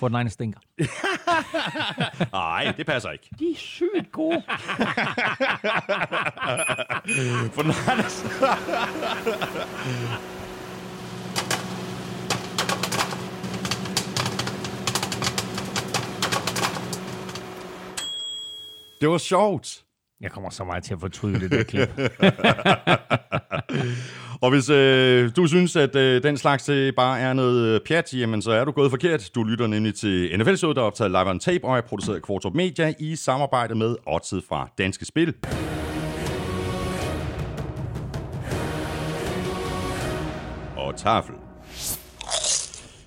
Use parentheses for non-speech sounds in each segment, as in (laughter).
Fort Niners stinker. (laughs) Nej, det passer ikke. De er sygt gode. (laughs) For Niners... det var sjovt. Jeg kommer så meget til at fortryde det der klip. (laughs) Og hvis øh, du synes, at øh, den slags øh, bare er noget øh, pjat, jamen så er du gået forkert. Du lytter nemlig til NFL-showet, der er optaget live on tape og er produceret af Kvartrup Media i samarbejde med Odset fra Danske Spil. Og tafel.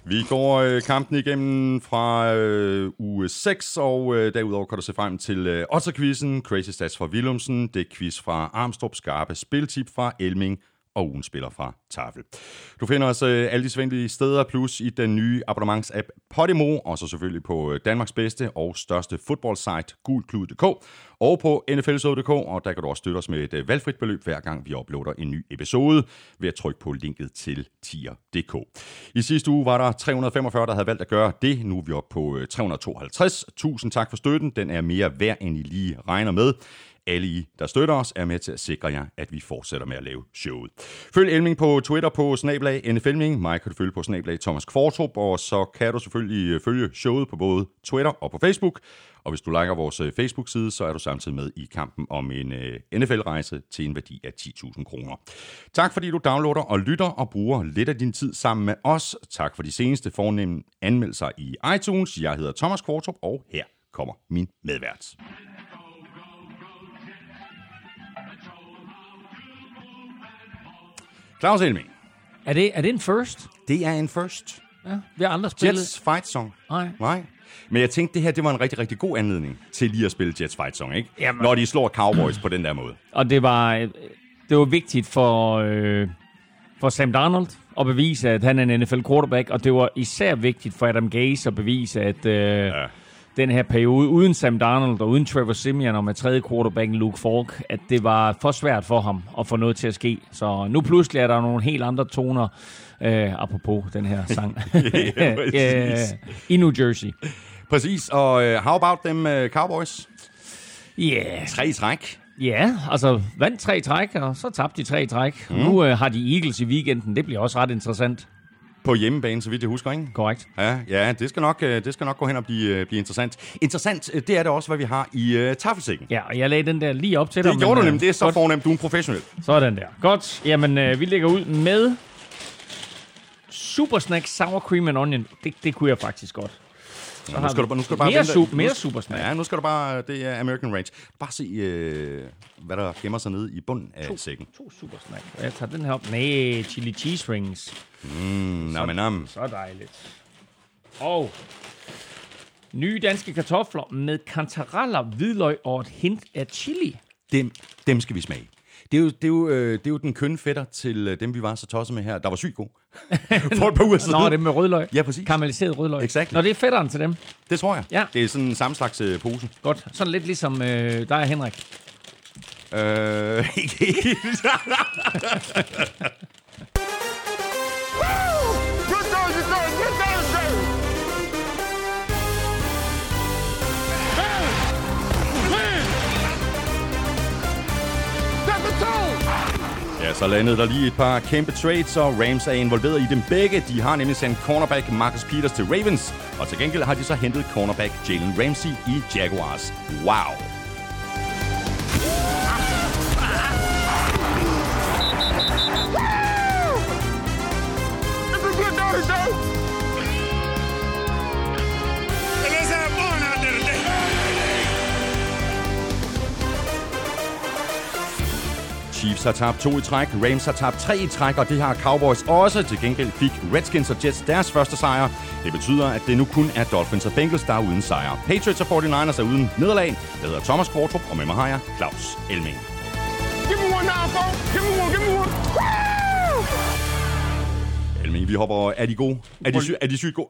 Vi går øh, kampen igennem fra øh, uge 6, og øh, derudover kan du se frem til øh, Otterquizzen, Crazy Stats fra Willumsen, det quiz fra Armstrong, skarpe spiltip fra Elming og ugen spiller fra Tafel. Du finder os øh, alle de svendelige steder, plus i den nye abonnements-app Podimo, og så selvfølgelig på øh, Danmarks bedste og største fodboldsite, gulklud.dk, og på nflsod.dk, og der kan du også støtte os med et øh, valgfrit beløb, hver gang vi uploader en ny episode, ved at trykke på linket til tier.dk. I sidste uge var der 345, der havde valgt at gøre det. Nu er vi oppe på øh, 352. Tusind tak for støtten. Den er mere værd, end I lige regner med. Alle I, der støtter os, er med til at sikre jer, at vi fortsætter med at lave showet. Følg Elming på Twitter på snablag NFLming. Mig kan du følge på snablag Thomas Kvartrup, og så kan du selvfølgelig øh, følge showet på både Twitter og på Facebook. Og hvis du liker vores øh, Facebook-side, så er du samtidig med i kampen om en øh, NFL-rejse til en værdi af 10.000 kroner. Tak fordi du downloader og lytter og bruger lidt af din tid sammen med os. Tak for de seneste fornemme anmeldelser i iTunes. Jeg hedder Thomas Kvartrup, og her kommer min medvært. Claus Elming. Er det, er det en first? Det er en first. Ja, vi har aldrig spillet. Jets Fight Song. Nej. Nej. Men jeg tænkte, det her det var en rigtig, rigtig god anledning til lige at spille Jets Fight Song, ikke? Jamen. Når de slår Cowboys på den der måde. Og det var, øh, det var vigtigt for, øh, for Sam Darnold at bevise, at han er en NFL quarterback, og det var især vigtigt for Adam Gase at bevise, at øh, ja. Den her periode uden Sam Darnold og uden Trevor Simeon og med tredje quarterbacken Luke Falk, at det var for svært for ham at få noget til at ske. Så nu pludselig er der nogle helt andre toner, øh, apropos den her sang, (laughs) Ja, (laughs) øh, i New Jersey. Præcis, og uh, how about them uh, Cowboys? Ja, yeah. Tre træk. Ja, altså vandt tre træk, og så tabte de tre træk. Mm. Nu øh, har de Eagles i weekenden. Det bliver også ret interessant. På hjemmebane, så vidt jeg husker, ikke? Korrekt. Ja, ja det, skal nok, øh, det skal nok gå hen og blive, øh, blive interessant. Interessant, øh, det er det også, hvad vi har i uh, taffelsækken. Ja, og jeg lagde den der lige op til dig. Det gjorde du men, nemlig, det er så godt. fornemt, du er en professionel. Sådan der. Godt. Jamen, øh, vi lægger ud med Super Snack Sour Cream and Onion. Det, det kunne jeg faktisk godt. Så nu skal du, bare- nu skal du bare mere, vente- su- mere Super Snack. Ja, nu skal du bare, det er American Range. Bare se, øh, hvad der gemmer sig nede i bunden af sækken. To Super Snack. Og Jeg tager den her op. Nej, chili cheese rings. Mm, nam, nam. Så dejligt. Og nye danske kartofler med kantareller, hvidløg og et hint af chili. Dem, dem skal vi smage. Det er, jo, det, er jo, øh, det er jo den kønne fætter til øh, dem, vi var så tosset med her. Der var sygt god. (laughs) For et par uger siden. Nå, det er med rødløg. Ja, præcis. Karamelliseret rødløg. Exactly. Nå, det er fætteren til dem. Det tror jeg. Ja. Det er sådan en samme slags øh, pose. Godt. Sådan lidt ligesom øh, dig og Henrik. Øh, (laughs) ikke helt. (laughs) ja, så landede der lige et par kæmpe trades, og Rams er involveret i dem begge. De har nemlig sendt cornerback Marcus Peters til Ravens, og til gengæld har de så hentet cornerback Jalen Ramsey i Jaguars. Wow. Chiefs har tabt to i træk, Rams har tabt tre i træk, og det har Cowboys også. Til gengæld fik Redskins og Jets deres første sejr. Det betyder, at det nu kun er Dolphins og Bengals, der er uden sejr. Patriots og 49ers er uden nederlag. Jeg hedder Thomas Kvartrup, og med mig har jeg Claus Elming. Give me one now, folks. Give me one, give me one. Woo! Elming, vi hopper. Er de gode? Er de, sy- er de sygt gode?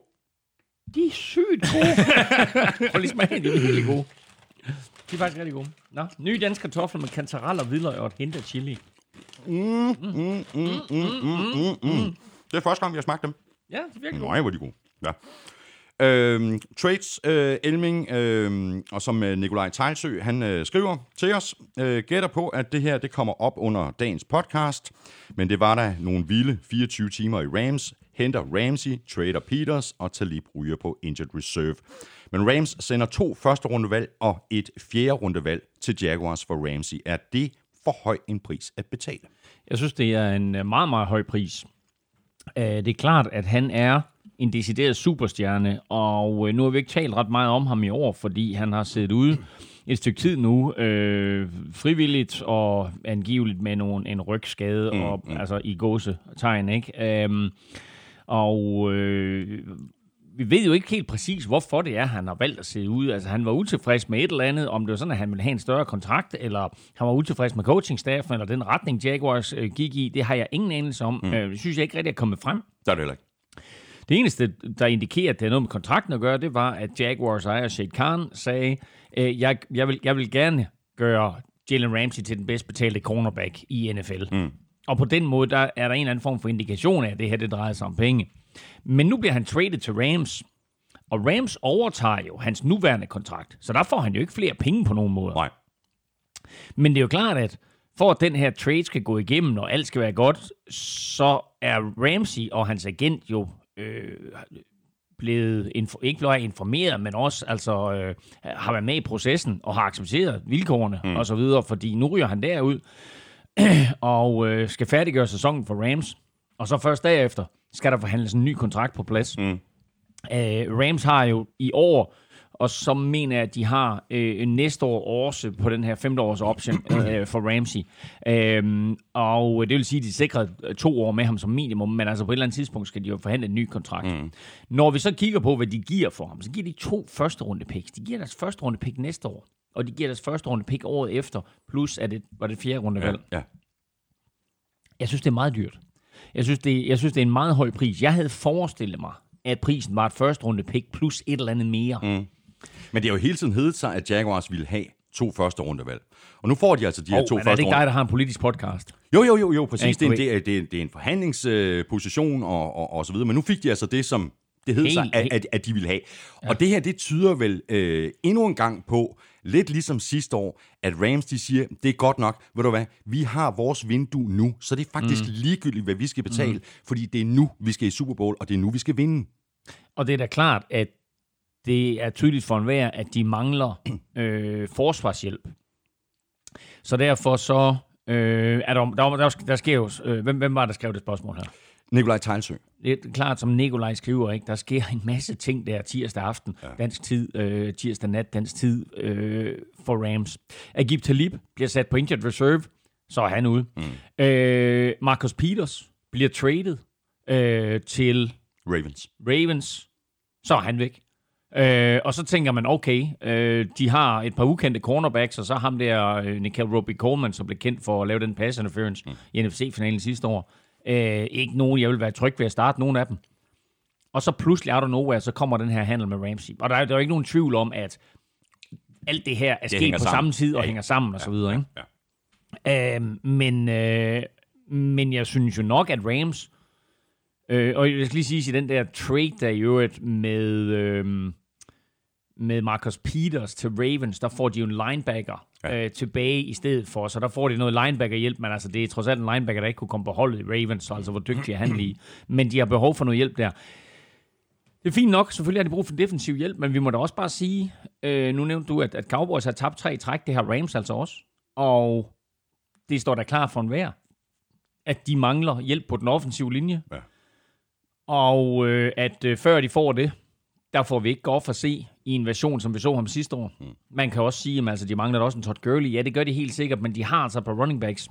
De er sygt gode. (laughs) Prøv lige smage, de er virkelig gode. De er faktisk rigtig gode. Nå, nye danske kartofler med kantareller, hvidløg og et hint af chili. Det er første gang, vi har smagt dem. Ja, det er virkelig gode. Nej, hvor er de gode. Ja. Øhm, trades, øh, Elming, øh, og som øh, Nikolaj Tejlsø, han øh, skriver til os, øh, gætter på, at det her det kommer op under dagens podcast, men det var der nogle vilde 24 timer i Rams, henter Ramsey, trader Peters og Talib ryger på injured reserve. Men Rams sender to første rundevalg og et fjerde rundevalg til Jaguars for Ramsey. Er det for høj en pris at betale? Jeg synes, det er en øh, meget, meget høj pris. Øh, Det er klart, at han er en decideret superstjerne, og øh, nu har vi ikke talt ret meget om ham i år, fordi han har siddet ude et stykke tid nu, øh, frivilligt og angiveligt med nogen, en rygskade, mm, og, mm. altså i gåsetegn, ikke? Øhm, og øh, vi ved jo ikke helt præcis, hvorfor det er, han har valgt at sidde ude. Altså, han var utilfreds med et eller andet, om det var sådan, at han ville have en større kontrakt, eller han var utilfreds med coachingstaffen, eller den retning, Jaguars øh, gik i. Det har jeg ingen anelse om. Mm. Øh, det synes jeg ikke rigtig er kommet frem. Der er det heller ikke. Det eneste, der indikerer, at det har noget med kontrakten at gøre, det var, at Jaguars ejer Shade Khan sagde, øh, jeg, jeg, vil, jeg vil gerne gøre Jalen Ramsey til den bedst betalte cornerback i NFL. Mm. Og på den måde, der er der en eller anden form for indikation af, at det her det drejer sig om penge. Men nu bliver han traded til Rams, og Rams overtager jo hans nuværende kontrakt, så der får han jo ikke flere penge på nogen måde. Nej. Men det er jo klart, at for at den her trade skal gå igennem, og alt skal være godt, så er Ramsey og hans agent jo øh, blevet ikke blot informeret, men også altså, øh, har været med i processen og har accepteret vilkårene mm. og så videre, fordi nu ryger han derud (clears throat) og øh, skal færdiggøre sæsonen for Rams, og så først derefter skal der forhandles en ny kontrakt på plads. Mm. Øh, Rams har jo i år, og så mener jeg, at de har øh, næste år også på den her femte års option (clears throat) øh, for Ramsey. Øh, og det vil sige, at de sikrer to år med ham som minimum, men altså på et eller andet tidspunkt skal de jo forhandle en ny kontrakt. Mm. Når vi så kigger på, hvad de giver for ham, så giver de to første runde picks. De giver deres første runde pick næste år, og de giver deres første runde pick året efter, plus at det var det fjerde runde valg. Ja, ja. Jeg synes, det er meget dyrt. Jeg synes, det, jeg synes, det er en meget høj pris. Jeg havde forestillet mig, at prisen var et første runde pick plus et eller andet mere. Mm. Men det har jo hele tiden heddet sig, at Jaguars ville have to første rundevalg. Og nu får de altså de her Oh, to men er det første ikke dig, der har en politisk podcast? Jo, jo, jo, jo, præcis. Det er, en, er, det, er, det er en forhandlingsposition og, og, og så videre. Men nu fik de altså det, som det hed Helt- sig, at, at, at de ville have. Ja. Og det her, det tyder vel øh, endnu en gang på, lidt ligesom sidste år, at Rams, de siger, det er godt nok, ved du hvad, vi har vores vindue nu, så det er faktisk mm. ligegyldigt, hvad vi skal betale, mm. fordi det er nu, vi skal i Super Bowl, og det er nu, vi skal vinde. Og det er da klart, at det er tydeligt for enhver, at de mangler (clears throat) øh, forsvarshjælp. Så derfor så øh, er der, der, der, der sker jo... Øh, hvem, hvem var der, der skrev det spørgsmål her? Nikolaj Tejlsø. Det er klart, som Nikolaj skriver, ikke? der sker en masse ting der tirsdag aften, ja. dansk tid, øh, tirsdag nat, dansk tid øh, for Rams. Agib Talib bliver sat på injured reserve, så er han ude. Mm. Øh, Marcus Peters bliver traded øh, til Ravens. Ravens, så er han væk. Øh, og så tænker man, okay, øh, de har et par ukendte cornerbacks, og så ham der, øh, Nickel Roby Coleman, som blev kendt for at lave den pass interference mm. i NFC-finalen sidste år. Øh, ikke nogen, jeg vil være tryg ved at starte nogen af dem. Og så pludselig, out of nowhere, så kommer den her handel med Ramsey. Og der er, der er jo ikke nogen tvivl om, at alt det her er sket på sammen. samme tid og Ja, hænger sammen og så videre. Ikke? Ja. Øh, men, øh, men jeg synes jo nok, at Rams... Øh, og jeg skal lige sige, at i den der trade, der i øvrigt med, øh, med Marcus Peters til Ravens, der får de jo en linebacker Ja. øh, tilbage i stedet for. Så der får de noget linebacker-hjælp, men altså, det er trods alt en linebacker, der ikke kunne komme på holdet i Ravens, så altså hvor dygtig er han lige. Men de har behov for noget hjælp der. Det er fint nok, selvfølgelig har de brug for defensiv hjælp, men vi må da også bare sige, øh, nu nævnte du, at, at Cowboys har tabt tre i træk, det har Rams altså også. Og det står da klar for enhver, at de mangler hjælp på den offensive linje. Ja. Og øh, at øh, før de får det, der får vi ikke godt at se i en version, som vi så ham sidste år. Mm. Man kan også sige, at altså, de mangler da også en Todd Gurley. Ja, det gør de helt sikkert, men de har altså på running backs,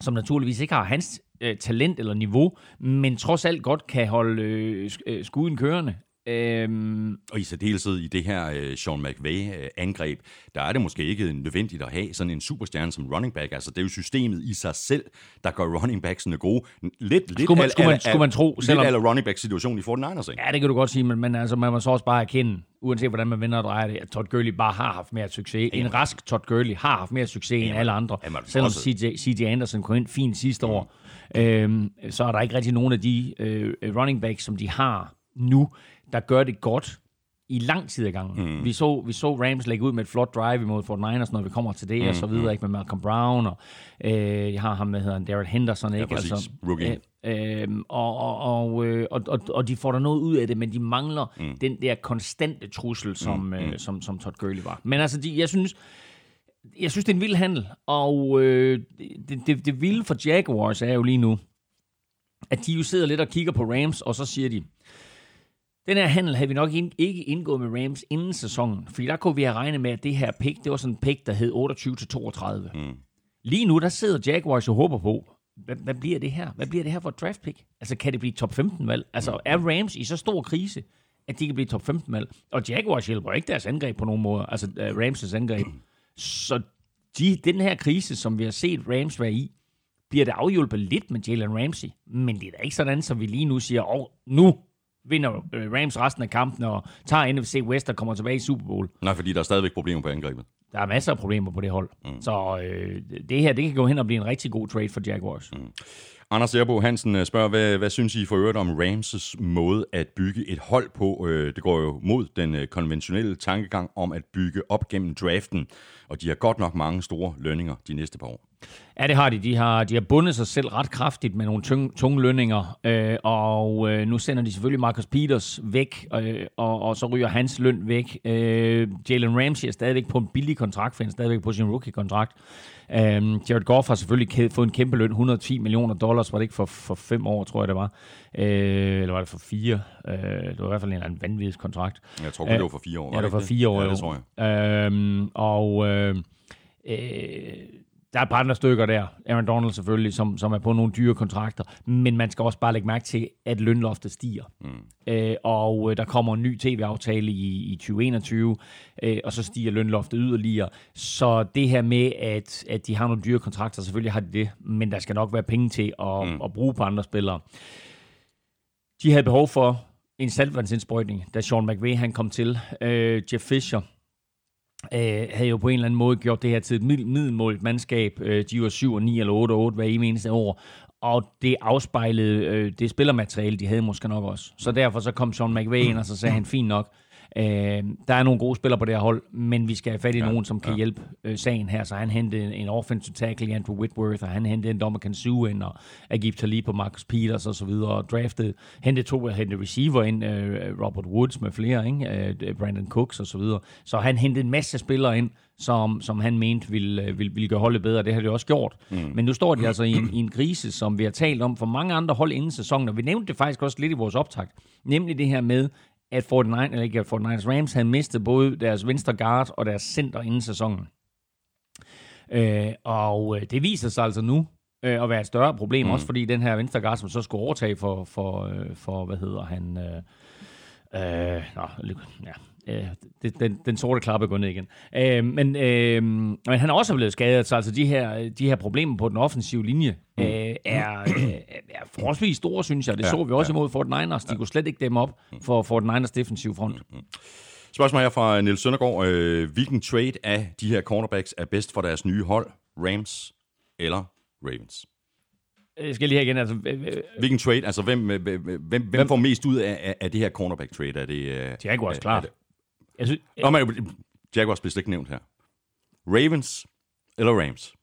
som naturligvis ikke har hans øh, talent eller niveau, men trods alt godt kan holde øh, øh, skuden kørende. Øhm, Og i særdeleshed i det her øh, Sean McVay-angreb, der er det måske ikke nødvendigt at have sådan en superstjerne som running back. Altså, det er jo systemet i sig selv, der gør running backsene gode. Lidt, lidt Skulle man- al- skulle man- al- skulle man tro, lidt selvom- eller running back-situation i 49ers, ikke? ja, det kan du godt sige, men, men altså, man må så også bare erkende, uanset hvordan man vender og drejer det, at Todd Gurley bare har haft mere succes. En rask Todd Gurley har haft mere succes end alle andre. jamen, Selvom også- CJ, CJ Anderson kom ind fint sidste år, øhm, så er der ikke rigtig nogen af de øh, running backs, som de har nu, der gør det godt i lang tid ad gangen. Mm. Vi, så, vi så Rams lægge ud med et flot drive imod 49ers, når vi kommer til det, mm. og så videre, ikke med Malcolm Brown, og øh, jeg har ham med, hedder han, Darrell Henderson, ikke? Ja, præcis. Altså, Rookie. Øh, øh, og, og, og, øh, og, og, og de får der noget ud af det, men de mangler mm. den der konstante trussel, som, mm. øh, som, som Todd Gurley var. Men altså, de, jeg synes, jeg synes, det er en vild handel, og øh, det, det, det vilde for Jaguars er jo lige nu, at de jo sidder lidt og kigger på Rams, og så siger de, den her handel havde vi nok ind, ikke indgået med Rams inden sæsonen, fordi der kunne vi have regnet med, at det her pick, det var sådan en pick, der hed 28-32. Mm. Lige nu, der sidder Jaguars og håber på, hvad, hvad bliver det her? Hvad bliver det her for et draft pick? Altså, kan det blive top 15-valg? Altså, er Rams i så stor krise, at de kan blive top 15-valg? Og Jaguars hjælper ikke deres angreb på nogen måde, altså uh, Rams' angreb. Så de, den her krise, som vi har set Rams være i, bliver det afhjulpet lidt med Jalen Ramsey. Men det er da ikke sådan, som vi lige nu siger, åh, oh, nu vinder øh, Rams resten af kampen og tager NFC West og kommer tilbage i Super Bowl. Nej, fordi der er stadigvæk problemer på angrebet. Der er masser af problemer på det hold. Mm. Så øh, det her, det kan gå hen og blive en rigtig god trade for Jaguars. Mm. Anders Erbo Hansen øh, spørger, hvad, hvad synes I for øvrigt om Rams' måde at bygge et hold på? Øh, det går jo mod den konventionelle tankegang om at bygge op gennem draften, og de har godt nok mange store lønninger de næste par år. Ja, det har de. De har, de har bundet sig selv ret kraftigt med nogle tunge, tunge lønninger, øh, og øh, nu sender de selvfølgelig Marcus Peters væk, øh, og, og så ryger hans løn væk. Øh, Jalen Ramsey er stadigvæk på en billig kontrakt, for han er stadigvæk på sin rookie-kontrakt. Øh, Jared Goff har selvfølgelig fået en kæmpe løn, 110 millioner dollars, var det ikke for, for fem år, tror jeg det var. Øh, eller var det for fire? Øh, det var i hvert fald en eller anden vanvittig kontrakt. Jeg tror det var for fire år. Ja, det var for fire år. Ja, det tror jeg. Øh, og... Øh, øh, der er et par andre stykker der. Aaron Donald selvfølgelig, som, som er på nogle dyre kontrakter. Men man skal også bare lægge mærke til, at lønloftet stiger. Mm. Øh, og øh, der kommer en ny tv-aftale i, i 2021, øh, og så stiger lønloftet yderligere. Så det her med, at, at de har nogle dyre kontrakter, selvfølgelig har de det, men der skal nok være penge til at, mm. at bruge på andre spillere. De havde behov for en saltvandsindsprøjtning, da Sean McVay han kom til. Øh, Jeff Fisher, øh, havde jo på en eller anden måde gjort det her til et middelmåligt mandskab. Øh, de var 7 og 9 eller 8 og 8 hver eneste år. Og det afspejlede øh, det spillermateriale, de havde måske nok også. Så derfor så kom Sean McVay ind, og så sagde han, fint nok, Øh, der er nogle gode spillere på det her hold, men vi skal have fat i ja, nogen, som kan ja. hjælpe øh, sagen her. Så han hentede en offensive tackle Andrew Whitworth, og han hentede en Dominican Sue ind, og Agib Talib på Marcus Peters og så videre, og draftede, hentede to hentede receiver ind, øh, Robert Woods med flere, ikke? Øh, Brandon Cooks og så videre. Så han hentede en masse spillere ind, som, som han mente ville, øh, ville, ville gøre holdet bedre. Det har de også gjort. Mm. Men nu står de altså i en, (clears throat) i en krise, som vi har talt om for mange andre hold inden sæsonen, og vi nævnte det faktisk også lidt i vores optakt. Nemlig det her med, at 49, eller ikke at 49ers Rams havde mistet både deres venstre guard og deres center inden sæsonen. Øh, og øh, det viser sig altså nu øh, at være et større problem, mm. også fordi den her venstre guard, som så skulle overtage for, for, øh, for hvad hedder han, øh, øh, nå, ja, øh, den, den sorte klappe går ned igen. Øh, men, øh, men han er også blevet skadet, så altså de her, de her problemer på den offensive linje mm. øh, er, øh, er forholdsvis store, synes jeg. Det ja, så vi også ja. imod Fort Niners. De ja. kunne slet ikke dem op for Fort Niners defensiv front. Mm. Spørgsmål her fra Niels Søndergaard. Øh, hvilken trade af de her cornerbacks er bedst for deres nye hold? Rams eller Ravens? Jeg skal lige have igen, altså... Hvilken trade? Altså, hvem, hvem, hvem, hvem får mest ud af, af det her cornerback trade? Er det, Jaguars, klart. Jeg synes, jeg... Nå, men Jaguars bliver slet ikke nævnt her. Ravens eller Rams?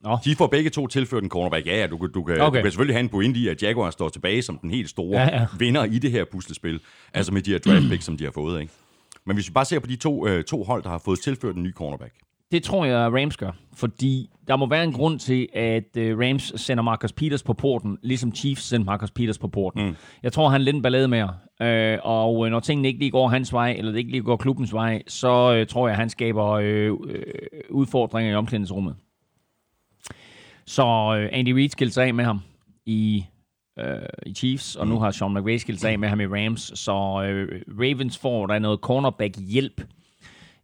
Nå. De får begge to tilført en cornerback. Ja, ja, du, du, kan, okay. du kan selvfølgelig have en point i, at Jaguars står tilbage som den helt store ja, ja. vinder i det her puslespil. Altså med de her draft picks, som de har fået. Ikke? Men hvis vi bare ser på de to, øh, to hold, der har fået tilført en ny cornerback. Det tror jeg, Rams gør, fordi der må være en grund til, at øh, Rams sender Marcus Peters på porten, ligesom Chiefs sender Marcus Peters på porten. Mm. Jeg tror, han lidt en ballade med øh, og øh, når tingene ikke lige går hans vej, eller det ikke lige går klubbens vej, så øh, tror jeg, han skaber øh, udfordringer i omklædningsrummet. Så øh, Andy Reid skilte sig af med ham i, øh, i Chiefs, og mm. nu har Sean McVay skilt sig af med ham i Rams, så øh, Ravens får der noget cornerback-hjælp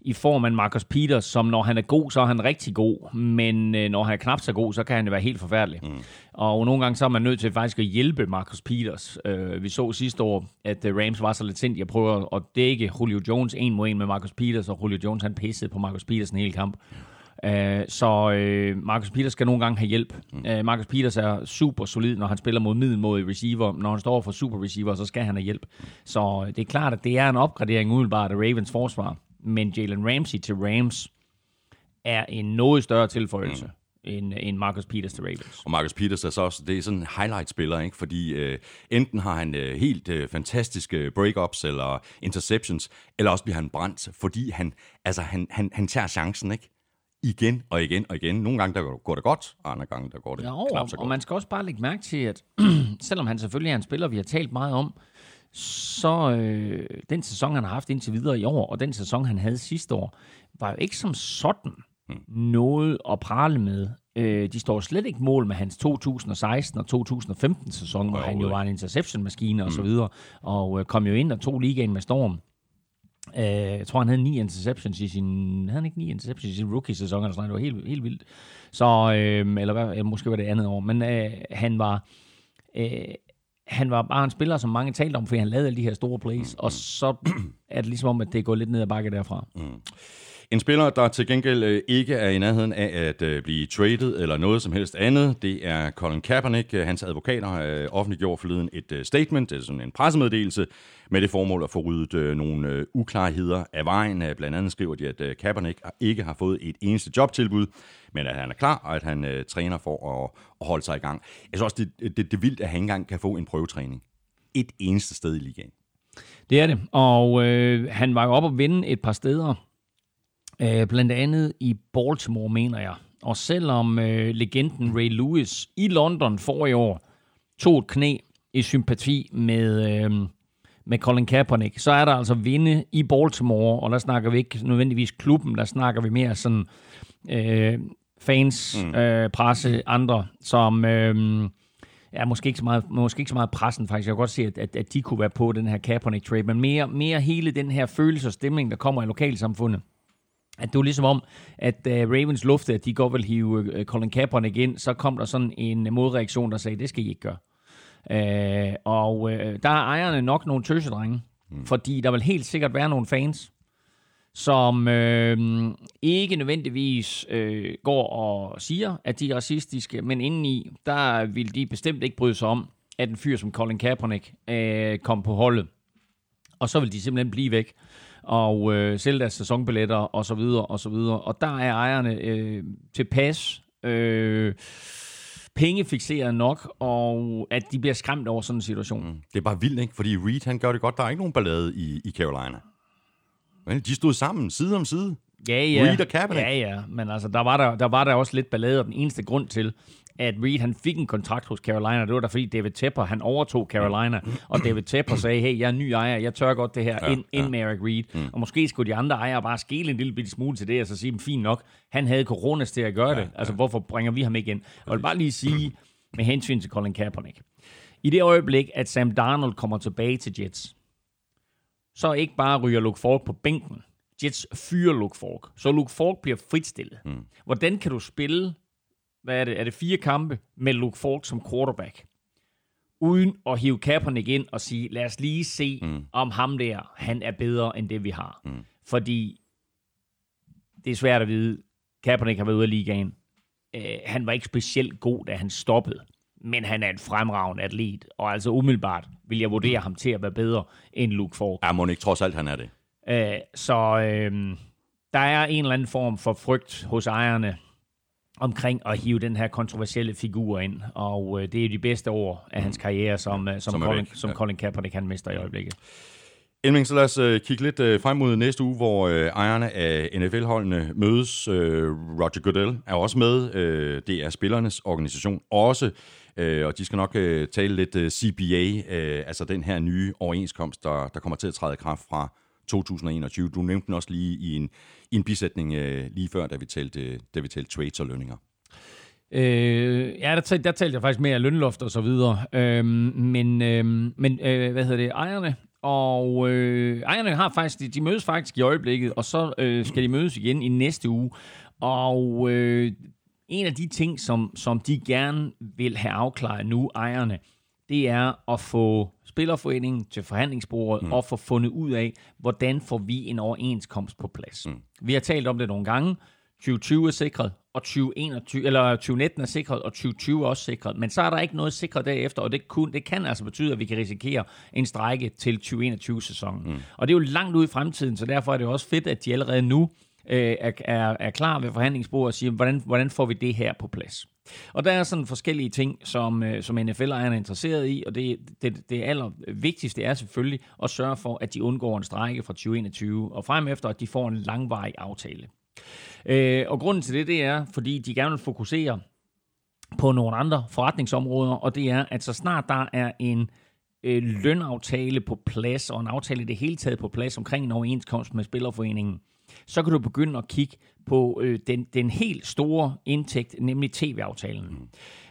i form af Marcus Peters, som når han er god, så er han rigtig god, men øh, når han er knap så god, så kan han være helt forfærdelig. Mm. Og nogle gange så er man nødt til faktisk at hjælpe Marcus Peters. Øh, vi så sidste år, at uh, Rams var så lidt sindssygt at prøve at dække Julio Jones en mod en med Marcus Peters, og Julio Jones han pissede på Marcus Peters en hel kamp. Uh, så uh, Marcus Peters skal nogle gange have hjælp. Mm. Uh, Marcus Peters er super solid, når han spiller mod middelmåde receiver. Når han står for super receiver, så skal han have hjælp. Så uh, det er klart, at det er en opgradering umiddelbart af Ravens forsvar. Men Jalen Ramsey til Rams er en noget større tilføjelse. Mm end, end Marcus Peters til Ravens. Og Marcus Peters er så også, det er sådan en highlight-spiller, ikke? fordi øh, enten har han øh, helt øh, fantastiske breakups eller interceptions, eller også bliver han brændt, fordi han, altså, han, han, han tager chancen, ikke? igen og igen og igen. Nogle gange der går det godt, og andre gange der går det ja, og, knap så godt. Og man skal også bare lægge mærke til, at (clears throat) selvom han selvfølgelig er en spiller, vi har talt meget om, så øh, den sæson, han har haft indtil videre i år, og den sæson, han havde sidste år, var jo ikke som sådan mm. noget at prale med. Øh, de står slet ikke mål med hans 2016 og 2015 sæson, hvor han jo var en interception-maskine og mm. så videre, og øh, kom jo ind og tog ligaen med storm. Øh, jeg tror, han havde ni interceptions i sin... Havde han ikke ni interceptions i sin rookie-sæson? Eller sådan, det var helt, helt vildt. Så, øh, eller, hvad, eller måske var det andet år. Men øh, han var... Øh, han var bare en spiller, som mange talte om, fordi han lavede alle de her store plays, mm. og så er det ligesom om, at det går lidt ned ad bakke derfra. Mm. En spiller, der til gengæld øh, ikke er i nærheden af at øh, blive traded eller noget som helst andet, det er Colin Kaepernick. Øh, hans advokater har offentliggjort forleden et statement, det er sådan en pressemeddelelse, med det formål at få ryddet nogle uklarheder af vejen. Blandt andet skriver de, at Kaepernick ikke har fået et eneste jobtilbud, men at han er klar, og at han øh, træner for at, at holde sig i gang. Jeg synes også, det, det, det er vildt, at han engang kan få en prøvetræning. Et eneste sted i ligaen. Det er det, og øh, han var jo op at vinde et par steder Øh, blandt andet i Baltimore, mener jeg. Og selvom øh, legenden Ray Lewis i London for i år tog et knæ i sympati med, øh, med Colin Kaepernick, så er der altså vinde i Baltimore, og der snakker vi ikke nødvendigvis klubben, der snakker vi mere sådan øh, fans, mm. øh, presse, andre, som... Øh, Ja, måske ikke så meget, måske ikke så meget pressen faktisk. Jeg kan godt se, at, at, at de kunne være på den her Kaepernick trade, men mere, mere hele den her følelse og stemning, der kommer i lokalsamfundet at det var ligesom om, at uh, Ravens luftede, at de godt vil hive uh, Colin Kaepernick ind, så kom der sådan en modreaktion, der sagde, det skal I ikke gøre. Uh, og uh, der er ejerne nok nogle tøsedrenge, mm. fordi der vil helt sikkert være nogle fans, som øh, ikke nødvendigvis øh, går og siger, at de er racistiske, men indeni, der vil de bestemt ikke bryde sig om, at en fyr som Colin Kaepernick øh, kom på holdet. Og så vil de simpelthen blive væk og øh, sælge deres sæsonbilletter og så videre og så videre. Og der er ejerne øh, tilpas øh, pengefixeret nok, og at de bliver skræmt over sådan en situation. Mm. Det er bare vildt, ikke? Fordi Reed, han gør det godt. Der er ikke nogen ballade i, i Carolina. Men de stod sammen, side om side. Ja, ja. Reed og Kaepernick. Ja, ja. Men altså, der var der, der var der også lidt ballade, og den eneste grund til, at Reed han fik en kontrakt hos Carolina. Det var da fordi David Tepper, han overtog Carolina, og David Tepper sagde, hey, jeg er ny ejer, jeg tør godt det her, ja, ind, ja. ind med Eric Reed. Mm. Og måske skulle de andre ejere bare skele en lille bitte smule til det, og så sige, fint nok, han havde coronas til at gøre ja, det. Altså, ja. hvorfor bringer vi ham ikke ind? Og jeg vil bare lige sige, med hensyn til Colin Kaepernick. I det øjeblik, at Sam Darnold kommer tilbage til Jets, så ikke bare ryger Luke Falk på bænken. Jets fyrer Luke Falk. Så Luke Falk bliver fritstillet. Mm. Hvordan kan du spille hvad er det, er det fire kampe med Luke Falk som quarterback, uden at hive Kaepernick ind og sige, lad os lige se, mm. om ham der, han er bedre end det, vi har. Mm. Fordi det er svært at vide. Kaepernick har været ude af ligaen. Uh, han var ikke specielt god, da han stoppede. Men han er en fremragende atlet, og altså umiddelbart vil jeg vurdere ham til at være bedre end Luke Falk. Ja, må ikke trods alt, han er det. Uh, så uh, der er en eller anden form for frygt hos ejerne omkring at hive den her kontroversielle figur ind. Og øh, det er de bedste år af hans mm. karriere, som, øh, som, som, Colin, som ja. Colin Kaepernick kan mester i øjeblikket. Elming, så lad os uh, kigge lidt uh, frem mod næste uge, hvor uh, ejerne af NFL-holdene mødes. Uh, Roger Goodell er også med. Uh, det er spillernes organisation også. Øh, og de skal nok øh, tale lidt øh, uh, CBA, øh, altså den her nye overenskomst, der, der kommer til at træde i kraft fra 2021. Du nævnte den også lige i en, i en bisætning øh, lige før, da vi talte, da vi talte trades og lønninger. Øh, ja, der, talte, der talte jeg faktisk mere lønloft og så videre. Øh, men øh, men øh, hvad hedder det? Ejerne og øh, ejerne har faktisk, de, de mødes faktisk i øjeblikket, og så øh, skal de mødes igen i næste uge. Og øh, en af de ting, som, som de gerne vil have afklaret nu, ejerne, det er at få spillerforeningen til forhandlingsbordet mm. og få fundet ud af, hvordan får vi en overenskomst på plads. Mm. Vi har talt om det nogle gange. 2020 er sikret, og 2021, eller 2019 er sikret, og 2020 er også sikret. Men så er der ikke noget sikret derefter, og det, kun, det kan altså betyde, at vi kan risikere en strække til 2021-sæsonen. Mm. Og det er jo langt ud i fremtiden, så derfor er det også fedt, at de allerede nu øh, er, er, er klar ved forhandlingsbordet og siger, hvordan, hvordan får vi det her på plads? Og der er sådan forskellige ting, som, øh, som NFL-ejerne er interesseret i, og det, det, det aller vigtigste er selvfølgelig at sørge for, at de undgår en strække fra 2021 og frem efter, at de får en langvarig aftale. Øh, og grunden til det, det er, fordi de gerne vil fokusere på nogle andre forretningsområder, og det er, at så snart der er en øh, lønaftale på plads, og en aftale i det hele taget på plads omkring en overenskomst med Spillerforeningen, så kan du begynde at kigge på øh, den, den helt store indtægt, nemlig tv-aftalen.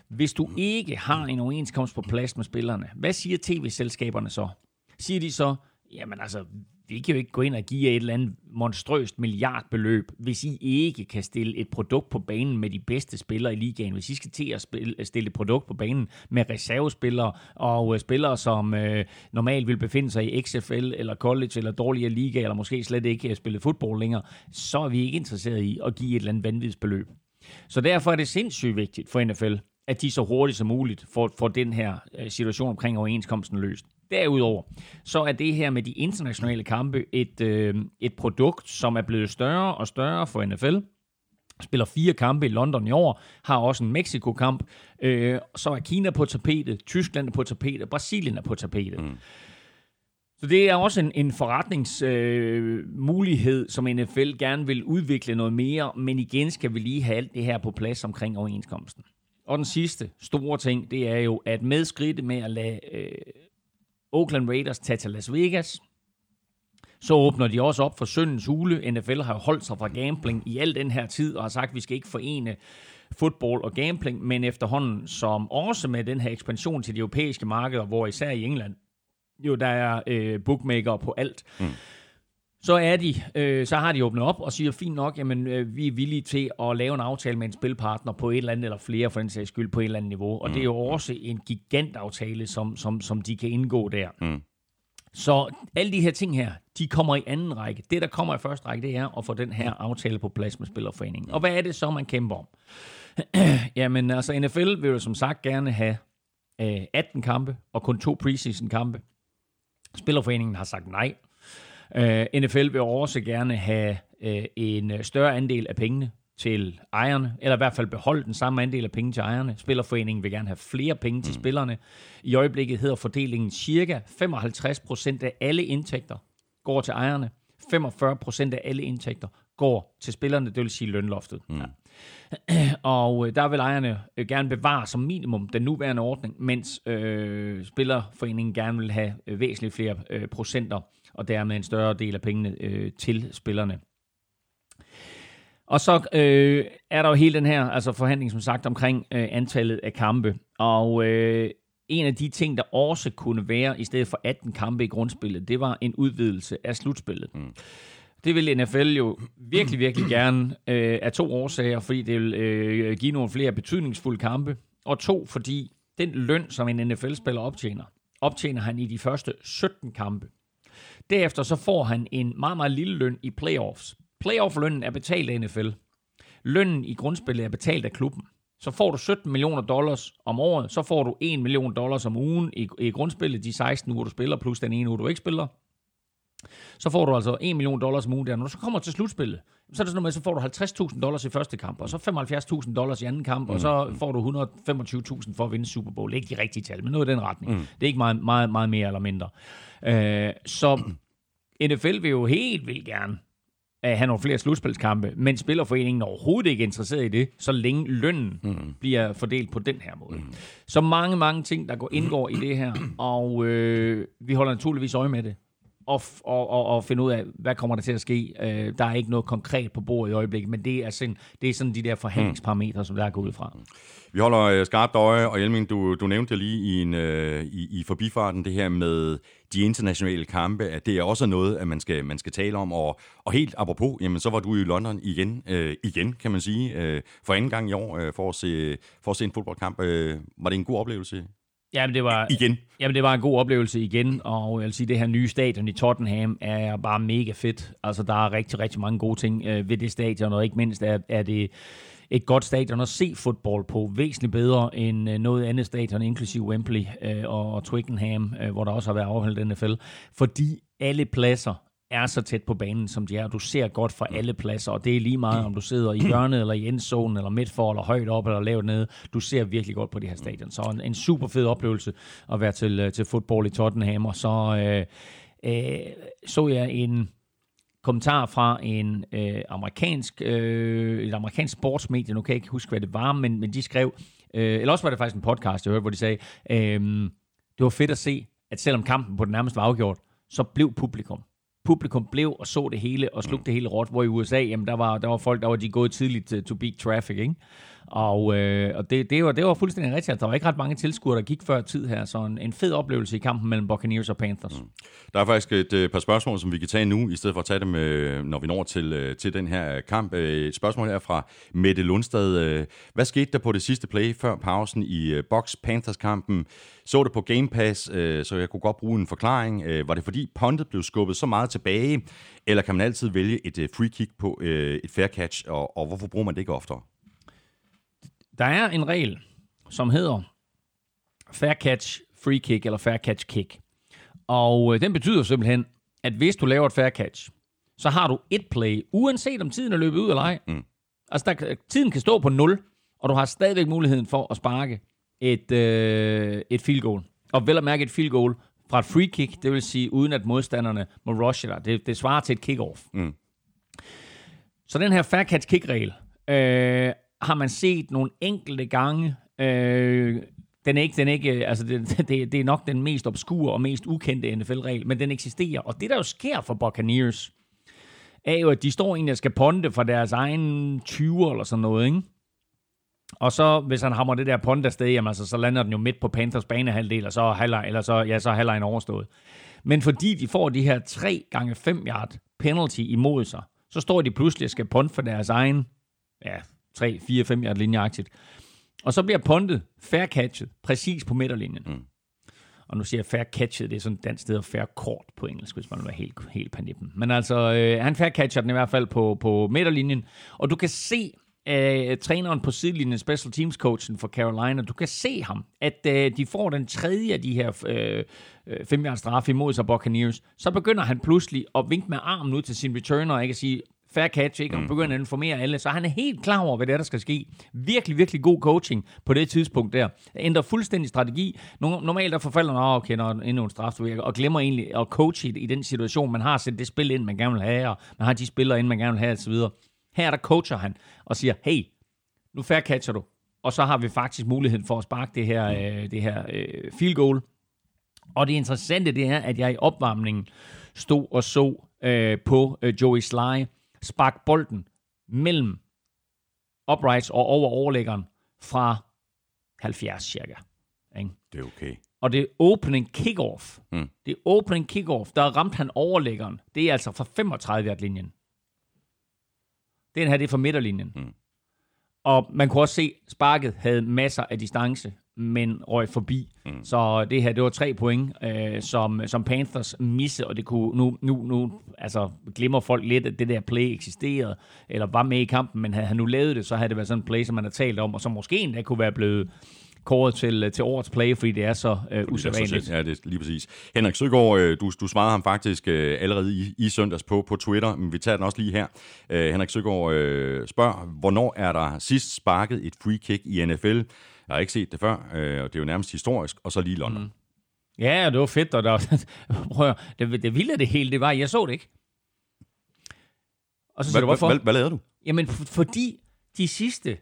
Hvis du ikke har en overenskomst på plads med spillerne, hvad siger tv-selskaberne så? Siger de så, jamen altså, vi kan jo ikke gå ind og give jer et eller andet monstrøst milliardbeløb, hvis I ikke kan stille et produkt på banen med de bedste spillere i ligaen. Hvis I skal til at spille, stille et produkt på banen med reservespillere og uh, spillere, som uh, normalt vil befinde sig i XFL eller college eller dårligere liga, eller måske slet ikke uh, spille fodbold længere, så er vi ikke interesseret i at give et eller andet vanvidsbeløb. Så derfor er det sindssygt vigtigt for NFL, at de så hurtigt som muligt får, får den her situation omkring overenskomsten løst. Derudover, så er det her med de internationale kampe et, øh, et produkt, som er blevet større og større for NFL. Spiller fire kampe i London i år, har også en Mexico-kamp. Øh, så er Kina på tapetet, Tyskland er på tapetet, Brasilien er på tapetet. Mm. Så det er også en, en forretningsmulighed, øh, som NFL gerne vil udvikle noget mere, men igen skal vi lige have alt det her på plads omkring overenskomsten. Og den sidste store ting, det er jo, at med skridt med at lade øh, Oakland Raiders tage til Las Vegas. Så åbner de også op for søndens hule. NFL har holdt sig fra gambling i al den her tid og har sagt, at vi skal ikke forene fodbold og gambling, men efterhånden som også med den her ekspansion til de europæiske markeder, hvor især i England, jo der er øh, bookmaker på alt, mm så er de, øh, så har de åbnet op og siger, fint nok, jamen øh, vi er villige til at lave en aftale med en spilpartner på et eller andet, eller flere for den sags skyld, på et eller andet niveau. Og mm. det er jo mm. også en gigantaftale, som, som, som de kan indgå der. Mm. Så alle de her ting her, de kommer i anden række. Det, der kommer i første række, det er at få den her aftale på plads med Spillerforeningen. Og hvad er det så, man kæmper om? (clears throat) Jamen, altså NFL vil jo som sagt gerne have øh, 18 kampe og kun to preseason kampe. Spillerforeningen har sagt nej. Uh, øh, NFL vil også gerne have uh, en større andel af pengene til ejerne, eller i hvert fald beholde den samme andel af penge til ejerne. Spillerforeningen vil gerne have flere penge til mm. spillerne. I øjeblikket hedder fordelingen cirka 55% af alle indtægter går til ejerne. 45% af alle indtægter går til spillerne, det vil sige lønloftet. Mm. Ja. (clears throat) Og øh, der vil ejerne gerne bevare som minimum den nuværende ordning, mens øh, Spillerforeningen gerne vil have væsentligt flere øh, procenter og dermed en større del af pengene øh, til spillerne. Og så øh, er der jo hele den her altså forhandling, som sagt, omkring øh, antallet af kampe. Og øh, en af de ting, der også kunne være, i stedet for 18 kampe i grundspillet, det var en udvidelse af slutspillet. Mm. Det vil NFL jo virkelig, virkelig gerne øh, af to årsager, fordi det vil øh, give nogle flere betydningsfulde kampe, og to, fordi den løn, som en NFL-spiller optjener, optjener han i de første 17 kampe. Derefter så får han en meget, meget lille løn i playoffs. Playoff-lønnen er betalt af NFL. Lønnen i grundspillet er betalt af klubben. Så får du 17 millioner dollars om året, så får du 1 million dollars om ugen i, i grundspillet, de 16 uger, du spiller, plus den ene uge, du ikke spiller. Så får du altså 1 million dollars om ugen der. Når du så kommer til slutspillet, så er det sådan noget med, så får du 50.000 dollars i første kamp, og så 75.000 dollars i anden kamp, mm. og så får du 125.000 for at vinde Super Bowl. Ikke de rigtige tal, men noget i den retning. Mm. Det er ikke meget, meget, meget mere eller mindre. Øh, så NFL vil jo helt vildt gerne at have nogle flere slutspilskampe, men Spillerforeningen er overhovedet ikke interesseret i det, så længe lønnen mm. bliver fordelt på den her måde. Mm. Så mange, mange ting, der går indgår i det her, og øh, vi holder naturligvis øje med det og, og, og, og finde ud af, hvad kommer der til at ske. Øh, der er ikke noget konkret på bordet i øjeblikket, men det er sådan, det er sådan de der forhandlingsparametre, som der er gået ud fra. Vi holder øh, skarpt øje, og Elming, du, du nævnte lige i, en, øh, i, i forbifarten det her med de internationale kampe, at det er også noget, at man skal, man skal tale om. Og, og helt apropos, jamen, så var du i London igen, øh, igen kan man sige, øh, for anden gang i år, øh, for, at se, for at se en fodboldkamp. Øh, var det en god oplevelse? Jamen, det var, igen. Jamen, det var en god oplevelse igen, og jeg vil sige, det her nye stadion i Tottenham er bare mega fedt. Altså, der er rigtig, rigtig mange gode ting øh, ved det stadion, og ikke mindst er, er det et godt stadion at se fodbold på, væsentligt bedre end øh, noget andet stadion, inklusive Wembley øh, og Twickenham, øh, hvor der også har været afholdt NFL, fordi alle pladser er så tæt på banen, som de er. Du ser godt fra alle pladser, og det er lige meget, om du sidder i (clears throat) hjørnet, eller i endzone, eller midt for, eller højt op, eller lavt nede. Du ser virkelig godt på det her stadion. Så en, en super fed oplevelse at være til, øh, til fodbold i Tottenham. Og så øh, øh, så jeg en kommentar fra en øh, amerikansk, øh, et amerikansk sportsmedie, nu kan jeg ikke huske, hvad det var, men, men de skrev, øh, eller også var det faktisk en podcast, jeg hørte, hvor de sagde, øh, det var fedt at se, at selvom kampen på den nærmeste var afgjort, så blev publikum publikum blev og så det hele og slugte det hele råt, hvor i USA, jamen der var, der var folk, der var de gået tidligt to, to beat traffic, ikke? Og, øh, og det, det, var, det var fuldstændig rigtigt, at der var ikke ret mange tilskuere, der gik før tid her, så en, en fed oplevelse i kampen mellem Buccaneers og Panthers. Mm. Der er faktisk et øh, par spørgsmål, som vi kan tage nu, i stedet for at tage dem, øh, når vi når til, øh, til den her øh, kamp. Øh, et spørgsmål her fra Mette Lundstad. Øh, hvad skete der på det sidste play før pausen i øh, Box Panthers-kampen? Så det på Game Pass, øh, så jeg kunne godt bruge en forklaring. Øh, var det fordi puntet blev skubbet så meget tilbage, eller kan man altid vælge et øh, free kick på øh, et fair catch, og, og hvorfor bruger man det ikke oftere? Der er en regel, som hedder fair catch free kick eller fair catch kick. Og øh, den betyder simpelthen, at hvis du laver et fair catch, så har du et play, uanset om tiden er løbet ud eller ej. Mm. Altså, der, tiden kan stå på 0, og du har stadigvæk muligheden for at sparke et, øh, et field goal. Og vel at mærke et field goal fra et free kick, det vil sige uden at modstanderne må rushe dig. Det, det svarer til et kick-off. Mm. Så den her fair catch kick-regel øh, har man set nogle enkelte gange. Øh, den er ikke, den er ikke, altså det, (laughs) det, det er nok den mest obskure og mest ukendte NFL-regel, men den eksisterer. Og det, der jo sker for Buccaneers, er jo, at de står egentlig og skal ponde for deres egen 20 eller sådan noget, ikke? Og så, hvis han hammer det der pond afsted, jamen, altså, så lander den jo midt på Panthers banehalvdel, og så er halvleg, eller så, ja, så halvlejen overstået. Men fordi de får de her 3 gange 5 yard penalty imod sig, så står de pludselig og skal ponde for deres egen ja, 3, 4, 5 yard linjeagtigt. Og så bliver pondet fair catchet præcis på midterlinjen. Mm. Og nu siger jeg fair catchet, det er sådan et dansk sted, og fair court på engelsk, hvis man vil være helt, helt panippen. Men altså, øh, han fair catcher den i hvert fald på, på midterlinjen. Og du kan se, øh, træneren på sidelinjen, special teams coachen for Carolina, du kan se ham, at øh, de får den tredje af de her øh, øh, fem straf imod sig Buccaneers, så begynder han pludselig at vinke med armen ud til sin returner, og ikke at sige, fair catch, ikke? og mm. begynder at informere alle, så han er helt klar over, hvad det er, der skal ske. Virkelig, virkelig god coaching på det tidspunkt der. Ændrer fuldstændig strategi. Normalt der forfalder man, oh, okay, når endnu en straf, og glemmer egentlig at coache i den situation, man har set det spil ind, man gerne vil have, og man har de spillere ind, man gerne vil have, osv. Her der coacher han og siger, hey, nu fair catcher du, og så har vi faktisk muligheden for at sparke det her, øh, det her øh, field goal. Og det interessante det er, at jeg i opvarmningen stod og så øh, på øh, Joey Sly sparke bolden mellem uprights og over overlæggeren fra 70 cirka. Ikke? Det er okay. Og det er opening kickoff. Mm. Det er opening kickoff. Der ramte han overlæggeren. Det er altså fra 35 yard linjen Den her, det er fra midterlinjen. Mm. Og man kunne også se, at sparket havde masser af distance men røg forbi. Mm. Så det her, det var tre point, øh, som, som Panthers misse, og det kunne nu, nu, nu altså, glemmer folk lidt, at det der play eksisterede, eller var med i kampen, men havde han nu lavet det, så havde det været sådan en play, som man har talt om, og som måske endda kunne være blevet kåret til, til årets play, fordi det er så øh, usædvanligt. Ja, det er lige præcis. Henrik Søgaard, øh, du, du svarede ham faktisk øh, allerede i, i søndags på, på Twitter, men vi tager den også lige her. Øh, Henrik Søgaard øh, spørger, hvornår er der sidst sparket et free kick i NFL? Jeg har ikke set det før, øh, og det er jo nærmest historisk, og så lige London. Mm. Ja, det var fedt, og der, (laughs) prøv at, det, det vilde det hele, det var, jeg så det ikke. Og så hvad, du, hvorfor? Hvad, hvad lavede du? Jamen, for, fordi de sidste,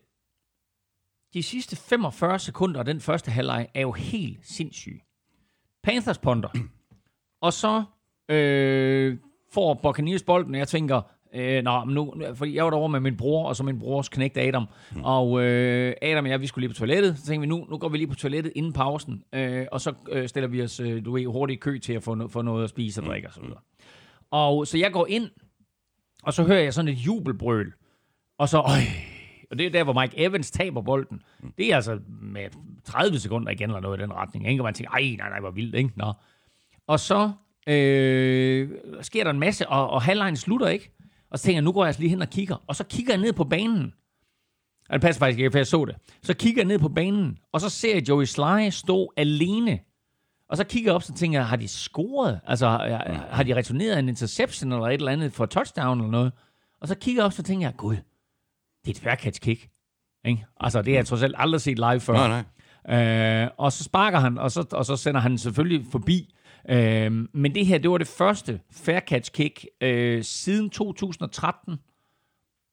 de sidste 45 sekunder af den første halvleg er jo helt sindssyge. Panthers ponder. og så øh, får Buccaneers bolden, og jeg tænker, Øh, nå, men nu, fordi jeg var derovre med min bror, og så min brors knægt Adam. Mm. Og øh, Adam og jeg, vi skulle lige på toilettet. Så tænkte vi, nu, nu går vi lige på toilettet inden pausen. Øh, og så øh, stiller vi os, øh, du ved, hurtigt i kø til at få, no- få noget at spise og drikke mm. og så videre. Og så jeg går ind, og så hører jeg sådan et jubelbrøl. Og så, øj, Og det er der, hvor Mike Evans taber bolden. Det er altså med 30 sekunder igen, eller noget i den retning. Ikke? Og man tænker, ej, nej, nej, hvor vildt, ikke? Nå. Og så øh, sker der en masse, og, og halvlejen slutter ikke. Og så tænker jeg, nu går jeg altså lige hen og kigger. Og så kigger jeg ned på banen. Og det passer faktisk ikke, for jeg så det. Så kigger jeg ned på banen, og så ser jeg Joey Sly stå alene. Og så kigger jeg op, så tænker jeg, har de scoret? Altså, har, har de returneret en interception eller et eller andet for touchdown eller noget? Og så kigger jeg op, så tænker jeg, gud, det er et fair catch kick. Ikke? Altså, det har jeg trods alt aldrig set live før. Nej, nej. Øh, og så sparker han, og så, og så sender han selvfølgelig forbi. Øh, men det her, det var det første fair catch kick øh, siden 2013.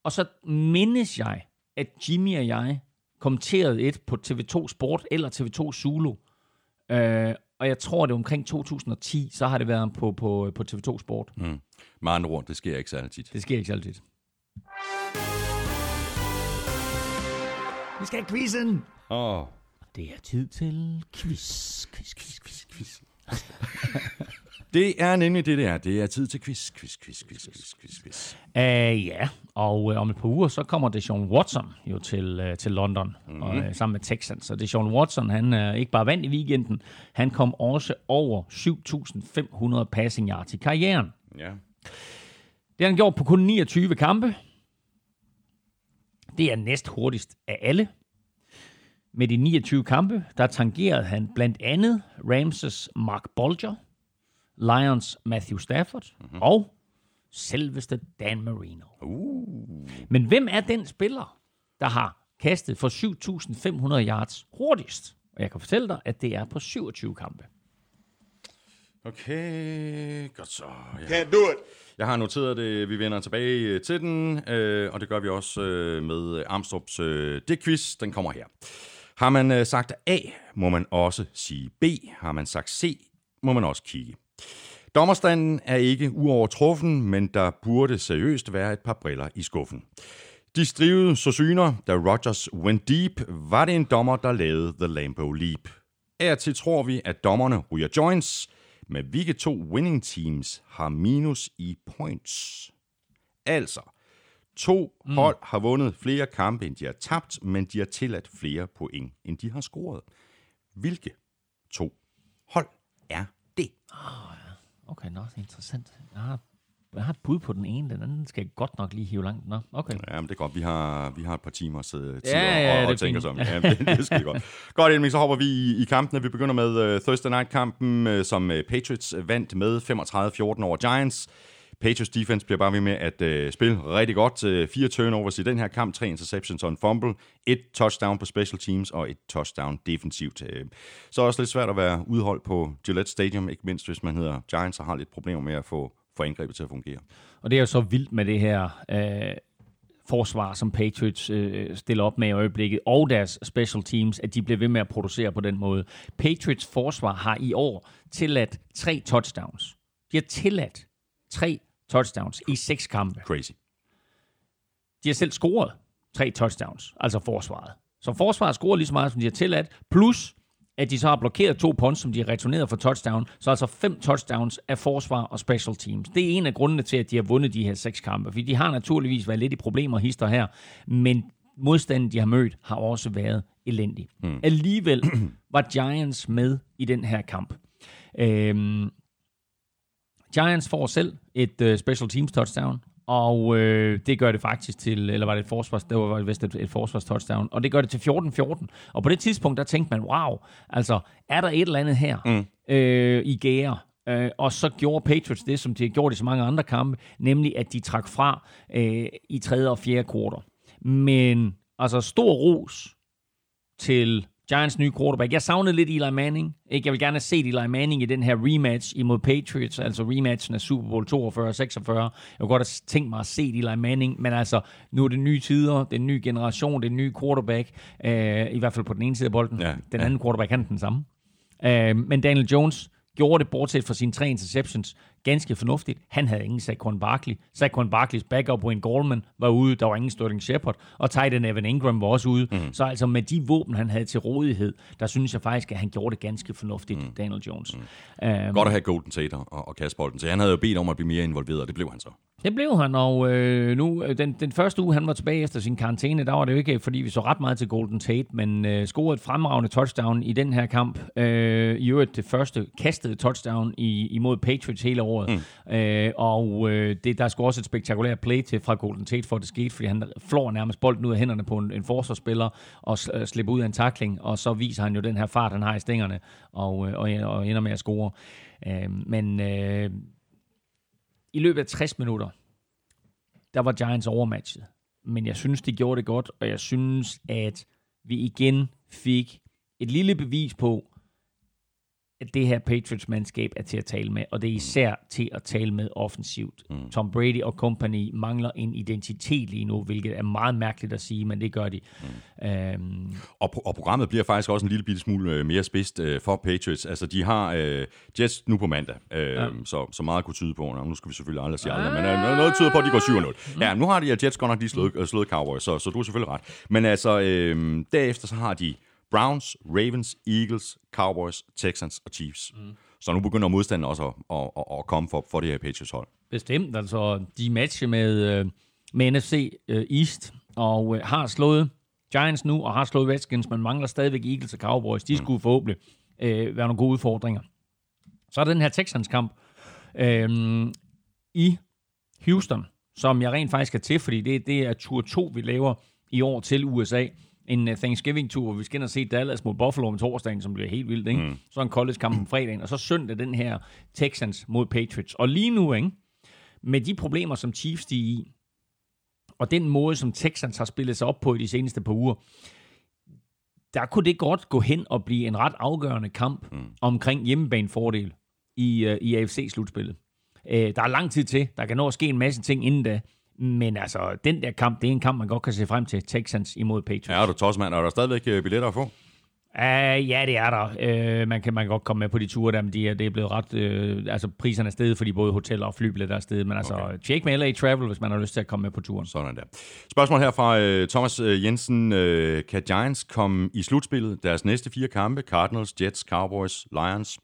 Og så mindes jeg, at Jimmy og jeg kommenterede et på TV2 Sport eller TV2 Zulu. Øh, og jeg tror, det er omkring 2010, så har det været på, på, på TV2 Sport. Mm. Med andre ord, det sker ikke særlig tit. Det sker ikke så altid. Vi skal have quizzen! Åh, Det er tid til quiz, quiz, quiz, quiz, quiz. (laughs) det er nemlig det, det er. Det er tid til quiz, quiz, quiz, quiz, quiz, quiz, quiz. Uh, ja, og uh, om et par uger, så kommer Deshaun Watson jo til, uh, til London, mm-hmm. og, uh, sammen med Texans. Så Deshaun Watson, han er uh, ikke bare vandt i weekenden, han kom også over 7.500 passing yards i karrieren. Ja. Det har han gjort på kun 29 kampe. Det er næst hurtigst af alle. Med de 29 kampe, der tangerede han blandt andet Ramses Mark Bolger, Lions Matthew Stafford mm-hmm. og selveste Dan Marino. Uh. Men hvem er den spiller, der har kastet for 7.500 yards hurtigst? Og jeg kan fortælle dig, at det er på 27 kampe. Okay, godt så. Ja. Can't do it. Jeg har noteret det, vi vender tilbage øh, til den, øh, og det gør vi også øh, med Armstrongs øh, det-quiz. Den kommer her. Har man øh, sagt A, må man også sige B. Har man sagt C, må man også kigge. Dommerstanden er ikke uovertruffen, men der burde seriøst være et par briller i skuffen. De strivede så syner, da Rodgers went deep, var det en dommer, der lavede The Lambo Leap. Af til tror vi, at dommerne ryger joints, men hvilke to winning teams har minus i points? Altså, to mm. hold har vundet flere kampe, end de har tabt, men de har tilladt flere point, end de har scoret. Hvilke to hold er det? Okay, nå, det er interessant. Jeg har, jeg har et bud på den ene, den anden skal jeg godt nok lige hive langt. Nå, okay. Ja, men det er godt. Vi har, vi har et par timer tid ja, Ja, ja, og, og tænker fint. som. Ja, det, det skide godt. (laughs) Godt, Elming, så hopper vi i, i kampene. Vi begynder med uh, Thursday Night-kampen, uh, som uh, Patriots vandt med 35-14 over Giants. Patriots defense bliver bare ved med at øh, spille rigtig godt. Øh, fire turnovers i den her kamp, tre interceptions og en fumble, et touchdown på special teams og et touchdown defensivt. Øh, så er det også lidt svært at være udholdt på Gillette Stadium, ikke mindst hvis man hedder Giants og har lidt problemer med at få, få angrebet til at fungere. Og det er jo så vildt med det her øh, forsvar, som Patriots øh, stiller op med i øjeblikket, og deres special teams, at de bliver ved med at producere på den måde. Patriots forsvar har i år tilladt tre touchdowns. De har tilladt tre touchdowns i seks kampe. Crazy. De har selv scoret tre touchdowns, altså forsvaret. Så forsvaret scorer lige så meget, som de har tilladt, plus at de så har blokeret to punts, som de har returneret for touchdown, så altså fem touchdowns af forsvar og special teams. Det er en af grundene til, at de har vundet de her seks kampe, fordi de har naturligvis været lidt i problemer hister her, men modstanden, de har mødt, har også været elendig. Mm. Alligevel var Giants med i den her kamp. Øhm, Giants får selv et uh, special teams touchdown, og øh, det gør det faktisk til, eller var det et forsvars, det var vist et, et forsvars touchdown, og det gør det til 14-14. Og på det tidspunkt, der tænkte man, wow, altså, er der et eller andet her mm. øh, i gære? Øh, og så gjorde Patriots det, som de har gjort i så mange andre kampe, nemlig at de trak fra øh, i tredje og fjerde kvartal. Men altså stor ros til Giants nye quarterback. Jeg savnede lidt Eli Manning. Ikke? Jeg vil gerne have set Eli Manning i den her rematch imod Patriots, altså rematchen af Super Bowl 42-46. Jeg kunne godt have tænkt mig at se Eli Manning, men altså, nu er det nye tider, det er en ny generation, det er en ny quarterback, øh, i hvert fald på den ene side af bolden. Ja, den ja. anden quarterback, han den samme. Øh, men Daniel Jones gjorde det, bortset fra sine tre interceptions, ganske fornuftigt. Han havde ingen Saquon Barkley. Saquon Barkleys backup Wayne Goldman var ude, der var ingen Sterling Shepard, og Titan Evan Ingram var også ude. Mm. Så altså med de våben, han havde til rådighed, der synes jeg faktisk, at han gjorde det ganske fornuftigt, mm. Daniel Jones. Mm. Um, Godt at have Golden Tate og, og kaste bolden, så han havde jo bedt om at blive mere involveret, og det blev han så. Det blev han, og øh, nu, øh, den, den første uge, han var tilbage efter sin karantæne, der var det jo ikke, fordi vi så ret meget til Golden Tate, men øh, scorede et fremragende touchdown i den her kamp. Øh, I øvrigt det første kastede touchdown i, imod Patriots hele året. Mm. Øh, og øh, det, der skulle også et spektakulært play til fra Golden Tate, for det skete, fordi han flår nærmest bolden ud af hænderne på en, en forsvarsspiller og øh, slipper ud af en takling, og så viser han jo den her fart, han har i stængerne, og, øh, og, og ender med at score. Øh, men... Øh, i løbet af 60 minutter, der var Giants overmatchet. Men jeg synes, de gjorde det godt, og jeg synes, at vi igen fik et lille bevis på, at det her Patriots-mandskab er til at tale med, og det er især til at tale med offensivt. Mm. Tom Brady og company mangler en identitet lige nu, hvilket er meget mærkeligt at sige, men det gør de. Mm. Øhm. Og, og programmet bliver faktisk også en lille bitte smule øh, mere spidst øh, for Patriots. Altså, de har øh, Jets nu på mandag, øh, ja. så, så meget kunne tyde på. Nå, nu skal vi selvfølgelig aldrig sige aldrig, men øh, noget tyder på, at de går 7-0. Mm. Ja, nu har de Jets godt nok lige slået, mm. slået Cowboys, så, så du har selvfølgelig ret. Men altså, øh, derefter så har de Browns, Ravens, Eagles, Cowboys, Texans og Chiefs. Mm. Så nu begynder modstanden også at, at, at, at komme for, for det her Patriots hold. Bestemt, altså de matcher med, øh, med NFC øh, East, og øh, har slået Giants nu, og har slået Redskins, men mangler stadigvæk Eagles og Cowboys. De mm. skulle forhåbentlig øh, være nogle gode udfordringer. Så er der den her Texans-kamp øh, i Houston, som jeg rent faktisk er til, fordi det, det er tur 2, vi laver i år til USA en uh, Thanksgiving-tur, hvor vi skal ind og se Dallas mod Buffalo om torsdagen, som bliver helt vildt, ikke? Mm. Så en college-kamp om fredagen, og så søndag den her Texans mod Patriots. Og lige nu, ikke? med de problemer, som Chiefs de er i, og den måde, som Texans har spillet sig op på i de seneste par uger, der kunne det godt gå hen og blive en ret afgørende kamp mm. omkring hjemmebanefordel i, uh, i AFC-slutspillet. Uh, der er lang tid til. Der kan nå at ske en masse ting inden da. Men altså, den der kamp, det er en kamp, man godt kan se frem til. Texans imod Patriots. Ja, du tosmand. Er der stadigvæk øh, billetter at få? Uh, ja, det er der. Uh, man, kan, man kan godt komme med på de ture der, men de er, det er blevet ret... Uh, altså, priserne er steget, fordi både hoteller og flybilletter er steget. Men altså, okay. tjek med LA Travel, hvis man har lyst til at komme med på turen. Sådan der. Spørgsmål her fra uh, Thomas Jensen. Uh, kan Giants komme i slutspillet? Deres næste fire kampe, Cardinals, Jets, Cowboys, Lions,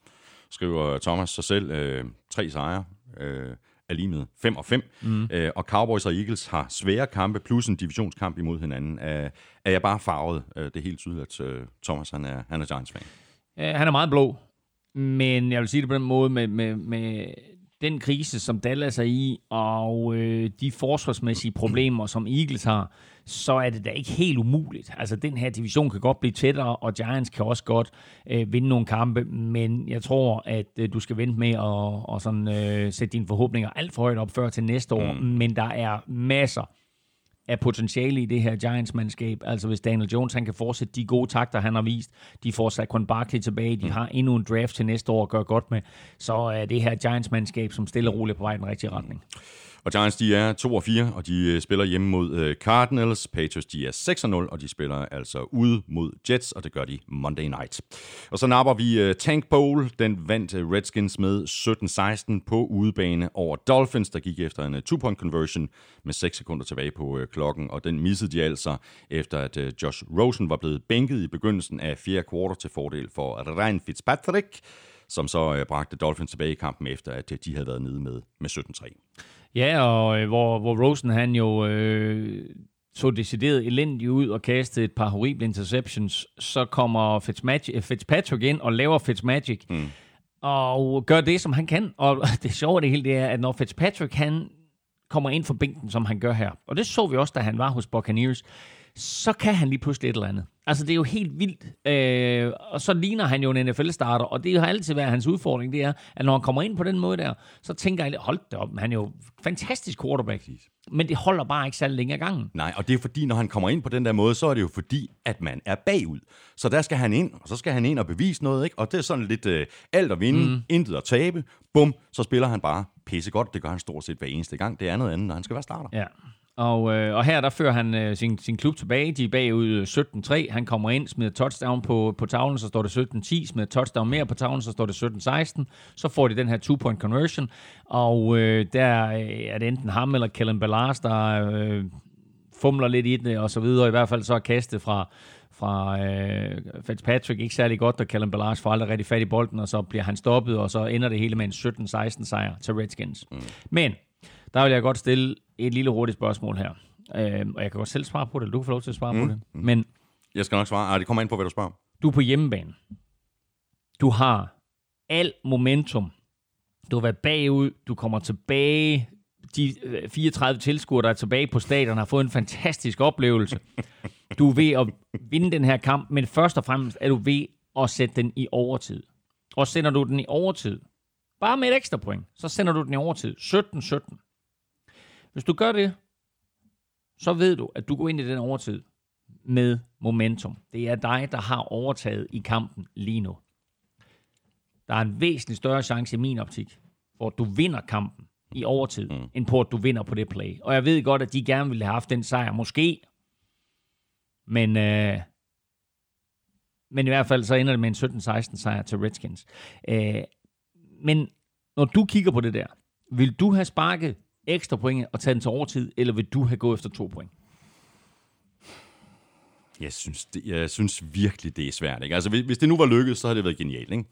skriver Thomas sig selv. Uh, tre sejre. Uh, er lige med 5 og 5. Mm. Øh, og Cowboys og Eagles har svære kampe, plus en divisionskamp imod hinanden. Er, er jeg bare farvet? Øh, det er helt tydeligt, at uh, Thomas han er, han er Giants-fan. Han er meget blå, men jeg vil sige det på den måde, med, med, med den krise, som Dallas er i, og øh, de forsvarsmæssige problemer, som Eagles har, så er det da ikke helt umuligt. Altså, den her division kan godt blive tættere, og Giants kan også godt øh, vinde nogle kampe, men jeg tror, at øh, du skal vente med at og sådan, øh, sætte dine forhåbninger alt for højt op før til næste år, mm. men der er masser af potentiale i det her Giants-mandskab. Altså hvis Daniel Jones han kan fortsætte de gode takter, han har vist, de får Saquon Barkley tilbage, de mm. har endnu en draft til næste år at gøre godt med, så er det her Giants-mandskab, som stille og roligt på vej i den rigtige retning. Og Giants, de er 2 og 4, og de øh, spiller hjemme mod øh, Cardinals. Patriots, de er 6 og 0, og de spiller altså ude mod Jets, og det gør de Monday night. Og så napper vi øh, Tank Bowl. Den vandt Redskins med 17-16 på udebane over Dolphins, der gik efter en two-point conversion med 6 sekunder tilbage på klokken, og den missede de altså efter, at Josh Rosen var blevet bænket i begyndelsen af fjerde kvartal til fordel for Ryan Fitzpatrick, som så bragte Dolphins tilbage i kampen efter, at de havde været nede med, med 17-3. Ja, og øh, hvor, hvor Rosen han jo øh, så decideret elendigt ud og kastede et par horrible interceptions, så kommer Fitzmagic, Fitzpatrick ind og laver Fitzmagic, mm. og gør det, som han kan. Og (laughs) det sjove det hele, det er, at når Fitzpatrick han kommer ind for bænken, som han gør her, og det så vi også, da han var hos Buccaneers, så kan han lige pludselig et eller andet. Altså, det er jo helt vildt. Øh, og så ligner han jo en NFL-starter, og det har altid været hans udfordring, det er, at når han kommer ind på den måde der, så tænker jeg, hold da op, han er jo fantastisk quarterback. Men det holder bare ikke særlig længe af gangen. Nej, og det er fordi, når han kommer ind på den der måde, så er det jo fordi, at man er bagud. Så der skal han ind, og så skal han ind og bevise noget, ikke? Og det er sådan lidt øh, alt at vinde, mm. intet at tabe. Bum, så spiller han bare pisse godt. Det gør han stort set hver eneste gang. Det er noget andet, når han skal være starter. Ja, Og, øh, og her der fører han øh, sin, sin klub tilbage. De er bagud 17-3. Han kommer ind, smider touchdown på, på tavlen, så står det 17-10. Smider touchdown mere på tavlen, så står det 17-16. Så får de den her two-point conversion. Og øh, der øh, er det enten ham eller Kellen Ballars, der øh, fumler lidt i det og så videre. I hvert fald så er kastet fra, fra øh, Fitzpatrick ikke særlig godt, og Kellen Ballars får aldrig rigtig fat i bolden, og så bliver han stoppet, og så ender det hele med en 17-16 sejr til Redskins. Mm. Men der vil jeg godt stille et lille hurtigt spørgsmål her. Øh, og jeg kan godt selv svare på det, du kan få lov til at svare mm. på det. Men Jeg skal nok svare. Ah, det kommer ind på, hvad du spørger. du er på hjemmebane. Du har al momentum. Du har været bagud. Du kommer tilbage. De øh, 34 tilskuere, der er tilbage på stadion, har fået en fantastisk oplevelse. Du er ved at vinde den her kamp, men først og fremmest er du ved at sætte den i overtid. Og sender du den i overtid, bare med et ekstra point, så sender du den i overtid. 17-17. Hvis du gør det, så ved du, at du går ind i den overtid med momentum. Det er dig, der har overtaget i kampen lige nu. Der er en væsentlig større chance i min optik, for at du vinder kampen i overtid, mm. end på at du vinder på det play. Og jeg ved godt, at de gerne ville have haft den sejr, måske. Men, øh, men i hvert fald så ender det med en 17-16 sejr til Redskins. Øh, men når du kigger på det der, vil du have sparket ekstra point og tage den til overtid, eller vil du have gået efter to point? Jeg synes, det, jeg synes virkelig, det er svært. Ikke? Altså, hvis, hvis det nu var lykkedes, så havde det været genialt. Ikke?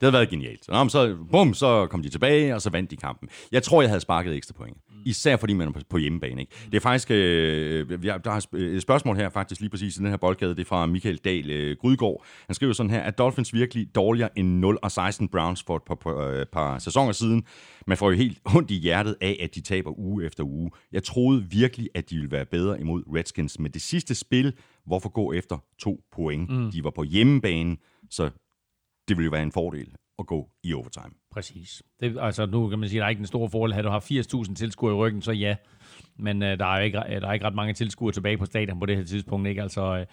Det havde været genialt. Så, nå, men så, bum, så kom de tilbage, og så vandt de kampen. Jeg tror, jeg havde sparket ekstra point. Især fordi man er på, hjemmebane. Ikke? Det er faktisk, øh, har, der er et spørgsmål her faktisk lige præcis i den her boldgade. Det er fra Michael Dahl øh, Grydgaard. Han skriver sådan her, at Dolphins virkelig dårligere end 0 og 16 Browns for et par, par, øh, par sæsoner siden. Man får jo helt ondt i hjertet af, at de taber uge efter uge. Jeg troede virkelig, at de ville være bedre imod Redskins. Men det sidste spil, hvorfor gå efter to point? Mm. De var på hjemmebane, så det ville jo være en fordel at gå i overtime. Præcis. Det, altså nu kan man sige, at der er ikke en stor fordel. Havde du haft 80.000 tilskuere i ryggen, så ja. Men øh, der, er ikke, der er ikke ret mange tilskuere tilbage på stadion på det her tidspunkt. Ikke? Altså, øh,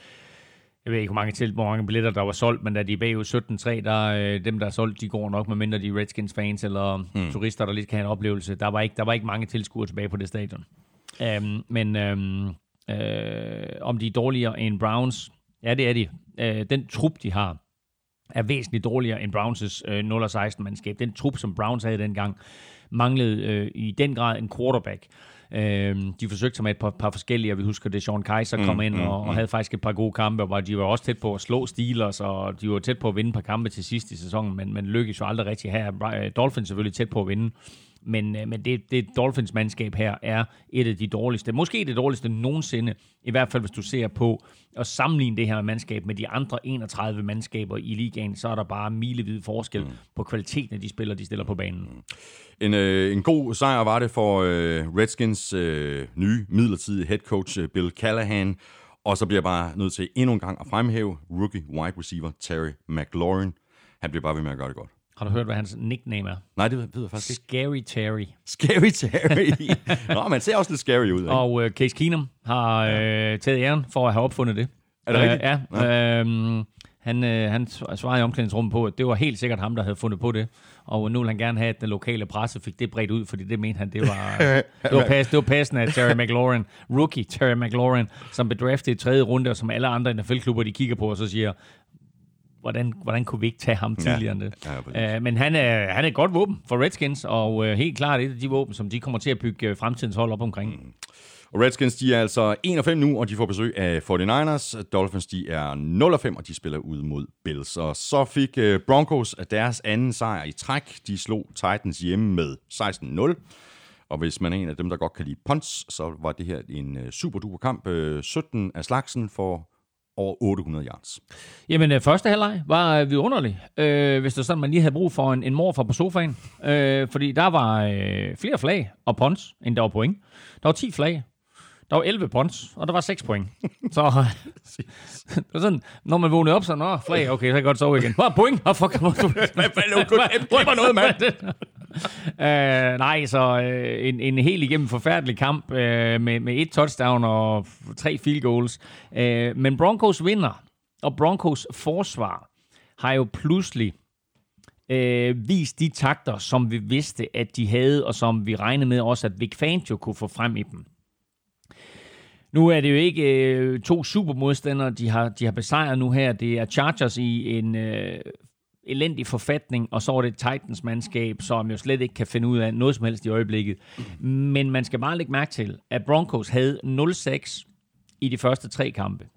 jeg ved ikke, hvor mange, til, hvor mange billetter, der var solgt, men da de er bagud 17-3, der, øh, dem, der er solgt, de går nok, med mindre de er Redskins-fans eller hmm. turister, der lige kan have en oplevelse. Der var ikke, der var ikke mange tilskuere tilbage på det stadion. Um, men um, øh, om de er dårligere end Browns, ja, det er de. Uh, den trup, de har, er væsentligt dårligere end Browns' øh, 0-16-mandskab. Den trup, som Browns havde dengang, manglede øh, i den grad en quarterback. Øh, de forsøgte sig med et par, par forskellige, vi husker, det Sean Kaiser kom mm, ind og, og havde faktisk et par gode kampe, og de var også tæt på at slå Steelers, og de var tæt på at vinde et par kampe til sidst i sæsonen, men, men lykkedes jo aldrig rigtig her. Dolphins selvfølgelig tæt på at vinde, men, øh, men det, det Dolphins mandskab her er et af de dårligste, måske det dårligste nogensinde, i hvert fald hvis du ser på at sammenligne det her mandskab med de andre 31 mandskaber i ligaen, så er der bare milevid forskel mm. på kvaliteten af de spillere, de stiller på banen. Mm. En, øh, en god sejr var det for øh, Redskins øh, nye midlertidige head coach øh, Bill Callahan, og så bliver jeg bare nødt til endnu en gang at fremhæve rookie wide receiver Terry McLaurin. Han bliver bare ved med at gøre det godt. Har du hørt, hvad hans nickname er? Nej, det ved jeg faktisk ikke. Scary Terry. Scary Terry. (laughs) Nå, man ser også lidt scary ud. Ikke? Og uh, Case Keenum har øh, taget æren for at have opfundet det. Er det rigtigt? Uh, ja. Uh, han, øh, han svarede i omklædningsrummet på, at det var helt sikkert ham, der havde fundet på det. Og nu vil han gerne have, at den lokale presse fik det bredt ud, fordi det mente han, det var, (laughs) det var, pass, det var passende af Terry McLaurin, rookie Terry McLaurin, som blev draftet i tredje runde, og som alle andre NFL-klubber, de kigger på, og så siger, hvordan, hvordan kunne vi ikke tage ham tidligere end det? Ja, uh, men han er, han er et godt våben for Redskins, og uh, helt klart et af de våben, som de kommer til at bygge uh, fremtidens hold op omkring. Mm. Og Redskins, de er altså 1 5 nu, og de får besøg af 49ers. Dolphins, de er 0 5, og de spiller ud mod Bills. Og så fik uh, Broncos deres anden sejr i træk. De slog Titans hjemme med 16-0. Og hvis man er en af dem, der godt kan lide punts, så var det her en super duper kamp. Uh, 17 af slagsen for over 800 yards. Jamen, øh, første halvleg var vi vidunderlig, øh, hvis det sådan, man lige havde brug for en, en morfar på sofaen. Øh, fordi der var øh, flere flag og punts, end der var point. Der var 10 flag. Der var 11 punts, og der var 6 point. (laughs) Så (laughs) det var sådan, når man vågnede op, så nå, flag, okay, så kan jeg godt sove igen. Hvor point? Hvor fuck? (laughs) Hvad var noget, mand? uh, nej, så uh, en, en helt igennem forfærdelig kamp uh, med, med et touchdown og tre field goals. Uh, men Broncos vinder, og Broncos forsvar har jo pludselig uh, vist de takter, som vi vidste, at de havde, og som vi regnede med også, at Vic Fangio kunne få frem i dem. Nu er det jo ikke øh, to supermodstandere, de har, de har besejret nu her. Det er Chargers i en øh, elendig forfatning, og så er det Titans mandskab, som jo slet ikke kan finde ud af noget som helst i øjeblikket. Men man skal bare lægge mærke til, at Broncos havde 0-6 i de første tre kampe.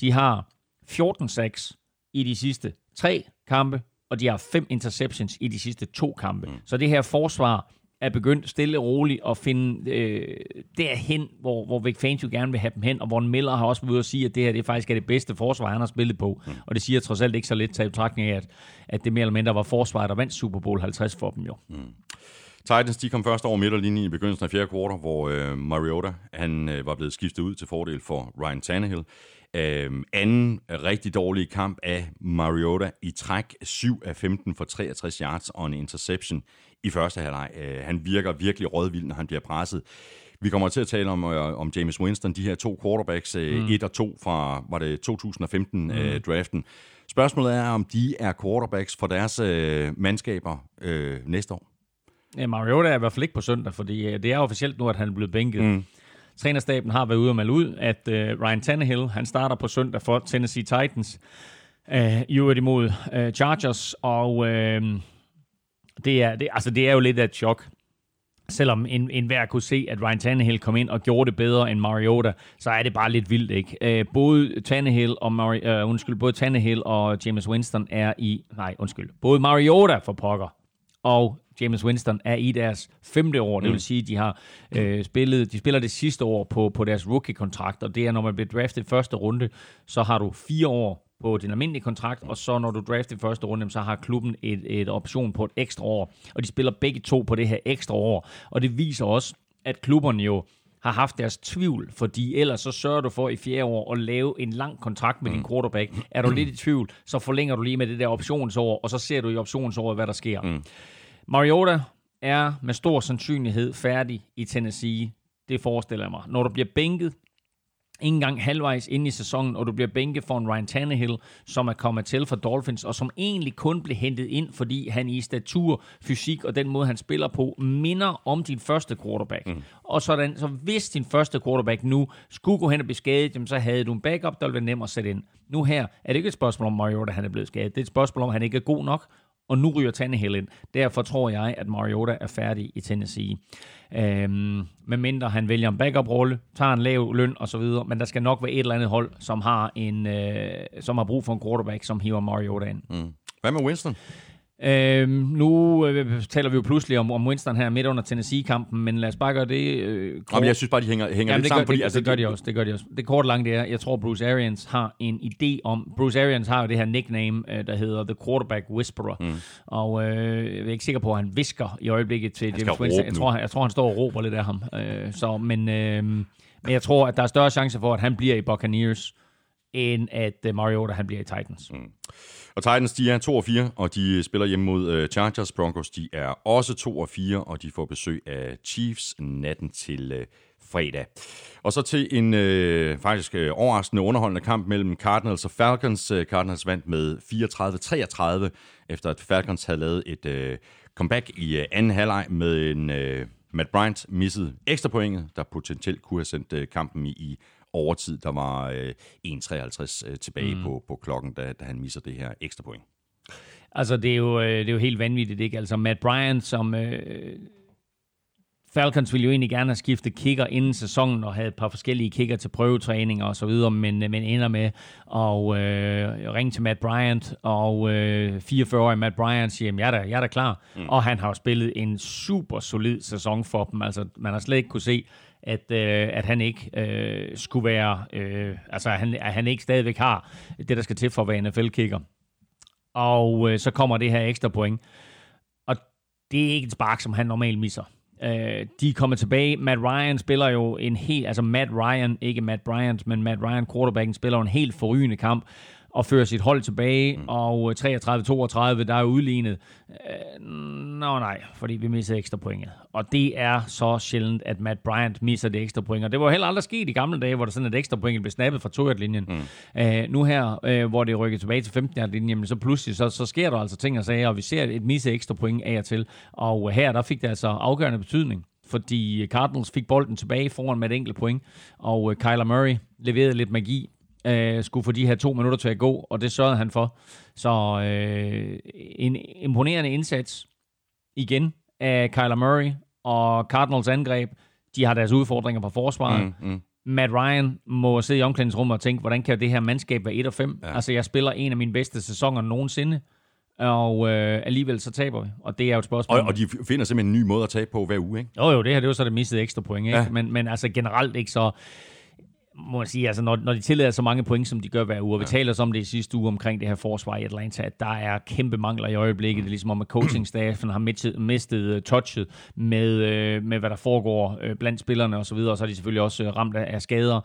De har 14-6 i de sidste tre kampe, og de har fem interceptions i de sidste to kampe. Mm. Så det her forsvar er begyndt stille og roligt at finde øh, derhen, hvor, hvor Vic Fangio gerne vil have dem hen, og hvor Miller har også været ude at sige, at det her det faktisk er det bedste forsvar, han har spillet på. Mm. Og det siger trods alt ikke så lidt til betragtning af, at, at det mere eller mindre var forsvaret, der vandt Super Bowl 50 for dem jo. Mm. Titans de kom først over midterlinjen i begyndelsen af fjerde kvartal, hvor øh, Mariota han, øh, var blevet skiftet ud til fordel for Ryan Tannehill. Øh, anden rigtig dårlig kamp af Mariota i træk 7 af 15 for 63 yards og en interception i første halvleg. Øh, han virker virkelig rådvild, når han bliver presset. Vi kommer til at tale om, øh, om James Winston, de her to quarterbacks, øh, mm. 1 og 2 fra, var det 2015-draften. Mm. Spørgsmålet er, om de er quarterbacks for deres øh, mandskaber øh, næste år. Ja, Mariota er i hvert fald ikke på søndag, fordi øh, det er officielt nu, at han er blevet bænket. Mm. Trænerstaben har været ude og melde ud, at øh, Ryan Tannehill, han starter på søndag for Tennessee Titans. Øh, i øvrigt imod øh, Chargers, og øh, det, er, det, altså, det er jo lidt af et chok. Selvom en, en hver kunne se, at Ryan Tannehill kom ind og gjorde det bedre end Mariota, så er det bare lidt vildt, ikke? Øh, både Tannehill og Mari, øh, undskyld, både Tannehill og James Winston er i, nej, undskyld, både Mariota for pokker og James Winston er i deres femte år. Mm. Det vil mm. sige, at de har øh, spillet, de spiller det sidste år på, på deres rookie-kontrakt, og det er, når man bliver draftet første runde, så har du fire år på din almindelige kontrakt, og så når du drafter i første runde, så har klubben et, et option på et ekstra år, og de spiller begge to på det her ekstra år, og det viser også, at klubberne jo har haft deres tvivl, fordi ellers så sørger du for i fjerde år at lave en lang kontrakt med din mm. quarterback. Er du lidt i tvivl, så forlænger du lige med det der optionsår, og så ser du i optionsåret, hvad der sker. Mm. Mariota er med stor sandsynlighed færdig i Tennessee. Det forestiller jeg mig. Når du bliver bænket, ikke engang halvvejs ind i sæsonen, og du bliver bænket for en Ryan Tannehill, som er kommet til for Dolphins, og som egentlig kun blev hentet ind, fordi han i statur, fysik og den måde, han spiller på, minder om din første quarterback. Mm. Og sådan, så hvis din første quarterback nu skulle gå hen og blive skadet, så havde du en backup, der ville være nem at sætte ind. Nu her er det ikke et spørgsmål om Mariota, han er blevet skadet. Det er et spørgsmål om, han ikke er god nok, og nu ryger Tannehill ind. Derfor tror jeg, at Mariota er færdig i Tennessee. Øhm, mindre han vælger en backup-rolle, tager en lav løn og så videre, men der skal nok være et eller andet hold, som har, en, øh, som har brug for en quarterback, som hiver Mariota ind. Mm. Hvad med Winston? Øhm, nu øh, taler vi jo pludselig om, om Winston her midt under Tennessee-kampen, men lad os bare gøre det øh, kort. Jamen, jeg synes bare, de hænger, hænger Jamen, lidt det sammen. Gør, fordi, det, altså, det, gør de også, det gør de også. Det korte lange det er, jeg tror, Bruce Arians har en idé om... Bruce Arians har jo det her nickname, øh, der hedder The Quarterback Whisperer. Mm. Og øh, jeg er ikke sikker på, at han visker i øjeblikket til James Winston. Jeg tror, jeg tror, han står og råber lidt af ham. Øh, så, men, øh, men jeg tror, at der er større chance for, at han bliver i Buccaneers, end at øh, Mariota han bliver i Titans. Mm. Og Titans, de er 2 og 4, og de spiller hjemme mod uh, Chargers. Broncos, de er også 2 og 4, og de får besøg af Chiefs natten til uh, fredag. Og så til en øh, faktisk øh, overraskende underholdende kamp mellem Cardinals og Falcons. Cardinals vandt med 34-33, efter at Falcons havde lavet et øh, comeback i øh, anden halvleg med en... Øh, Matt Bryant missede ekstra pointet, der potentielt kunne have sendt kampen i, i overtid. Der var øh, 1.53 øh, tilbage mm. på, på klokken, da, da han misser det her ekstra point. Altså, det er jo, øh, det er jo helt vanvittigt, ikke? Altså, Matt Bryant, som... Øh, Falcons ville jo egentlig gerne have skiftet kicker inden sæsonen og havde et par forskellige kicker til prøvetræninger og så videre, men, øh, men ender med at øh, ringe til Matt Bryant, og øh, 44-årige Matt Bryant siger, jeg er da, jeg er da klar. Mm. Og han har jo spillet en super solid sæson for dem. Altså, man har slet ikke kunne se, at, øh, at han ikke øh, skulle være, øh, altså han, at han ikke stadigvæk har det, der skal til for at være NFL-kicker. Og øh, så kommer det her ekstra point. Og det er ikke et spark, som han normalt misser. Øh, de kommer tilbage. Matt Ryan spiller jo en helt, altså Matt Ryan, ikke Matt Bryant, men Matt Ryan, quarterbacken, spiller en helt forrygende kamp og fører sit hold tilbage, mm. og 33-32, der er udlignet. Øh, nå nej, fordi vi misser ekstra point. Og det er så sjældent, at Matt Bryant misser det ekstra point. Og det var heller aldrig sket i gamle dage, hvor der sådan et ekstra point blev snappet fra 2 linjen mm. øh, Nu her, øh, hvor det rykker tilbage til 15 linjen så pludselig så, så sker der altså ting og sager, og vi ser et misse ekstra point af og til. Og her, der fik det altså afgørende betydning fordi Cardinals fik bolden tilbage foran med et enkelt point, og øh, Kyler Murray leverede lidt magi, øh, skulle få de her to minutter til at gå, og det sørgede han for. Så øh, en imponerende indsats igen af Kyler Murray og Cardinals angreb. De har deres udfordringer på forsvaret. Mm, mm. Matt Ryan må sidde i omklædningsrummet og tænke, hvordan kan det her mandskab være 1 og 5? Ja. Altså, jeg spiller en af mine bedste sæsoner nogensinde, og øh, alligevel så taber vi. Og det er jo et spørgsmål. Og, og de finder simpelthen en ny måde at tabe på hver uge, ikke? Jo, jo, det her det jo så det mistede ekstra point, ikke? Ja. Men, men altså generelt ikke så må man sige, altså når, når de tillader så mange point, som de gør hver uge, og vi ja. taler så om det i sidste uge omkring det her forsvar i Atlanta, at der er kæmpe mangler i øjeblikket. Det er ligesom om, at coachingstaffen har mistet, mistet uh, touchet med, uh, med, hvad der foregår uh, blandt spillerne osv., og, så er de selvfølgelig også ramt af skader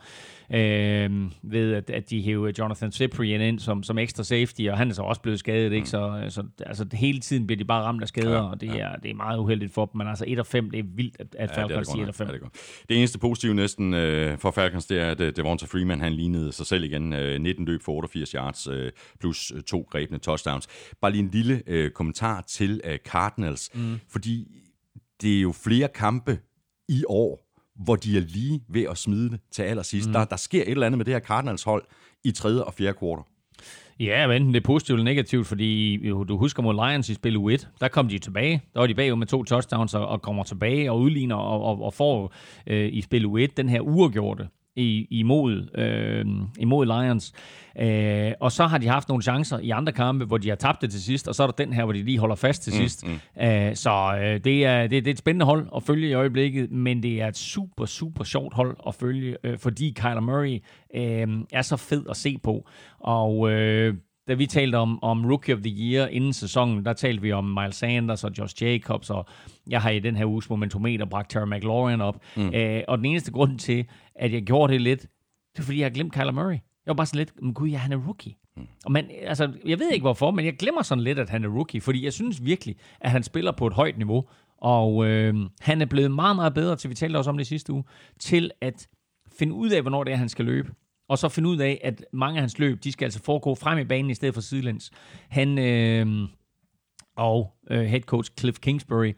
øh, ved at, at de hæver Jonathan Cyprian ind som, som ekstra safety, og han er så også blevet skadet, ikke? Mm. Så, så altså, hele tiden bliver de bare ramt af skader, ja, og det, ja. er, det er meget uheldigt for dem, men altså 1 og 5, det er vildt, at, at ja, Falcons siger 1 og 5. Ja, det, det eneste positive næsten øh, for Falcons, det er, at uh, Devonta Freeman, han lignede sig selv igen, øh, 19 løb for 88 yards, øh, plus øh, to grebne touchdowns. Bare lige en lille øh, kommentar til øh, Cardinals, mm. fordi det er jo flere kampe i år, hvor de er lige ved at smide det til allersidst. Mm. Der, der sker et eller andet med det her Cardinals hold i tredje og fjerde kvartal. Ja, men enten det er positivt eller negativt, fordi du husker mod Lions i spil U1, der kom de tilbage. Der var de bagud med to touchdowns og, og kommer tilbage og udligner og, og, og får øh, i spil U1 den her uafgjorte i, imod, øh, imod Lions. Øh, og så har de haft nogle chancer i andre kampe, hvor de har tabt det til sidst, og så er der den her, hvor de lige holder fast til mm, sidst. Mm. Øh, så øh, det, er, det, det er et spændende hold at følge i øjeblikket, men det er et super, super sjovt hold at følge, øh, fordi Kyler Murray øh, er så fed at se på. Og øh, da vi talte om, om Rookie of the Year inden sæsonen, der talte vi om Miles Sanders og Josh Jacobs, og jeg har i den her uges momentometer bragt Terry McLaurin op. Mm. Øh, og den eneste grund til, at jeg gjorde det lidt, det er fordi, jeg har glemt Kyler Murray. Jeg var bare sådan lidt, men gud, ja, han er rookie. Mm. Og man, altså, jeg ved ikke hvorfor, men jeg glemmer sådan lidt, at han er rookie, fordi jeg synes virkelig, at han spiller på et højt niveau, og øh, han er blevet meget, meget bedre, til vi talte også om det sidste uge, til at finde ud af, hvornår det er, han skal løbe og så finde ud af, at mange af hans løb, de skal altså foregå frem i banen i stedet for sidelæns. Han øh, og øh, head coach Cliff Kingsbury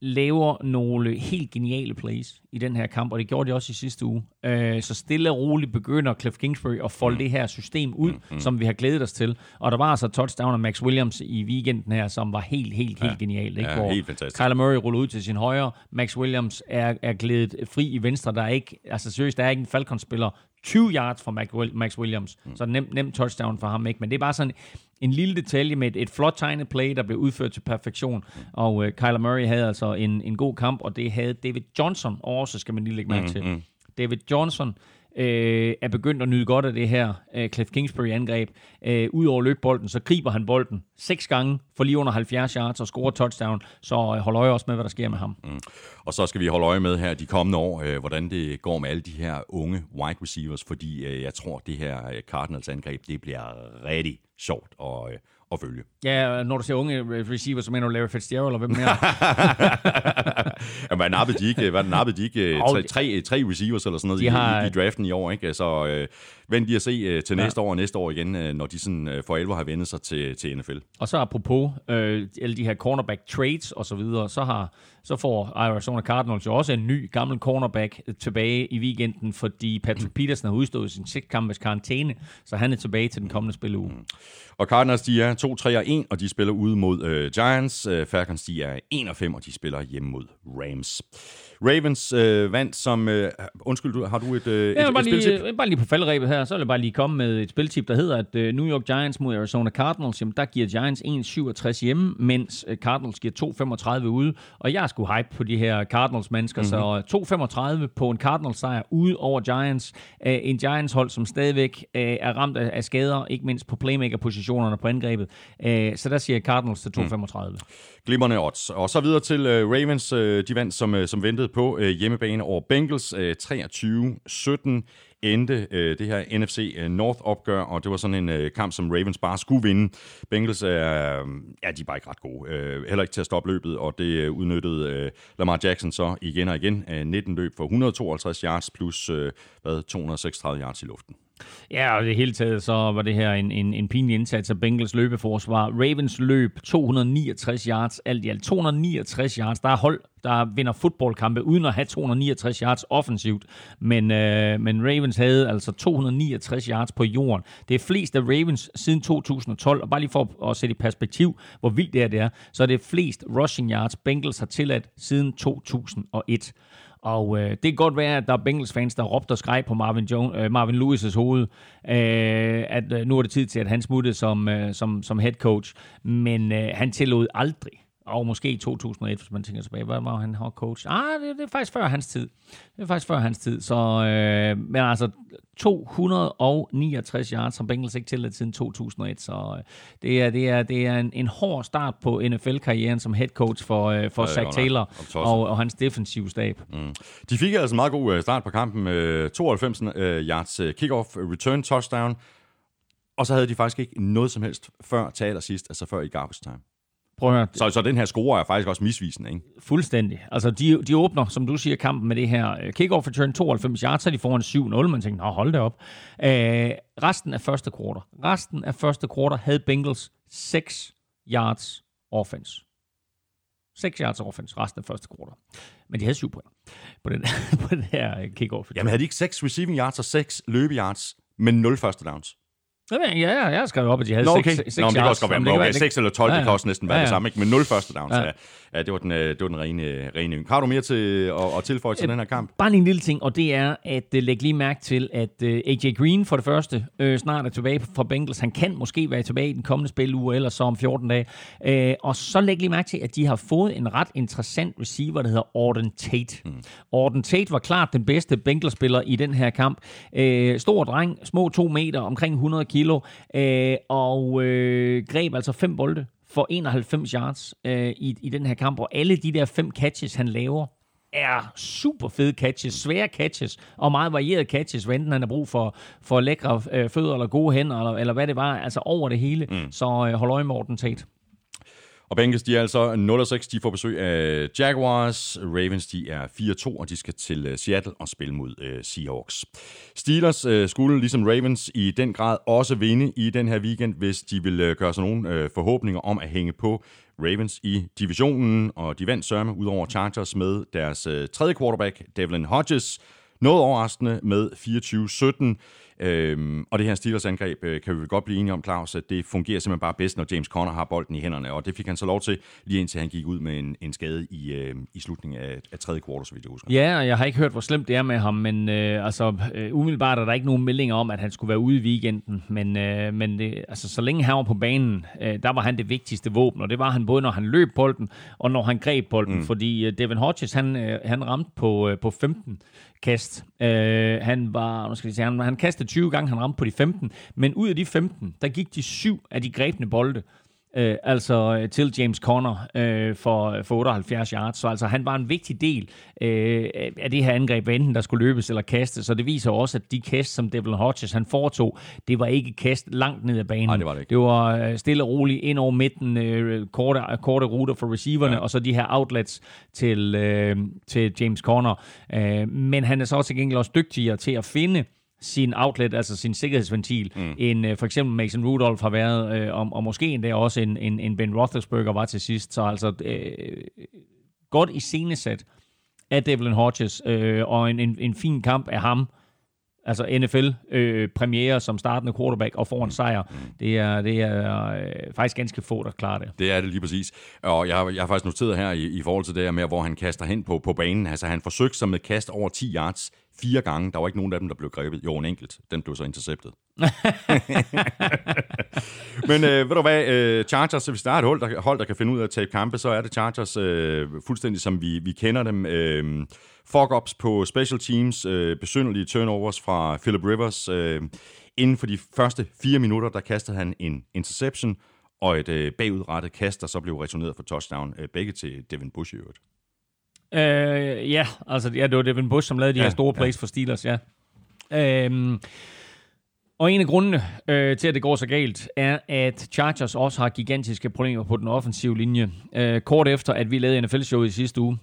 laver nogle helt geniale plays i den her kamp, og det gjorde de også i sidste uge. Øh, så stille og roligt begynder Cliff Kingsbury at folde mm. det her system ud, mm, mm. som vi har glædet os til. Og der var altså touchdown af Max Williams i weekenden her, som var helt, helt, helt ja. genialt. Ikke? Ja, Hvor helt fantastisk. Kyler Murray ruller ud til sin højre, Max Williams er, er glædet fri i venstre. Der er ikke, altså seriøst, der er ikke en Falcons-spiller 20 yards fra Max Williams. Mm. Så nem, nem touchdown for ham, ikke? Men det er bare sådan en lille detalje med et, et flot tegnet play, der blev udført til perfektion. Mm. Og uh, Kyler Murray havde altså en, en god kamp, og det havde David Johnson også, skal man lige lægge mærke mm, til. Mm. David Johnson øh, Øh, er begyndt at nyde godt af det her øh, Cliff Kingsbury-angreb. Øh, Udover løbbolden, så griber han bolden seks gange for lige under 70 yards og scorer touchdown. Så øh, hold øje også med, hvad der sker med ham. Mm. Og så skal vi holde øje med her de kommende år, øh, hvordan det går med alle de her unge wide receivers, fordi øh, jeg tror, det her øh, Cardinals-angreb, det bliver rigtig sjovt at, øh, at følge. Ja, når du siger unge receiver, så mener du Larry Fitzgerald, eller hvem mere? (laughs) ja, hvad nappede de ikke? Hvad nappede de ikke? Tre, tre, tre receivers eller sådan noget de har... i, i, draften i år, ikke? Så øh, vent de at se øh, til næste ja. år og næste år igen, øh, når de sådan øh, for alvor har vendt sig til, til NFL. Og så apropos øh, alle de her cornerback trades og så videre, så har så får Arizona Cardinals jo også en ny gammel cornerback tilbage i weekenden, fordi Patrick Peterson har udstået sin seks kampes karantæne, så han er tilbage til den kommende spilleuge. Mm. Og Cardinals, de er 2-3-1, og de spiller ude mod øh, Giants. Øh, Falcons, de er 1-5, og de spiller hjemme mod Rams. Ravens øh, vandt som... Øh, undskyld, du, har du et, øh, ja, et, bare et lige, spiltip? Bare lige på faldrebet her, så vil jeg bare lige komme med et spiltip, der hedder, at øh, New York Giants mod Arizona Cardinals, jamen der giver Giants 1,67 hjemme, mens øh, Cardinals giver 2,35 ude. Og jeg skulle hype på de her Cardinals-mennesker, mm-hmm. så 2,35 på en Cardinals-sejr ude over Giants. Øh, en Giants-hold, som stadigvæk øh, er ramt af, af skader, ikke mindst på playmaker-positionerne på angrebet. Øh, så der siger Cardinals til 2,35. Mm. Glimrende odds. Og så videre til uh, Ravens. Uh, de vandt som, uh, som ventet på øh, hjemmebane over Bengals. Øh, 23-17 endte øh, det her NFC øh, North-opgør, og det var sådan en øh, kamp, som Ravens bare skulle vinde. Bengals er, øh, ja, de er bare ikke ret gode. Øh, heller ikke til at stoppe løbet, og det øh, udnyttede øh, Lamar Jackson så igen og igen. Øh, 19 løb for 152 yards plus øh, hvad, 236 yards i luften. Ja, og det hele taget så var det her en, en, en pinlig indsats af Bengals løbeforsvar. Ravens løb 269 yards, alt i alt 269 yards. Der er hold, der vinder fodboldkampe uden at have 269 yards offensivt. Men, øh, men Ravens havde altså 269 yards på jorden. Det er flest af Ravens siden 2012. Og bare lige for at sætte i perspektiv, hvor vildt det er, det er, så er det flest rushing yards Bengals har tilladt siden 2001. Og øh, det kan godt være, at der er Bengals fans, der råbte og skreg på Marvin, Jones, øh, Marvin Lewis' hoved, øh, at øh, nu er det tid til, at han smuttede som, øh, som, som head coach. Men øh, han tillod aldrig, og måske i 2001, hvis man tænker tilbage, hvad var han har coach? Ah, det, det er faktisk før hans tid. Det er faktisk før hans tid. Så, øh, men altså, 269 yards som Bengals ikke tilladt siden 2001. Så øh, det er, det er, det er en, en hård start på NFL-karrieren som head coach for, øh, for ja, Zach Taylor og, og hans defensive stab. Mm. De fik altså en meget god øh, start på kampen. med 92 uh, yards uh, kickoff, return touchdown. Og så havde de faktisk ikke noget som helst før til allersidst, altså før i garbage time. Prøv at høre. Så, så den her score er faktisk også misvisende, ikke? Fuldstændig. Altså, de, de åbner, som du siger, kampen med det her uh, kickoff return 92 yards, så de får en 7-0. Man tænker, nå, hold det op. Uh, resten af første kvartal. Resten af første kvartal havde Bengals 6 yards offense. 6 yards offense resten af første kvartal. Men de havde 7 point på den, (laughs) på den her kickoff. Jamen havde de ikke 6 receiving yards og 6 løbe yards, men 0 første downs? Ja, ja, jeg har skrevet op, at de havde Nå, okay. 6 Nå, men det kan også godt være, okay, 6 eller 12, ja, ja. det kan også næsten være ja, ja. det samme, ikke? Men 0 første downs, ja. ja. det var den, øh, det var den rene, rene yng. Har du mere til at, at tilføje til øh, den her kamp? Bare en lille ting, og det er at lægge lige mærke til, at uh, AJ Green for det første uh, snart er tilbage fra Bengals. Han kan måske være tilbage i den kommende spiluge, eller så om 14 dage. Uh, og så læg lige mærke til, at de har fået en ret interessant receiver, der hedder Auden Tate. Mm. Auden Tate var klart den bedste Bengals-spiller i den her kamp. Uh, stor dreng, små to meter, omkring 100 kilo. Øh, og øh, greb altså fem bolde for 91 yards øh, i, i den her kamp, og alle de der fem catches, han laver, er super fede catches, svære catches, og meget varierede catches, hvad enten han har brug for, for lækre øh, fødder eller gode hænder, eller, eller hvad det var, altså over det hele. Mm. Så øh, hold øje Morten Tate. Og Bengals, de er altså 0-6, de får besøg af Jaguars. Ravens, de er 4-2, og de skal til øh, Seattle og spille mod øh, Seahawks. Steelers øh, skulle, ligesom Ravens, i den grad også vinde i den her weekend, hvis de vil uh, gøre sig nogle øh, forhåbninger om at hænge på Ravens i divisionen, og de vandt sørme ud over Chargers med deres øh, tredje quarterback, Devlin Hodges, noget overraskende med 24-17. Øhm, og det her Steelers angreb øh, kan vi vel godt blive enige om, Claus, at det fungerer simpelthen bare bedst, når James Conner har bolden i hænderne, og det fik han så lov til, lige indtil han gik ud med en, en skade i, øh, i slutningen af, af tredje kvartal, så vidt jeg husker. Ja, og jeg har ikke hørt, hvor slemt det er med ham, men øh, altså, øh, umiddelbart er der ikke nogen meldinger om, at han skulle være ude i weekenden, men, øh, men det, altså, så længe han var på banen, øh, der var han det vigtigste våben, og det var han både, når han løb bolden, og når han greb bolden, mm. fordi øh, Devin Hodges, han, øh, han ramte på, øh, på 15 kast. Øh, han var, nu skal jeg sige, han, han kastede 20 gange, han ramte på de 15, men ud af de 15, der gik de syv af de grebne bolde øh, altså øh, til James Conner øh, for, for 78 yards. Så altså han var en vigtig del øh, af det her angreb, enten der skulle løbes eller kastes. Så det viser også, at de kast, som Devlin Hodges han foretog, det var ikke kast langt ned ad banen. Nej, det var det ikke. Det var øh, stille og roligt ind over midten, øh, korte, korte ruter for receiverne, ja. og så de her outlets til, øh, til James Conner. Øh, men han er så også gengæld også dygtigere til at finde sin outlet, altså sin sikkerhedsventil, mm. end uh, for eksempel Mason Rudolph har været, uh, og, og måske endda også en, en, en Ben Roethlisberger var til sidst. Så altså uh, godt i scenesat af Devlin Hodges, uh, og en, en, en fin kamp af ham, altså NFL-premiere øh, som startende quarterback og får en sejr. Det er, det er øh, faktisk ganske få, der klarer det. Det er det lige præcis. Og jeg, har, jeg har faktisk noteret her i, i forhold til det her med, hvor han kaster hen på, på banen. Altså han forsøgte sig med kast over 10 yards fire gange. Der var ikke nogen af dem, der blev grebet. Jo, en enkelt. Den blev så interceptet. (laughs) Men øh, ved du hvad, øh, Chargers, hvis der er et hold der, hold, der kan finde ud af at tabe kampe, så er det Chargers øh, fuldstændig som vi, vi kender dem. Øh, fuck-ups på special teams, øh, besynderlige turnovers fra Philip Rivers. Øh, inden for de første fire minutter, der kastede han en interception, og et øh, bagudrettet kast, der så blev returneret for touchdown, øh, begge til Devin Bush i øvrigt. Øh, ja, altså ja, det var Devin Bush, som lavede de ja, her store plays ja. for Steelers, ja. Øhm, og en af grundene øh, til, at det går så galt, er, at Chargers også har gigantiske problemer på den offensive linje. Øh, kort efter, at vi lavede NFL-showet i sidste uge,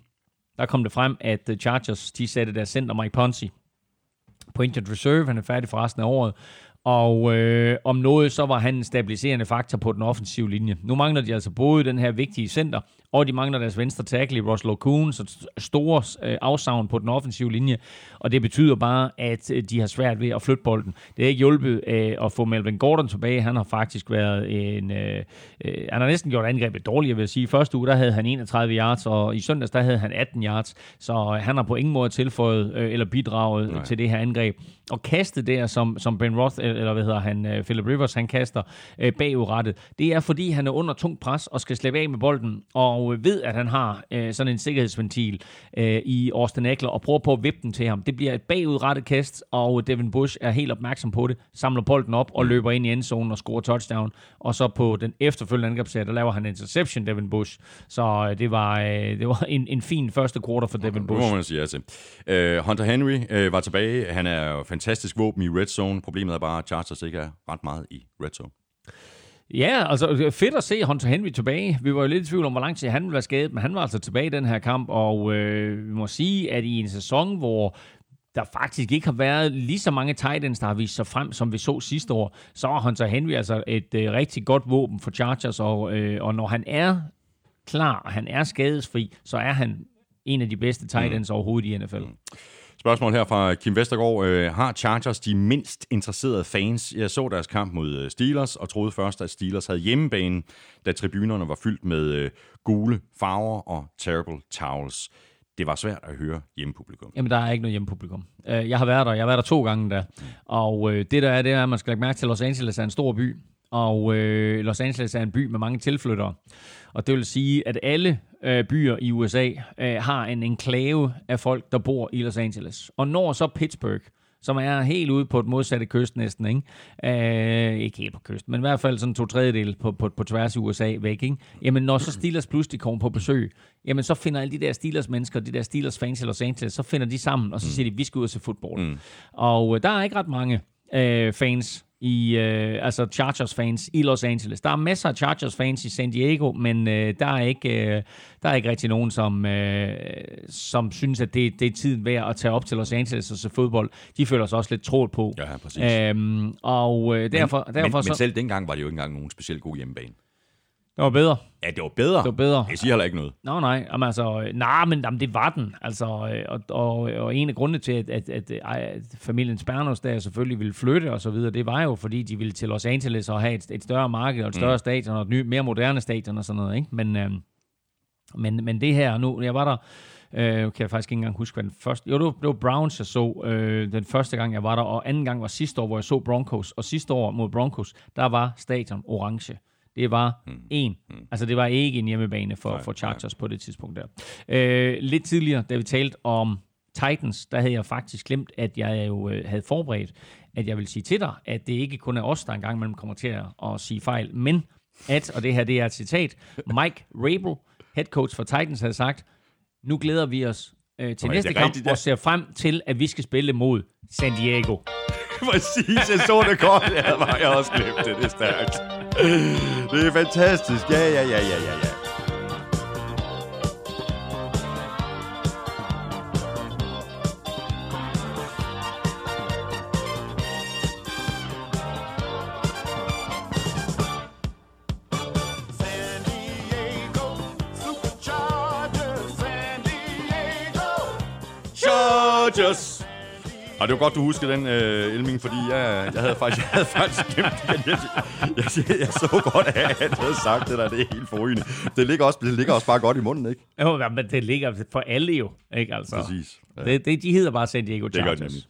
der kom det frem, at øh, Chargers de satte deres center Mike Ponzi på injured reserve. Han er færdig for resten af året. Og øh, om noget, så var han en stabiliserende faktor på den offensive linje. Nu mangler de altså både den her vigtige center, og de mangler deres venstre tackle Russell Okun, så store øh, afsavn på den offensive linje, og det betyder bare, at øh, de har svært ved at flytte bolden. Det er ikke hjulpet øh, at få Melvin Gordon tilbage. Han har faktisk været en... Han har næsten gjort angrebet dårligt, vil jeg sige. Første uge, der havde han 31 yards, og i søndags, der havde han 18 yards, så han har på ingen måde tilføjet eller bidraget Nej. til det her angreb. Og kastet der, som, som Ben Roth, eller hvad hedder han, Philip Rivers, han kaster bagudrettet, det er fordi, han er under tung pres og skal slippe af med bolden, og og ved, at han har øh, sådan en sikkerhedsventil øh, i Austin Eckler, og prøver på at vippe den til ham. Det bliver et bagudrettet kast, og Devin Bush er helt opmærksom på det, samler bolden op og løber ind i endzonen og scorer touchdown. Og så på den efterfølgende angrebsserie, der laver han interception, Devin Bush. Så øh, det var, øh, det var en, en fin første quarter for Devin Bush. Det må man sige ja til. Uh, Hunter Henry uh, var tilbage. Han er jo fantastisk våben i red zone. Problemet er bare, at Chargers ikke er ret meget i red zone. Ja, altså fedt at se Hunter Henry tilbage. Vi var jo lidt i tvivl om, hvor lang tid han ville være skadet, men han var altså tilbage i den her kamp, og øh, vi må sige, at i en sæson, hvor der faktisk ikke har været lige så mange tight ends, der har vist sig frem, som vi så sidste år, så er Hunter Henry altså et øh, rigtig godt våben for Chargers, og, øh, og når han er klar, og han er skadesfri, så er han en af de bedste tight ends mm. overhovedet i NFL. Mm. Spørgsmål her fra Kim Vestergaard. Øh, har Chargers de mindst interesserede fans? Jeg så deres kamp mod øh, Steelers og troede først, at Steelers havde hjemmebane, da tribunerne var fyldt med øh, gule farver og terrible towels. Det var svært at høre hjemmepublikum. Jamen, der er ikke noget hjemmepublikum. Øh, jeg har været der. Jeg har været der to gange der. Og øh, det der er, det er, at man skal lægge mærke til, at Los Angeles er en stor by. Og øh, Los Angeles er en by med mange tilflyttere. Og det vil sige, at alle øh, byer i USA øh, har en enklave af folk, der bor i Los Angeles. Og når så Pittsburgh, som er helt ude på et modsatte kyst næsten, ikke? Øh, ikke helt på kysten, men i hvert fald sådan to tredjedel på, på, på tværs i USA væk, ikke? Jamen når så Steelers pludselig kommer på besøg, jamen så finder alle de der Steelers mennesker, de der Steelers fans i Los Angeles, så finder de sammen, og så siger de, vi skal ud og se fodbold. Mm. Og øh, der er ikke ret mange øh, fans i øh, altså Chargers-fans i Los Angeles. Der er masser af Chargers-fans i San Diego, men øh, der, er ikke, øh, der er ikke rigtig nogen, som, øh, som synes, at det, det er tiden værd at tage op til Los Angeles og se fodbold. De føler sig også lidt trådt på. Ja, præcis. Øhm, og øh, derfor, men, derfor men, så... men selv dengang var det jo ikke engang nogen specielt god hjemmebane. Det var bedre. Ja, det var bedre. Det var bedre. Jeg siger heller ikke noget. Nå, nej. Jamen, altså, nej, men jamen, det var den. Altså, og, og, og en af grundene til, at, at, at, at familien Spernos der selvfølgelig ville flytte og så videre, det var jo, fordi de ville til Los Angeles og have et, et større marked og et større mm. stadion og et ny, mere moderne stadion og sådan noget. Ikke? Men, øh, men, men det her nu, jeg var der, øh, kan jeg faktisk ikke engang huske, hvad den første... Jo, det var, det var Browns, jeg så øh, den første gang, jeg var der, og anden gang var sidste år, hvor jeg så Broncos. Og sidste år mod Broncos, der var stadion orange. Det var mm. en. Mm. Altså, det var ikke en hjemmebane for, nej, for Chargers nej. på det tidspunkt der. Øh, lidt tidligere, da vi talte om Titans, der havde jeg faktisk glemt, at jeg jo øh, havde forberedt, at jeg vil sige til dig, at det ikke kun er os, der engang mellem kommer til at, at sige fejl, men at, og det her det er et citat, Mike Rabel, head coach for Titans, havde sagt, nu glæder vi os øh, til næste kamp og ser frem til, at vi skal spille mod San Diego. (laughs) Præcis, jeg så det godt. Jeg har også glemt det. Det er stærkt. Det er fantastisk. Ja, ja, ja, ja, ja, ja. Chargers. Og det var godt, du huskede den, uh, Elming, fordi jeg, jeg, havde faktisk, jeg havde faktisk glemt det. Jeg, jeg, jeg, jeg, så godt af, at du havde sagt det der. Det er helt forrygende. Det ligger, også, det ligger også bare godt i munden, ikke? Jo, men det ligger for alle jo, ikke altså? Præcis. Ja. Det, det, de hedder bare San Diego Chargers. Det gør de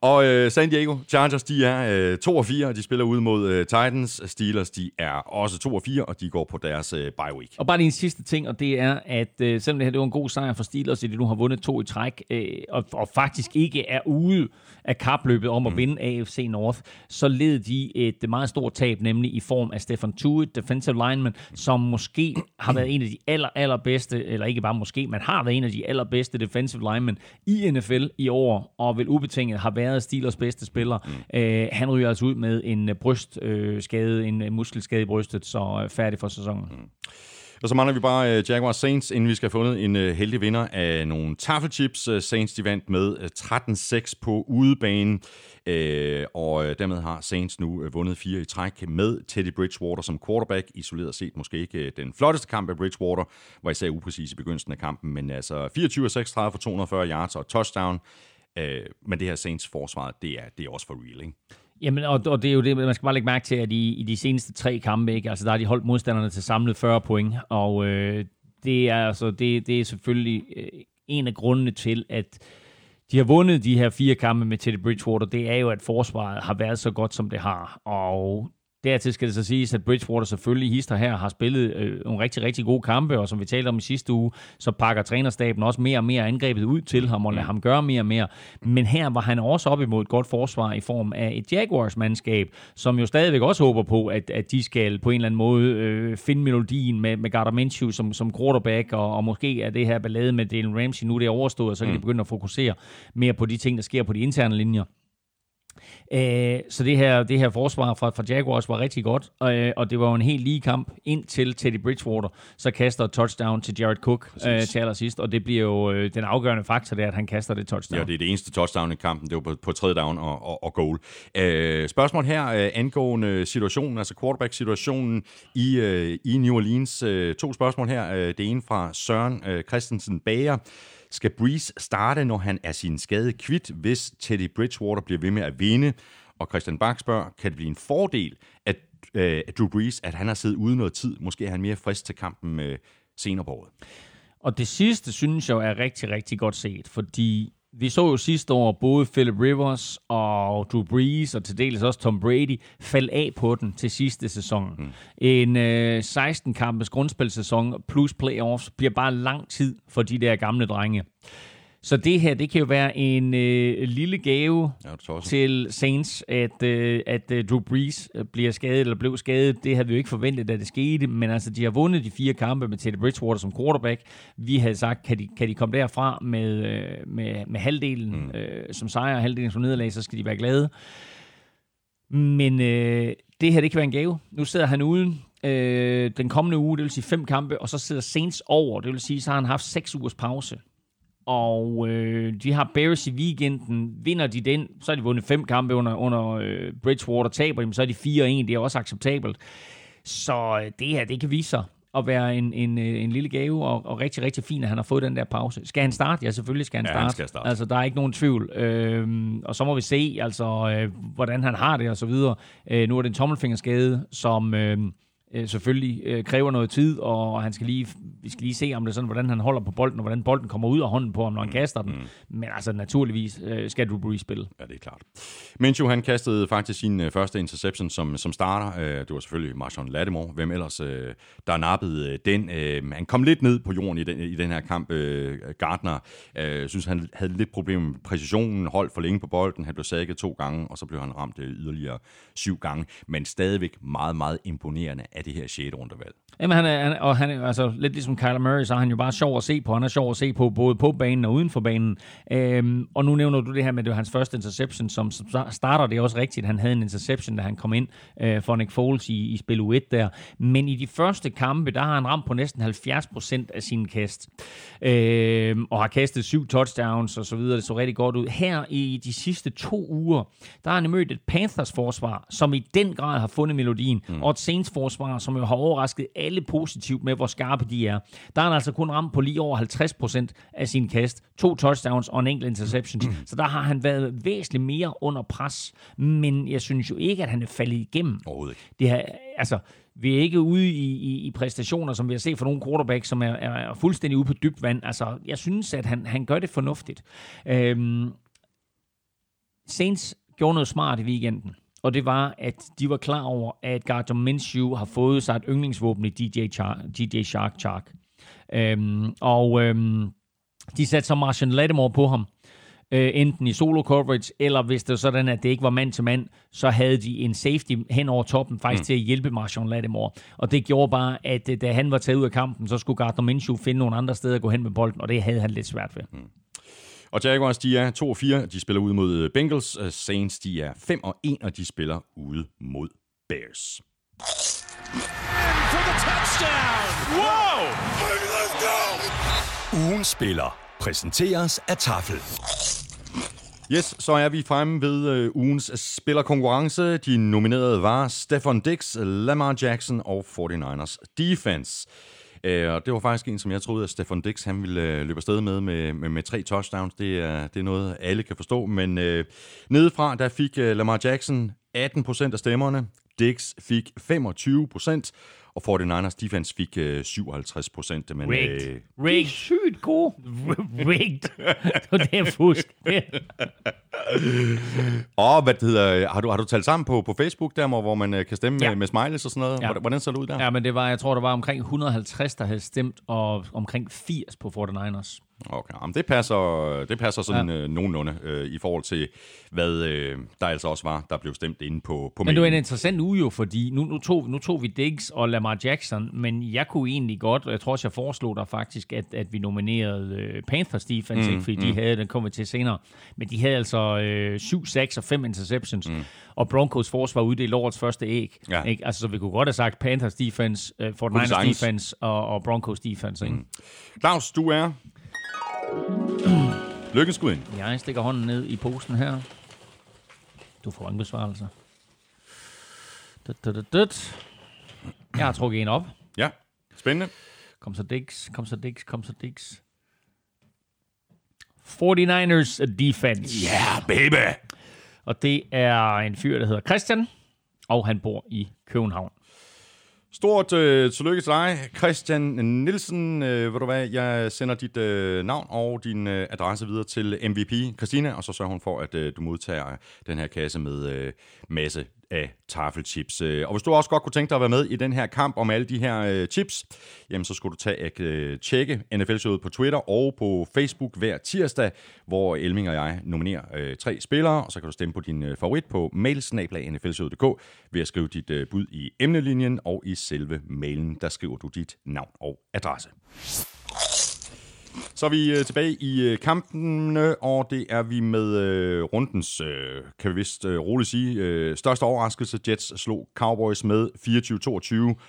og øh, San Diego Chargers, de er øh, 2 og 4, og de spiller ud mod øh, Titans. Steelers, de er også 2 og 4, og de går på deres øh, bye week. Og bare lige en sidste ting, og det er, at øh, selvom det her det var en god sejr for Steelers, at de nu har vundet to i træk, øh, og, og faktisk ikke er ude af kapløbet om at mm. vinde AFC North, så led de et meget stort tab, nemlig i form af Stefan Tuitt, defensive lineman, som måske har været en af de aller, allerbedste, eller ikke bare måske, men har været en af de allerbedste defensive linemen i NFL i år, og vel ubetinget har været Steelers bedste spiller. Mm. Øh, han ryger altså ud med en brystskade, øh, en muskelskade i brystet, så øh, færdig for sæsonen. Mm. Og så mangler vi bare uh, Jaguars Saints, inden vi skal have fundet en uh, heldig vinder af nogle taffelchips. Uh, Saints de vandt med uh, 13-6 på udebane, uh, og uh, dermed har Saints nu uh, vundet fire i træk med Teddy Bridgewater som quarterback. Isoleret set måske ikke uh, den flotteste kamp af Bridgewater, var især upræcis i begyndelsen af kampen, men altså 24 36 for 240 yards og touchdown. Uh, men det her Saints forsvar, det er, det er også for real, ikke? Jamen, og, og det er jo det, man skal bare lægge mærke til, at i, i de seneste tre kampe, ikke, altså der har de holdt modstanderne til samlet 40 point, og øh, det er altså, det, det er selvfølgelig øh, en af grundene til, at de har vundet de her fire kampe med Teddy Bridgewater, det er jo, at forsvaret har været så godt, som det har, og Dertil skal det så siges, at Bridgewater selvfølgelig hister her har spillet øh, nogle rigtig, rigtig gode kampe, og som vi talte om i sidste uge, så pakker trænerstaben også mere og mere angrebet ud til ham og lader ham gøre mere og mere. Men her var han også op imod et godt forsvar i form af et Jaguars-mandskab, som jo stadigvæk også håber på, at, at de skal på en eller anden måde øh, finde melodien med, med Gardner Minshew som, som quarterback, og, og måske er det her ballade med Dalen Ramsey nu det er overstået, og så kan mm. de begynde at fokusere mere på de ting, der sker på de interne linjer. Øh, så det her, det her forsvar fra, fra Jaguars var rigtig godt, og, øh, og det var jo en helt lige kamp ind til Teddy Bridgewater, så kaster et touchdown til Jared Cook øh, til allersidst, og det bliver jo øh, den afgørende faktor, det er, at han kaster det touchdown. Ja, det er det eneste touchdown i kampen, det var på, på tredje down og, og, og goal. Øh, spørgsmål her øh, angående situationen, altså quarterback-situationen i, øh, i New Orleans. Øh, to spørgsmål her. Øh, det ene fra Søren øh, Christensen Bager. Skal Breeze starte, når han er sin skade kvit, hvis Teddy Bridgewater bliver ved med at vinde? Og Christian Bach spørger, kan det blive en fordel, at, øh, at Drew Brees, at han har siddet ude noget tid? Måske er han mere frisk til kampen øh, senere på året. Og det sidste, synes jeg, er rigtig, rigtig godt set, fordi vi så jo sidste år både Philip Rivers og Drew Brees og til dels også Tom Brady falde af på den til sidste sæson. Mm. En øh, 16-kampes grundspilsæson plus playoffs bliver bare lang tid for de der gamle drenge. Så det her, det kan jo være en øh, lille gave ja, til Saints, at, øh, at øh, Drew Brees øh, bliver skadet eller blev skadet. Det havde vi jo ikke forventet, at det skete, men altså, de har vundet de fire kampe med Teddy Bridgewater som quarterback. Vi havde sagt, kan de, kan de komme derfra med, øh, med, med halvdelen mm. øh, som sejr og halvdelen som nederlag, så skal de være glade. Men øh, det her, det kan være en gave. Nu sidder han uden øh, den kommende uge, det vil sige fem kampe, og så sidder Saints over. Det vil sige, så har han haft seks ugers pause og øh, de har Bears i weekenden. Vinder de den, så har de vundet fem kampe under, under øh, Bridgewater. Taber dem, så er de 4-1. Det er også acceptabelt. Så øh, det her, det kan vise sig at være en, en, øh, en lille gave, og, og rigtig, rigtig fint, at han har fået den der pause. Skal han starte? Ja, selvfølgelig skal han ja, starte. Han skal starte. Altså, der er ikke nogen tvivl. Øhm, og så må vi se, altså, øh, hvordan han har det, og så videre. Øh, nu er det en tommelfingerskade, som... Øh, øh, selvfølgelig øh, kræver noget tid, og han skal lige, vi skal lige se, om det er sådan, hvordan han holder på bolden, og hvordan bolden kommer ud af hånden på ham, når han mm. kaster den. Mm. Men altså, naturligvis øh, skal Drew Brees spille. Ja, det er klart. Minshew, han kastede faktisk sin øh, første interception som, som starter. Øh, det var selvfølgelig Marshawn Lattimore. Hvem ellers, øh, der nappede øh, den? Øh, han kom lidt ned på jorden i den, i den her kamp. Øh, Gardner øh, synes, han havde lidt problemer med præcisionen, holdt for længe på bolden. Han blev sækket to gange, og så blev han ramt øh, yderligere syv gange. Men stadigvæk meget, meget imponerende af det her 6. rundevalg. Jamen, han er, han, og han er altså lidt ligesom Kyler Murray, så er han jo bare sjov at se på. Han er sjov at se på både på banen og uden for banen. Øhm, og nu nævner du det her med, at det var hans første interception, som, starter det også rigtigt. Han havde en interception, da han kom ind øh, for Nick Foles i, i spil U1 der. Men i de første kampe, der har han ramt på næsten 70 procent af sine kast. Øhm, og har kastet syv touchdowns og så videre. Det så rigtig godt ud. Her i de sidste to uger, der har han mødt et Panthers forsvar, som i den grad har fundet melodien, mm. og et Saints forsvar, som jo har overrasket alle positivt med, hvor skarpe de er. Der har han altså kun ramt på lige over 50 procent af sin kast. To touchdowns og en enkelt interception. Så der har han været væsentligt mere under pres. Men jeg synes jo ikke, at han er faldet igennem. Overhovedet ikke. Det her, altså, vi er ikke ude i, i, i præstationer, som vi har set for nogle quarterback, som er, er fuldstændig ude på dybt vand. Altså, jeg synes, at han, han gør det fornuftigt. Øhm, Saints gjorde noget smart i weekenden og det var, at de var klar over, at Gardner Minshew har fået sig et yndlingsvåben i DJ, Char- DJ Shark Shark. Øhm, og øhm, de satte så Martian Lattimore på ham, øh, enten i solo coverage, eller hvis det var sådan, at det ikke var mand til mand, så havde de en safety hen over toppen faktisk mm. til at hjælpe Martian Lattimore. Og det gjorde bare, at øh, da han var taget ud af kampen, så skulle Gardner Minshew finde nogle andre steder at gå hen med bolden, og det havde han lidt svært ved. Mm. Og Jaguars, de er 2 og 4, de spiller ude mod øh, Bengals. Øh, Saints, de er 5 og 1, og de spiller ude mod Bears. Whoa! Ugen spiller præsenteres af Tafel. Yes, så er vi fremme ved øh, ugens spillerkonkurrence. De nominerede var Stefan Dix, Lamar Jackson og 49ers Defense. Øh, og det var faktisk en, som jeg troede, at Stefan Dix han ville øh, løbe afsted med, med, med, med tre touchdowns. Det er, det er noget, alle kan forstå. Men øh, nedefra, der fik øh, Lamar Jackson 18 procent af stemmerne. Dix fik 25 procent, og 49ers defense fik øh, 57 procent. Men, Rigged. øh, Rigged. Sygt god. (laughs) Rigged. det er fusk. (laughs) og hvad det hedder, har du, har du talt sammen på, på Facebook, der hvor, man øh, kan stemme Ja. med, med smileys og sådan noget? Ja. Hvordan, hvordan ser det ud der? ja, men det var, jeg tror, der var omkring 150, der havde stemt, og omkring 80 på 49ers. Okay, jamen det passer, det passer sådan ja. øh, nogenlunde øh, i forhold til, hvad øh, der altså også var, der blev stemt inde på, på Men det var en mailen. interessant uge jo, fordi nu, nu, tog, nu tog vi Diggs og Lamar Jackson, men jeg kunne egentlig godt, og jeg tror også, jeg foreslog dig faktisk, at, at vi nominerede øh, Panthers defense, mm, ikke? fordi mm. de havde, den kommer til senere, men de havde altså øh, 7 6 og 5 interceptions, mm. og Broncos forsvar uddelte årets første æg. Ja. Ikke? Altså, så vi kunne godt have sagt Panthers defense, øh, 49ers sagtens. defense og, og Broncos defense. Ikke? Mm. Claus, du er... Lykkens skud ind. Jeg stikker hånden ned i posen her. Du får en besvarelse. Dut, dut, dut, dut. Jeg har trukket en op. Ja, spændende. Kom så Dix, kom så Dix, kom så Dix. 49ers defense. Ja, baby! Og det er en fyr, der hedder Christian, og han bor i København. Stort øh, tillykke til dig, Christian Nielsen. Øh, ved du hvad, jeg sender dit øh, navn og din øh, adresse videre til MVP Christina, og så sørger hun for, at øh, du modtager den her kasse med øh, masse af taffelchips. Øh, og hvis du også godt kunne tænke dig at være med i den her kamp om alle de her øh, chips, jamen så skulle du tage at øh, tjekke NFL-showet på Twitter og på Facebook hver tirsdag, hvor Elming og jeg nominerer øh, tre spillere, og så kan du stemme på din øh, favorit på mailsnablag.nflshowet.dk ved at skrive dit øh, bud i emnelinjen, og i selve mailen, der skriver du dit navn og adresse. Så er vi øh, tilbage i øh, kampene, og det er vi med øh, rundens, øh, kan vi vist øh, roligt sige, øh, største overraskelse. Jets slog Cowboys med 24-22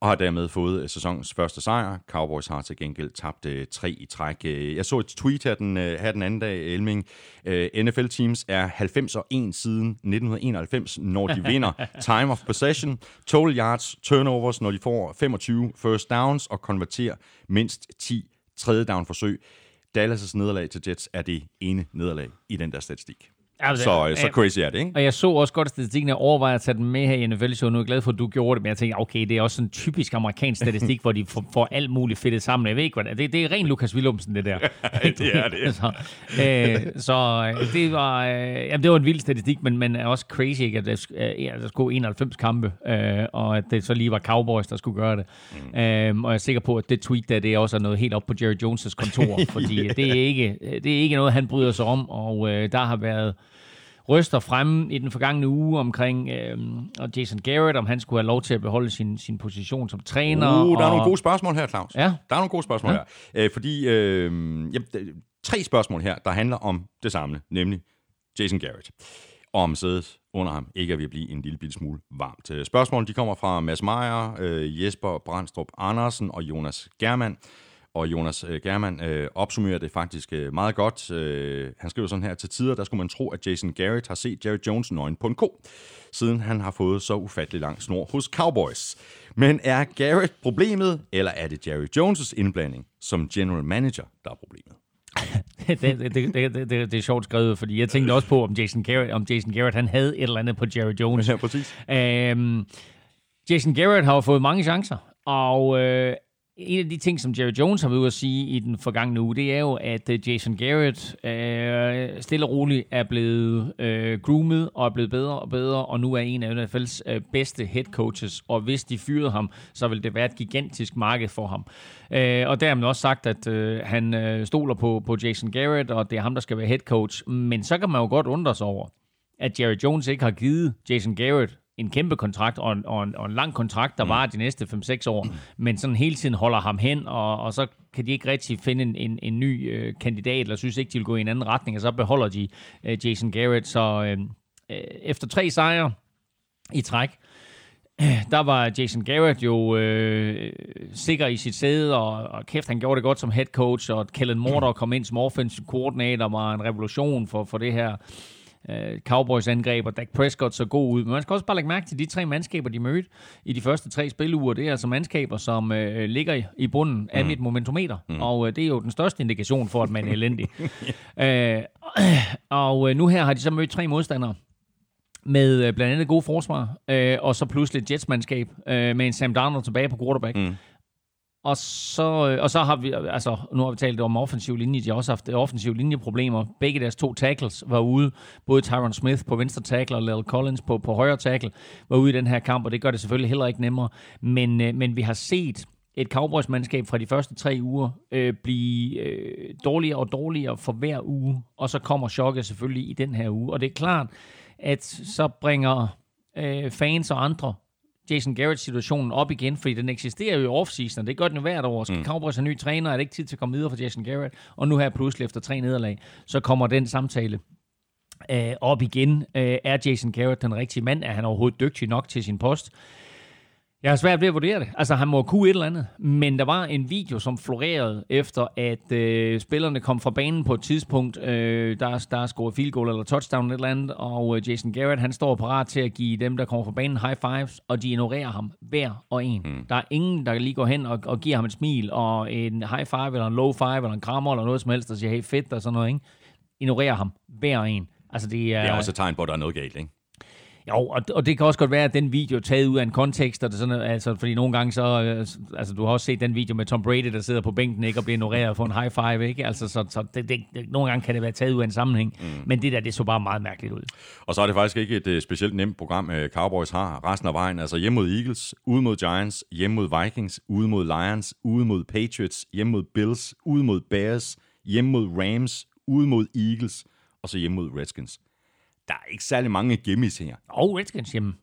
og har dermed fået øh, sæsonens første sejr. Cowboys har til gengæld tabt øh, tre i træk. Øh, Jeg så et tweet her den, øh, her den anden dag, Elming. Øh, NFL-teams er 90 og 1 siden 1991, når de vinder (laughs) time of possession, total yards, turnovers, når de får 25 first downs og konverterer mindst 10 tredje down forsøg. Dallas' nederlag til Jets er det ene nederlag i den der statistik. Altså, Så, øh, så crazy er det, ikke? Og jeg så også godt statistikken, jeg overvejer at tage den med her i NFL Show. Nu er jeg glad for, at du gjorde det, men jeg tænkte, okay, det er også sådan en typisk amerikansk statistik, (laughs) hvor de får, får alt muligt fedtet sammen. Jeg ved ikke, hvad det er. Det, det er ren Lukas Willumsen, det der. (laughs) det er det. (laughs) så øh, så øh, det, var, øh, jamen, det var en vild statistik, men, men er også crazy, ikke, at der, øh, ja, der skulle gå 91 kampe, øh, og at det så lige var Cowboys, der skulle gøre det. Mm. Øh, og jeg er sikker på, at det tweet der, det er også noget helt op på Jerry Jones' kontor, fordi det er, ikke, det er ikke noget, han bryder sig om, og øh, der har været ryster fremme i den forgangne uge omkring øh, og Jason Garrett, om han skulle have lov til at beholde sin, sin position som træner. Uh, der er og, nogle gode spørgsmål her, Claus. Ja. Der er nogle gode spørgsmål Ja. her. Øh, fordi, øh, jamen, tre spørgsmål her, der handler om det samme, nemlig Jason Garrett. Og om sædet under ham ikke er ved at blive en lille bitte smule varmt. Øh, Spørgsmålene de kommer fra Mads Meyer, øh, Jesper Brandstrup Andersen og Jonas Germand. Og Jonas øh, Germand øh, opsummerer det faktisk øh, meget godt. Øh, han skriver sådan her, til tider der skulle man tro, at Jason Garrett har set Jerry Jones nøgen på en ko, siden han har fået så ufattelig lang snor hos Cowboys. Men er Garrett problemet, eller er det Jerry Jones' indblanding som general manager, der er problemet? (laughs) det, det, det, det, det, det er sjovt skrevet, fordi jeg tænkte også på, om Jason Garrett, om Jason Garrett han havde et eller andet på Jerry Jones. Ja, præcis. Øhm, Jason Garrett har jo fået mange chancer, og øh, en af de ting, som Jerry Jones har været ude at sige i den forgangne uge, det er jo, at øh, Jason Garrett øh, stille og roligt er blevet øh, groomet og er blevet bedre og bedre, og nu er en af NFL's øh, bedste head coaches, og hvis de fyrede ham, så vil det være et gigantisk marked for ham. Øh, og der har man også sagt, at øh, han øh, stoler på, på Jason Garrett, og det er ham, der skal være head coach, men så kan man jo godt undre sig over, at Jerry Jones ikke har givet Jason Garrett en kæmpe kontrakt og en, og en, og en lang kontrakt, der var de næste 5-6 år, men sådan hele tiden holder ham hen, og, og så kan de ikke rigtig finde en, en, en ny øh, kandidat, eller synes ikke, de vil gå i en anden retning, og så beholder de øh, Jason Garrett. Så øh, øh, efter tre sejre i træk, der var Jason Garrett jo øh, sikker i sit sæde, og, og kæft, han gjorde det godt som head coach, og Kellen Morter kom ind som offensive coordinator, var en revolution for, for det her øh, Cowboys angreb, og Dak Prescott så god ud. Men man skal også bare lægge mærke til de tre mandskaber, de mødte i de første tre spiluger. Det er altså mandskaber, som øh, ligger i bunden af mm. mit momentometer, mm. og øh, det er jo den største indikation for, at man er elendig. (laughs) øh, og øh, nu her har de så mødt tre modstandere, med øh, blandt andet gode forsvar, øh, og så pludselig et Jets-mandskab øh, med en Sam Darnold tilbage på quarterback. Mm. Og så, øh, og så har vi, altså nu har vi talt om offensiv linje, de har også haft øh, offensiv linjeproblemer. Begge deres to tackles var ude, både Tyron Smith på venstre tackle og Lel Collins på, på højre tackle, var ude i den her kamp, og det gør det selvfølgelig heller ikke nemmere. Men, øh, men vi har set et Cowboys-mandskab fra de første tre uger øh, blive øh, dårligere og dårligere for hver uge, og så kommer chokket selvfølgelig i den her uge. Og det er klart, at så bringer øh, fans og andre Jason Garrett-situationen op igen, fordi den eksisterer jo i offseason, og det gør den jo hvert år. Skal mm. Cowboys have ny træner, er det ikke tid til at komme videre for Jason Garrett? Og nu her pludselig efter tre nederlag, så kommer den samtale øh, op igen. Øh, er Jason Garrett den rigtige mand? Er han overhovedet dygtig nok til sin post? Jeg har svært ved at vurdere det. Altså, han må kunne et eller andet. Men der var en video, som florerede efter, at øh, spillerne kom fra banen på et tidspunkt. Øh, der, der er scoret field goal eller touchdown eller et eller andet. Og øh, Jason Garrett, han står parat til at give dem, der kommer fra banen, high fives. Og de ignorerer ham hver og en. Mm. Der er ingen, der lige går hen og, og giver ham et smil. Og en high five eller en low five eller en krammer eller noget som helst, der siger, hey fedt og sådan noget. Ikke? Ignorerer ham hver og en. Altså, det, er, det er også et tegn på, at der er noget galt, ikke? Jo, og, og det kan også godt være, at den video er taget ud af en kontekst, og det sådan, altså, fordi nogle gange så, øh, altså du har også set den video med Tom Brady, der sidder på bænken ikke, og bliver ignoreret for en high five, ikke? Altså, så, så det, det, nogle gange kan det være taget ud af en sammenhæng, mm. men det der, det så bare meget mærkeligt ud. Og så er det faktisk ikke et uh, specielt nemt program, uh, Cowboys har resten af vejen. Altså hjemme mod Eagles, ude mod Giants, hjemme mod Vikings, ude mod Lions, ude mod Patriots, hjemme mod Bills, ude mod Bears, hjemme mod Rams, ude mod Eagles, og så hjemme mod Redskins der er ikke særlig mange gimmies her. Og Redskins hjemme.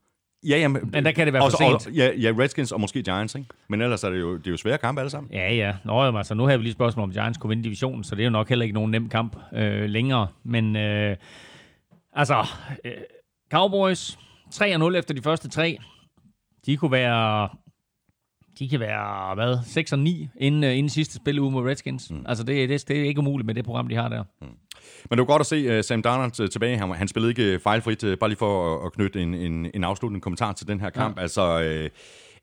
Ja, ja, men, men der kan det være for sent. Og, ja, ja, Redskins og måske Giants, ikke? Men ellers er det jo, det er jo svære kampe alle sammen. Ja, ja. Nå, jamen, altså, nu har vi lige spørgsmål om Giants kunne vinde divisionen, så det er jo nok heller ikke nogen nem kamp øh, længere. Men øh, altså, øh, Cowboys 3-0 efter de første tre. De kunne være de kan være, hvad, 6 og 9 inden, uh, inden sidste spil ude mod Redskins. Mm. Altså, det, det, det er ikke umuligt med det program, de har der. Mm. Men det var godt at se uh, Sam Darnold uh, tilbage. Han, han spillede ikke fejlfrit, uh, bare lige for at, at knytte en, en, en afsluttende kommentar til den her kamp. Ja. Altså, uh,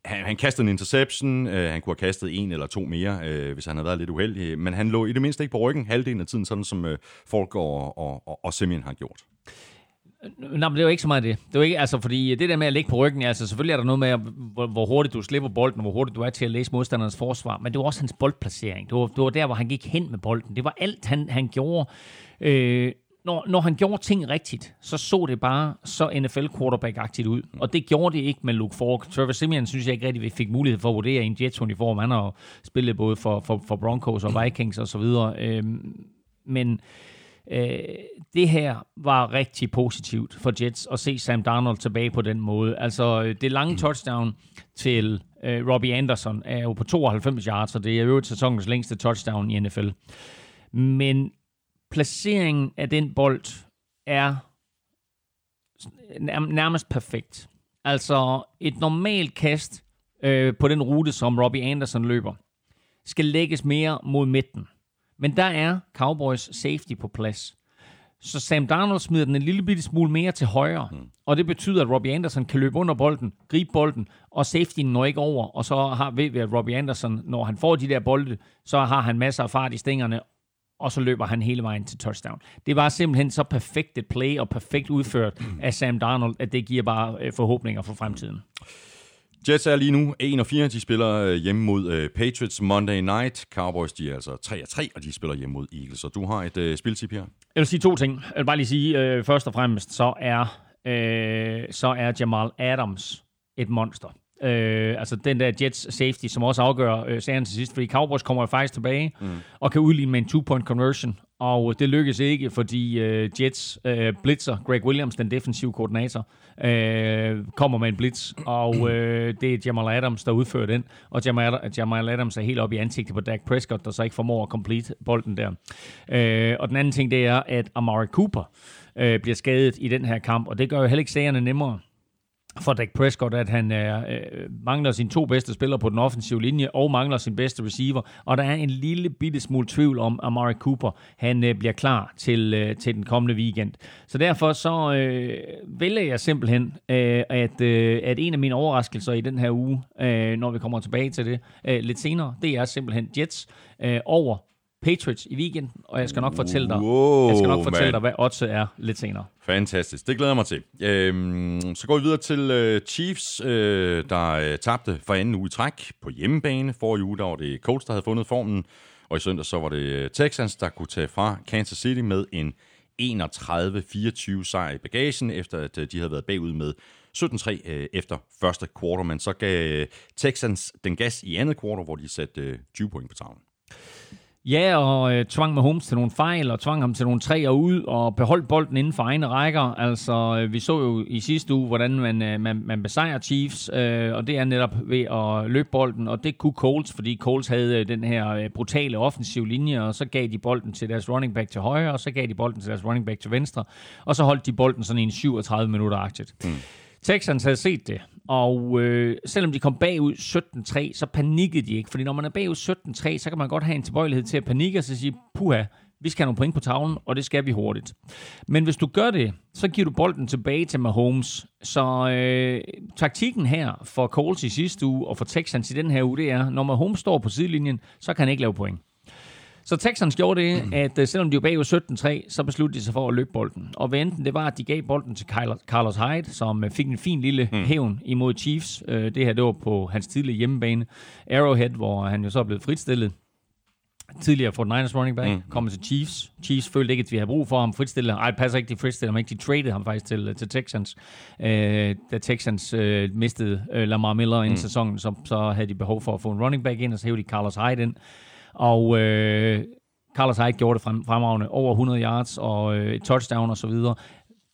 han, han kastede en interception, uh, han kunne have kastet en eller to mere, uh, hvis han havde været lidt uheldig, men han lå i det mindste ikke på ryggen halvdelen af tiden, sådan som uh, Folk og, og, og, og Simeon har gjort. Nej, men det jo ikke så meget det. Det jo ikke, altså, fordi det der med at ligge på ryggen, altså selvfølgelig er der noget med, hvor, hvor hurtigt du slipper bolden, og hvor hurtigt du er til at læse modstanderens forsvar, men det var også hans boldplacering. Det var, det var der, hvor han gik hen med bolden. Det var alt, han, han gjorde. Øh, når, når han gjorde ting rigtigt, så så det bare så NFL quarterback-agtigt ud. Og det gjorde det ikke med Luke Falk. Trevor Simeon synes jeg ikke rigtig, vi fik mulighed for at vurdere i en Jets-uniform. Han har spillet både for, for, for Broncos og Vikings og så videre. Øh, men Øh, det her var rigtig positivt for Jets at se Sam Darnold tilbage på den måde. Altså, øh, det lange touchdown til øh, Robbie Anderson er jo på 92 yards, og det er jo sæsonens længste touchdown i NFL. Men placeringen af den bold er nærmest perfekt. Altså, et normalt kast øh, på den rute, som Robbie Anderson løber, skal lægges mere mod midten. Men der er Cowboys safety på plads. Så Sam Darnold smider den en lille bitte smule mere til højre, mm. og det betyder, at Robbie Anderson kan løbe under bolden, gribe bolden, og safety når ikke over, og så har, ved vi, at Robbie Anderson, når han får de der bolde, så har han masser af fart i stængerne, og så løber han hele vejen til touchdown. Det var simpelthen så perfekt et play, og perfekt udført af Sam Darnold, at det giver bare øh, forhåbninger for fremtiden. Jets er lige nu 1 og 4. De spiller øh, hjemme mod uh, Patriots Monday Night. Cowboys de er altså 3 og 3, og de spiller hjemme mod Eagles. Så du har et uh, spiltip her. Jeg vil sige to ting. Jeg vil bare lige sige, uh, først og fremmest, så er, uh, så er Jamal Adams et monster. Uh, altså den der Jets safety, som også afgør uh, serien til sidst, fordi Cowboys kommer jo faktisk tilbage mm. og kan udligne med en two-point conversion, og det lykkes ikke, fordi uh, Jets uh, blitzer, Greg Williams, den defensive koordinator, uh, kommer med en blitz, og uh, (clears throat) det er Jamal Adams, der udfører den, og Jamal, Jamal Adams er helt op i ansigtet på Dak Prescott, der så ikke formår at complete bolden der. Uh, og den anden ting, det er, at Amari Cooper uh, bliver skadet i den her kamp, og det gør jo heller ikke sagerne nemmere for Dak Prescott, at han er, øh, mangler sine to bedste spillere på den offensive linje, og mangler sin bedste receiver. Og der er en lille bitte smule tvivl om, at Amari Cooper han øh, bliver klar til, øh, til den kommende weekend. Så derfor så øh, vælger jeg simpelthen, øh, at, øh, at en af mine overraskelser i den her uge, øh, når vi kommer tilbage til det øh, lidt senere, det er simpelthen Jets øh, over Patriots i weekenden, og jeg skal nok fortælle dig, Wow, jeg skal nok fortælle man. dig, hvad oddset er lidt senere. Fantastisk, det glæder jeg mig til. Øhm, så går vi videre til øh, Chiefs, øh, der øh, tabte for anden uge i træk på hjemmebane. Forrige uge, der var det Colts, der havde fundet formen, og i søndag så var det øh, Texans, der kunne tage fra Kansas City med en 31-24 sejr i bagagen, efter at øh, de havde været bagud med 17-3 øh, efter første kvartal, men så gav øh, Texans den gas i andet kvartal, hvor de satte øh, 20 point på tavlen. Ja, og øh, tvang Mahomes til nogle fejl, og tvang ham til nogle træer ud, og beholdt bolden inden for egne rækker. Altså, øh, vi så jo i sidste uge, hvordan man, øh, man, man besejrer Chiefs, øh, og det er netop ved at løbe bolden, og det kunne Colts, fordi Colts havde øh, den her øh, brutale offensiv linje, og så gav de bolden til deres running back til højre, og så gav de bolden til deres running back til venstre, og så holdt de bolden sådan i en 37 minutter aktivt. Mm. Texans havde set det, og øh, selvom de kom bagud 17-3, så panikkede de ikke. Fordi når man er bagud 17-3, så kan man godt have en tilbøjelighed til at panikke og så sige, puha, vi skal have nogle point på tavlen, og det skal vi hurtigt. Men hvis du gør det, så giver du bolden tilbage til Mahomes. Så øh, taktikken her for Colts i sidste uge og for Texans i den her uge, det er, når Mahomes står på sidelinjen, så kan han ikke lave point. Så Texans gjorde det, at øh, selvom de var bagud 17-3, så besluttede de sig for at løbe bolden. Og hvad enten det var, at de gav bolden til Carlos Hyde, som øh, fik en fin lille mm. hævn imod Chiefs. Øh, Det her, det var på hans tidlige hjemmebane. Arrowhead, hvor han jo så blevet fritstillet tidligere for Niners running back, mm. kommer til Chiefs. Chiefs følte ikke, at vi havde brug for ham fritstillet. Ej, det passer ikke, de fritstillet ham ikke. De traded ham faktisk til, til Texans. Øh, da Texans øh, mistede øh, Lamar Miller inden mm. sæsonen, så, så havde de behov for at få en running back ind, og så hævde de Carlos Hyde ind. Og øh, Carlos Hyde gjorde det frem, fremragende. Over 100 yards og øh, et touchdown og så videre.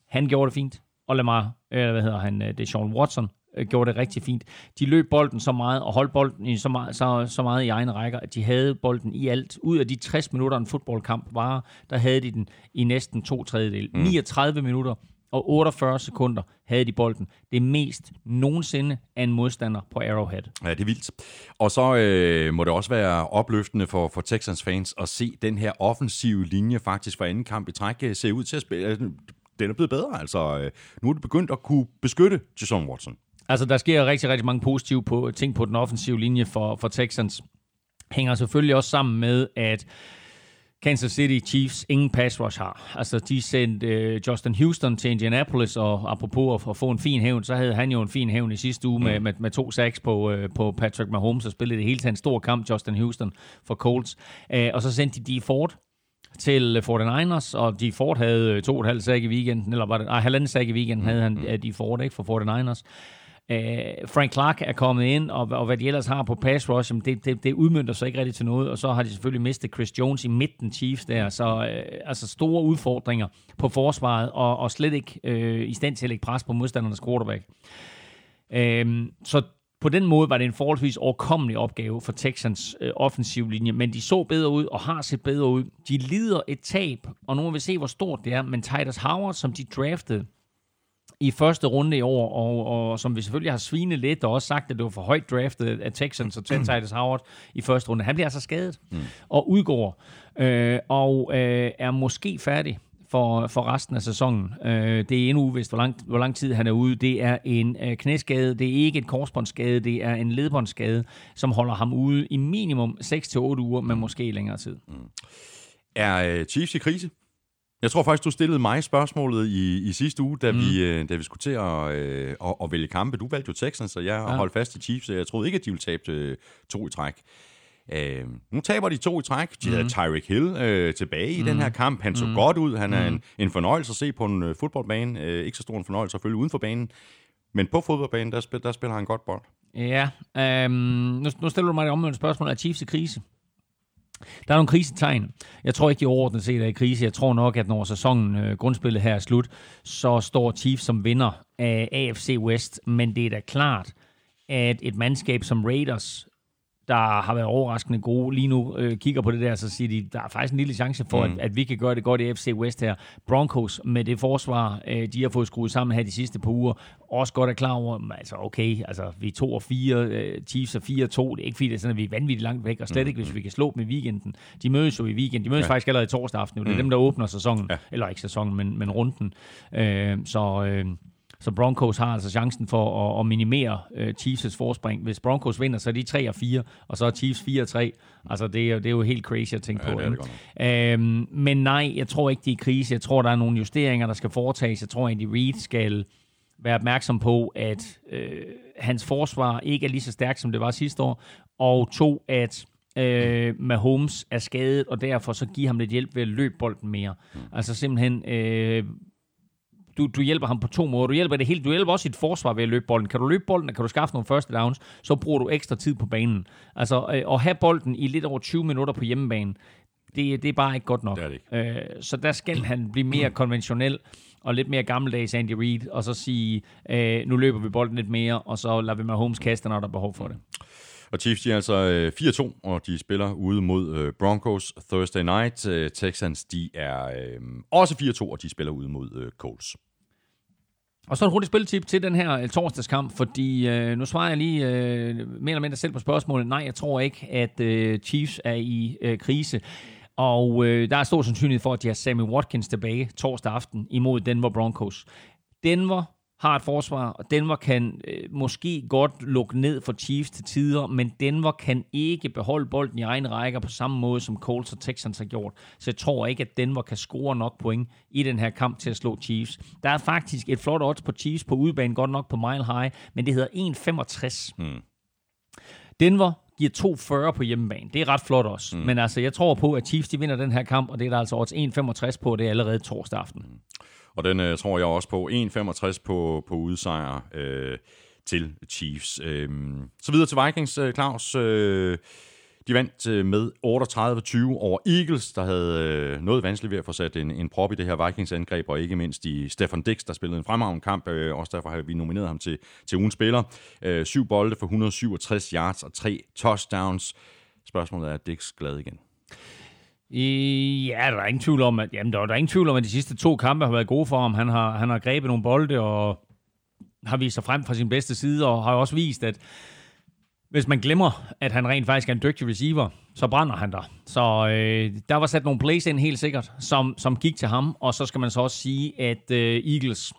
Han gjorde det fint. Og Lamar, øh, hvad hedder han, øh, det er Sean Watson, øh, gjorde det rigtig fint. De løb bolden så meget og holdt bolden i så, meget, så, så meget i egne rækker, at de havde bolden i alt. Ud af de 60 minutter, en fodboldkamp var, der havde de den i næsten to tredjedel. Mm. 39 minutter og 48 sekunder havde de bolden. Det mest nogensinde af en modstander på Arrowhead. Ja, det er vildt. Og så øh, må det også være opløftende for, for Texans fans at se den her offensive linje faktisk for anden kamp i træk øh, se ud til at spille. øh, Den er blevet bedre, altså. øh, Nu er det begyndt at kunne beskytte Jason Watson. Altså, der sker rigtig, rigtig mange positive på, ting på den offensive linje for, for Texans. Hænger selvfølgelig også sammen med, at Kansas City Chiefs ingen pass rush har. Altså, de sendte øh, Justin Houston til Indianapolis, og apropos at, at få en fin hævn, så havde han jo en fin hævn i sidste uge med, med, med to sacks på, øh, på Patrick Mahomes, og spillede det hele taget en stor kamp, Justin Houston for Colts. Øh, og så sendte de Dee Ford til 49ers, og Dee Ford havde øh, to og et halvt sack i weekenden, eller var det, nej, halvanden sack i weekenden havde han øh, Dee Ford, ikke, for 49ers. Øh, Frank Clark er kommet ind, og, og hvad de ellers har på pass rush, jamen det, det, det udmyndter sig ikke rigtig til noget, og så har de selvfølgelig mistet Chris Jones i midten Chiefs der, så øh, altså store udfordringer på forsvaret, og, og slet ikke øh, i stand til at lægge pres på modstandernes quarterback. Øh, så på den måde var det en forholdsvis overkommelig opgave for Texans øh, offensiv linje, men de så bedre ud og har set bedre ud. De lider et tab, og nu må vi se, hvor stort det er, men Titus Howard, som de draftede, i første runde i år, og, og som vi selvfølgelig har svinet lidt, og også sagt, at det var for højt draftet af Texans og Ted Titus Howard i første runde. Han bliver altså skadet mm. og udgår, øh, og øh, er måske færdig for, for resten af sæsonen. Øh, det er endnu uvist, hvor lang, hvor lang tid han er ude. Det er en øh, knæskade, det er ikke en korsbåndsskade, det er en ledbåndsskade, som holder ham ude i minimum 6-8 uger, men måske længere tid. Mm. Er øh, Chiefs i krise? Jeg tror faktisk, du stillede mig spørgsmålet i, i sidste uge, da, mm. vi, øh, da vi skulle til at, øh, at, at vælge kampe. Du valgte jo Texans, så jeg ja. holdt fast i Chiefs. Jeg troede ikke, at de ville tabe øh, to i træk. Øh, nu taber de to i træk. De mm. havde Tyreek Hill øh, tilbage mm. i den her kamp. Han så mm. godt ud. Han er en, en fornøjelse at se på en øh, fodboldbane. Øh, ikke så stor en fornøjelse følge uden for banen. Men på fodboldbanen, der, spil, der spiller han godt bold. Ja, øhm, nu, nu stiller du mig det omvendte spørgsmål. Er Chiefs i krise? Der er nogle krisetegn. Jeg tror ikke, de overordnet set er i krise. Jeg tror nok, at når sæsonen, øh, grundspillet her er slut, så står Chiefs som vinder af AFC West. Men det er da klart, at et mandskab som Raiders, der har været overraskende gode, lige nu øh, kigger på det der, så siger de, der er faktisk en lille chance for, mm. at, at vi kan gøre det godt i FC West her. Broncos med det forsvar, øh, de har fået skruet sammen her de sidste par uger, også godt er klar over, altså okay, altså vi er 2 og 4, øh, Chiefs er 4 og 2, det er ikke fordi, det er sådan, at vi er vanvittigt langt væk, og slet mm. ikke, hvis vi kan slå dem i weekenden. De mødes jo i weekenden, de mødes ja. faktisk allerede i torsdag aften, det er mm. dem, der åbner sæsonen, ja. eller ikke sæsonen, men, men runden. Øh, så... Øh, så Broncos har altså chancen for at, at minimere uh, Chiefs' forspring. Hvis Broncos vinder, så er de 3 og 4, og så er Chiefs 4 og 3. Altså, det er, det er jo helt crazy at tænke ja, på. Det det øhm, men nej, jeg tror ikke, det er krise. Jeg tror, der er nogle justeringer, der skal foretages. Jeg tror egentlig, Reed skal være opmærksom på, at øh, hans forsvar ikke er lige så stærkt, som det var sidste år. Og to, at øh, Mahomes er skadet, og derfor så give ham lidt hjælp ved at løbe bolden mere. Altså simpelthen øh, du, du hjælper ham på to måder. Du hjælper det hele. Du hjælper også sit forsvar ved at løbe bolden. Kan du løbe bolden, og kan du skaffe nogle første downs, så bruger du ekstra tid på banen. Altså, øh, at have bolden i lidt over 20 minutter på hjemmebane, det, det er bare ikke godt nok. Det det ikke. Øh, så der skal han blive mere konventionel og lidt mere gammeldags Andy Reid, og så sige, øh, nu løber vi bolden lidt mere, og så lader vi med Holmes kaste, når der er behov for det. Og Chiefs de er altså øh, 4-2, og de spiller ude mod øh, Broncos Thursday night. Øh, Texans de er også 4-2, og de spiller ude mod Colts. Og så en hurtigt spilletip til den her torsdagskamp, fordi øh, nu svarer jeg lige øh, mere eller mindre selv på spørgsmålet. Nej, jeg tror ikke, at øh, Chiefs er i øh, krise. Og øh, der er stor sandsynlighed for, at de har Sammy Watkins tilbage torsdag aften imod Denver Broncos. Denver har et forsvar, og Denver kan øh, måske godt lukke ned for Chiefs til tider, men Denver kan ikke beholde bolden i egen rækker på samme måde, som Colts og Texans har gjort. Så jeg tror ikke, at Denver kan score nok point i den her kamp til at slå Chiefs. Der er faktisk et flot odds på Chiefs på udebane, godt nok på Mile High, men det hedder 1,65. Hmm. Denver giver 2,40 på hjemmebane. Det er ret flot også. Mm. Men altså, jeg tror på, at Chiefs de vinder den her kamp, og det er der altså også 1,65 på, det er allerede torsdag aften. Mm. Og den øh, tror jeg også på. 1,65 på, på udsejr øh, til Chiefs. Øh, så videre til Vikings, øh, Claus. Øh, de vandt øh, med 38-20 over Eagles, der havde øh, noget vanskeligt ved at få sat en, en prop i det her Vikings-angreb, og ikke mindst i Stefan Dix, der spillede en fremragende kamp. Øh, også derfor har vi nomineret ham til, til ugens spiller. Øh, syv bolde for 167 yards og tre touchdowns. Spørgsmålet er, er Dix glad igen? Ja, der er ingen tvivl om, at, jamen, der er, der er ingen tvivl om, at de sidste to kampe har været gode for ham. Han har, han har grebet nogle bolde og har vist sig frem fra sin bedste side, og har også vist, at hvis man glemmer, at han rent faktisk er en dygtig receiver, så brænder han der. Så øh, der var sat nogle plays ind helt sikkert, som, som gik til ham, og så skal man så også sige, at øh, Eagles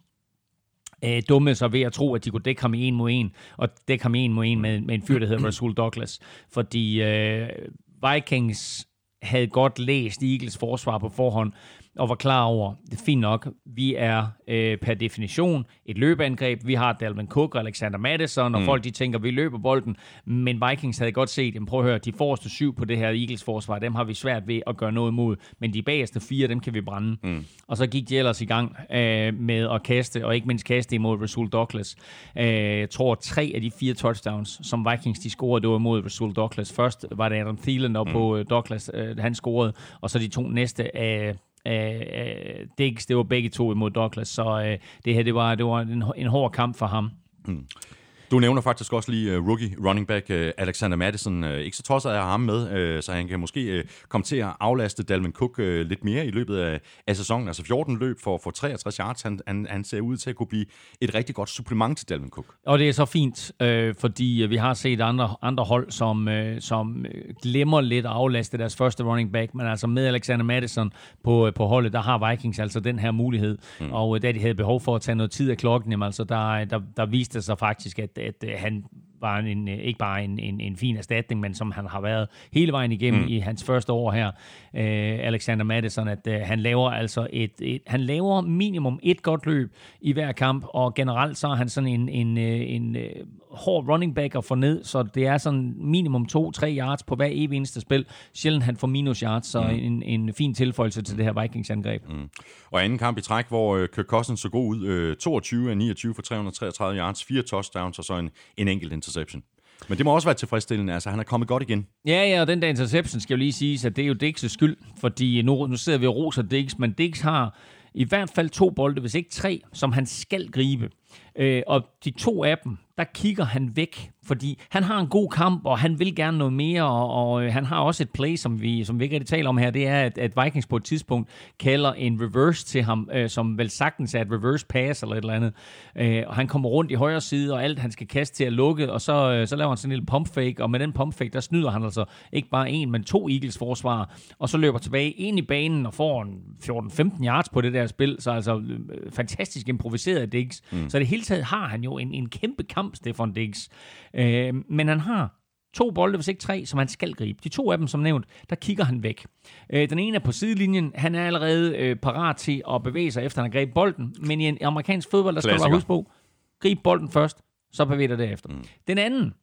øh, dumme sig ved at tro, at de kunne dække ham i en mod en, og dække ham i en mod en med, med en fyr, der hedder (clears throat) Rasul Douglas. Fordi øh, Vikings havde godt læst Eagles forsvar på forhånd, og var klar over, det er fint nok, vi er øh, per definition et løbeangreb. Vi har Dalvin Cook og Alexander Madison, og mm. folk de tænker, vi løber bolden. Men Vikings havde godt set, jamen prøv at høre, de forreste syv på det her Eagles forsvar, dem har vi svært ved at gøre noget imod. Men de bagerste fire, dem kan vi brænde. Mm. Og så gik de ellers i gang øh, med at kaste, og ikke mindst kaste imod Rasul Douglas. Øh, jeg tror, tre af de fire touchdowns, som Vikings de scorede, det var imod Rasul Douglas. Først var det Adam Thielen op mm. på øh, Douglas, øh, han scorede, og så de to næste af øh, øh, øh Diggs, det var begge to imod Douglas, så øh, det her, det var, det var en, en hård kamp for ham. Mm. Du nævner faktisk også lige uh, rookie running back uh, Alexander Madison. Uh, ikke så tosset af ham med, uh, så han kan måske uh, komme til at aflaste Dalvin Cook uh, lidt mere i løbet af, af sæsonen. Altså 14 løb for, for 63 yards. Han, han, han ser ud til at kunne blive et rigtig godt supplement til Dalvin Cook. Og det er så fint, uh, fordi vi har set andre, andre hold, som, uh, som glemmer lidt at aflaste deres første running back, men altså med Alexander Madison på, uh, på holdet, der har Vikings altså den her mulighed. Mm. Og da de havde behov for at tage noget tid af klokken, jamen, altså der, der, der viste sig faktisk, at at at han var en, ikke bare en, en, en fin erstatning, men som han har været hele vejen igennem mm. i hans første år her, øh, Alexander Madison, at øh, han laver altså et, et, han laver minimum et godt løb i hver kamp, og generelt så er han sådan en, en, øh, en, en hård running back at få ned, så det er sådan minimum 2-3 yards på hver evig eneste spil. Sjældent han får minus yards, så mm. en, en fin tilføjelse til det her Vikings-angreb. Mm. Og anden kamp i træk, hvor Kirk Cousins så god ud, uh, 22 af 29 for 333 yards, fire touchdowns og så en, en enkelt interception. Men det må også være tilfredsstillende, altså han er kommet godt igen. Ja, ja, og den der interception skal jo lige sige, at det er jo Dix' skyld, fordi nu, nu sidder vi og roser Dix, men Dix har i hvert fald to bolde, hvis ikke tre, som han skal gribe. Øh, og de to af dem, der kigger han væk, fordi han har en god kamp, og han vil gerne noget mere, og, og øh, han har også et play, som vi, som vi ikke rigtig taler om her, det er, at, at Vikings på et tidspunkt kalder en reverse til ham, øh, som vel sagtens er et reverse pass eller et eller andet. Øh, og han kommer rundt i højre side, og alt han skal kaste til at lukke, og så, øh, så laver han sådan en lille pump fake, og med den pump fake, der snyder han altså ikke bare en, men to Eagles forsvar, og så løber tilbage ind i banen og får en 14-15 yards på det der spil, så altså øh, fantastisk improviseret Diggs. Mm. Så det hele taget har han jo en, en kæmpe kamp, Stefan Diggs. Øh, men han har to bolde, hvis ikke tre, som han skal gribe. De to af dem, som nævnt, der kigger han væk. Øh, den ene er på sidelinjen. Han er allerede øh, parat til at bevæge sig, efter han har grebet bolden. Men i en amerikansk fodbold, der skal du huske på, grib bolden først, så bevæger dig derefter. Mm. Den anden,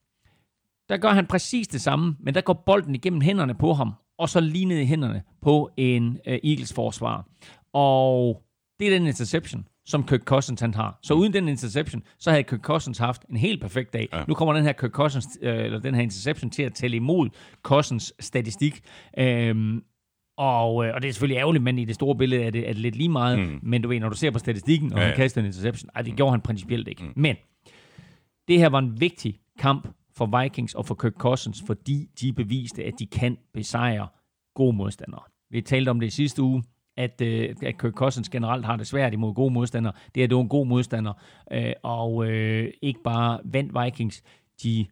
der gør han præcis det samme, men der går bolden igennem hænderne på ham, og så lige ned i hænderne på en øh, Eagles forsvar. Og det er den interception, som Kirk Cousins han har. Så uden den interception, så havde Kirk Cousins haft en helt perfekt dag. Ja. Nu kommer den her Kirk Cousins, øh, eller den her interception til at tælle imod Cousins statistik. Øhm, og, øh, og det er selvfølgelig ærgerligt, men i det store billede er det, er det lidt lige meget. Mm. Men du ved, når du ser på statistikken, og ja, ja. han kaster en interception, ej, det gjorde han principielt ikke. Mm. Men det her var en vigtig kamp for Vikings og for Kirk Cousins, fordi de beviste, at de kan besejre gode modstandere. Vi talte om det i sidste uge at, øh, at Kirk Cousins generelt har det svært imod gode modstandere. Det er, det en god modstander, øh, og øh, ikke bare vandt Vikings, de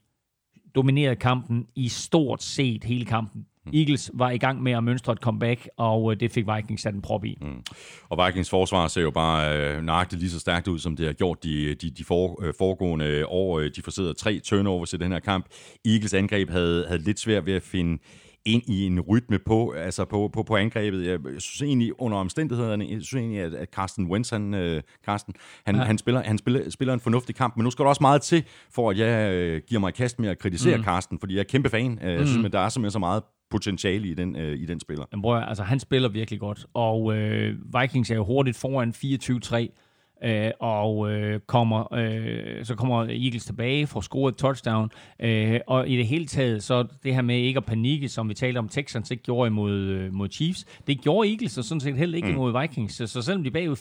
dominerede kampen i stort set hele kampen. Mm. Eagles var i gang med at mønstre et comeback, og øh, det fik Vikings sat en prop i. Mm. Og Vikings forsvar ser jo bare øh, nøjagtigt lige så stærkt ud, som det har gjort de, de, de for, øh, foregående år. De forsidder tre turnovers i den her kamp. Eagles angreb havde, havde lidt svært ved at finde ind i en rytme på, altså på, på, på angrebet. Jeg synes egentlig, under omstændighederne, jeg synes egentlig, at, at Carsten Wentz, han, øh, Carsten, han, ja. han, spiller, han spiller, spiller en fornuftig kamp, men nu skal der også meget til, for at jeg øh, giver mig et kast med at kritisere mm. Carsten, fordi jeg er kæmpe fan. Øh, jeg synes, mm. at der er simpelthen så meget potentiale i den, øh, i den spiller. Jamen, bror, altså, han spiller virkelig godt, og øh, Vikings er jo hurtigt foran 24-3, øh, og øh, kommer, øh, så kommer Eagles tilbage, får scoret touchdown, øh, og i det hele taget, så det her med ikke at panikke, som vi talte om Texans ikke gjorde imod øh, mod Chiefs, det gjorde Eagles så sådan set heller ikke mm. imod Vikings, så, så selvom de er bagud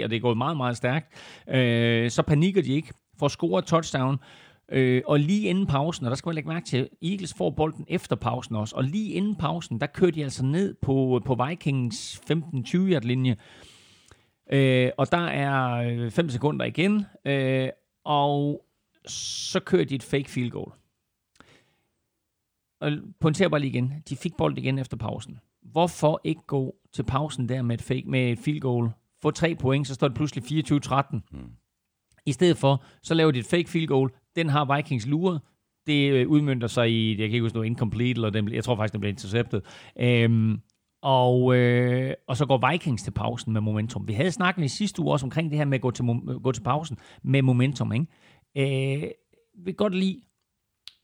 24-3, og det er gået meget, meget stærkt, øh, så panikker de ikke, får scoret touchdown, Øh, og lige inden pausen, og der skal man lægge mærke til, Eagles får bolden efter pausen også, og lige inden pausen, der kører de altså ned på, på Vikings 15-20 yard linje, Øh, og der er 5 øh, sekunder igen, øh, og så kører de et fake field goal. Og pointerer bare lige igen, de fik bolden igen efter pausen. Hvorfor ikke gå til pausen der med et, fake, med et field goal, få tre point, så står det pludselig 24-13. Hmm. I stedet for, så laver de et fake field goal, den har Vikings luret, det øh, udmyndter sig i, jeg kan ikke huske noget, incomplete, eller den, jeg tror faktisk, den blev interceptet. Øhm, og, øh, og så går Vikings til pausen med momentum. Vi havde snakket i sidste uge også omkring det her med at gå til, gå til pausen med momentum. Ikke? Øh, vi kan godt lide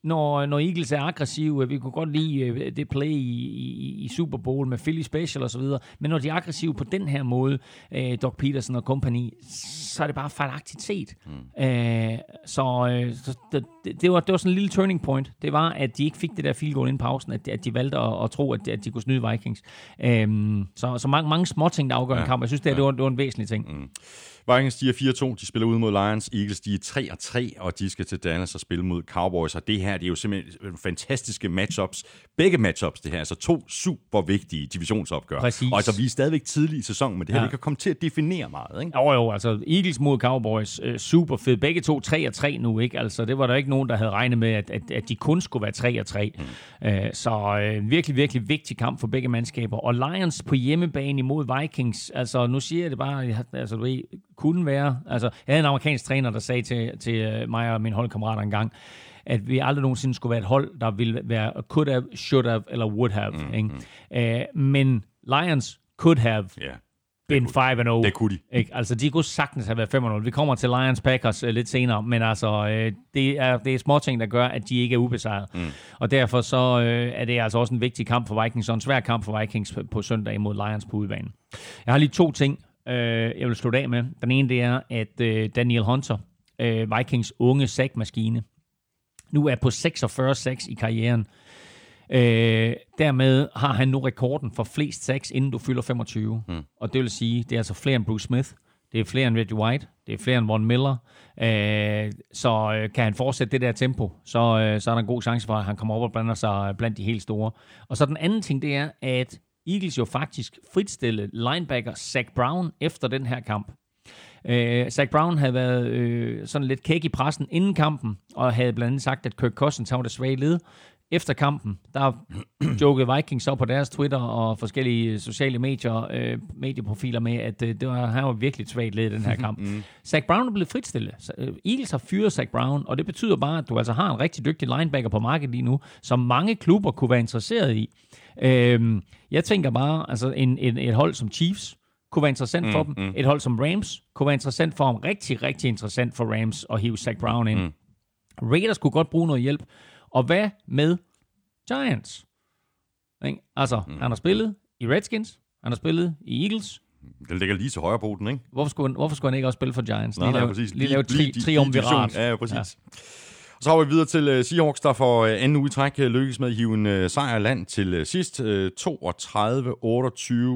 når, når Eagles er aggressive. Vi kunne godt lide uh, det play i, i, i Super Bowl med Philly Special osv., men når de er aggressive på den her måde, uh, Doc Peterson og kompagni, så er det bare fejlagtigt set. Mm. Uh, så uh, så det, det, var, det var sådan en lille turning point. Det var, at de ikke fik det der field goal inden pausen, at, at de valgte at, at tro, at, at de kunne snyde Vikings. Uh, så, så mange, mange små ting, der afgør ja. en kamp. Jeg synes, det, ja. det, var, det var en væsentlig ting. Mm. Vikings de er 4-2, de spiller ud mod Lions. Eagles de er 3-3, og de skal til Dallas og spille mod Cowboys. Og det her, det er jo simpelthen fantastiske matchups. Begge matchups, det her. Altså to super vigtige divisionsopgør. Præcis. Og altså, vi er stadigvæk tidlig i sæsonen, men det her, ja. det kan komme til at definere meget, ikke? Jo, jo, altså Eagles mod Cowboys, øh, super fed. Begge to 3-3 nu, ikke? Altså, det var der ikke nogen, der havde regnet med, at, at, at de kun skulle være 3-3. Mm. Øh, så øh, virkelig, virkelig vigtig kamp for begge mandskaber. Og Lions på hjemmebane imod Vikings, altså nu siger jeg det bare, altså du ved, kunne være. Altså, jeg havde en amerikansk træner, der sagde til, til øh, mig og mine holdkammerater engang, at vi aldrig nogensinde skulle være et hold, der ville være could have, should have eller would have. Mm, ikke? Mm. Uh, men Lions could have yeah. been 5-0. Det kunne de. Ikke? Altså, de kunne sagtens have været 5-0. Vi kommer til Lions Packers uh, lidt senere, men altså, uh, det, er, det er små ting, der gør, at de ikke er ubesejret. Mm. Og derfor så uh, er det altså også en vigtig kamp for Vikings, og en svær kamp for Vikings på, på søndag imod Lions på udebane. Jeg har lige to ting, øh, jeg vil slutte af med. Den ene det er, at øh, Daniel Hunter, øh, Vikings unge sackmaskine, nu er på 46-6 i karrieren. Øh, dermed har han nu rekorden for flest sacks, inden du fylder 25. Mm. Og det vil sige, det er altså flere end Bruce Smith, det er flere end Reggie White, det er flere end Von Miller. Øh, så øh, kan han fortsætte det der tempo, så, øh, så er der en god chance for, at han kommer op og blander sig blandt de helt store. Og så den anden ting, det er, at Eagles jo faktisk fritstille linebacker Zach Brown efter den her kamp. Øh, Zach Brown havde været øh, sådan lidt kæk i pressen inden kampen, og havde blandt andet sagt, at Kirk Cousins var det svage led. Efter kampen, der jokede Vikings så på deres Twitter og forskellige sociale medier, øh, medieprofiler med, at øh, det var, han var virkelig svagt led i den her kamp. (laughs) mm. Zach Brown er blevet fritstillet. Øh, Eagles har fyret Zach Brown, og det betyder bare, at du altså har en rigtig dygtig linebacker på markedet lige nu, som mange klubber kunne være interesseret i. Øh, jeg tænker bare, altså en, en, et hold som Chiefs, kunne være interessant mm, for dem. Mm. Et hold som Rams kunne være interessant for dem. Rigtig, rigtig interessant for Rams at hive Zach Brown ind. Mm. Raiders kunne godt bruge noget hjælp. Og hvad med Giants? Ikke? Altså, mm. han har spillet i Redskins, han har spillet i Eagles. Den ligger lige til højre på den, ikke? Hvorfor skulle, hvorfor skulle han ikke også spille for Giants? Nej, lige nej, lave, præcis. Lige, lige lave tri, triumvirat. Ja, ja, præcis. Ja. Og så har vi videre til uh, Seahawks, der for uh, anden uge træk uh, lykkes med at hive en uh, sejr land til uh, sidst. Uh, 32-28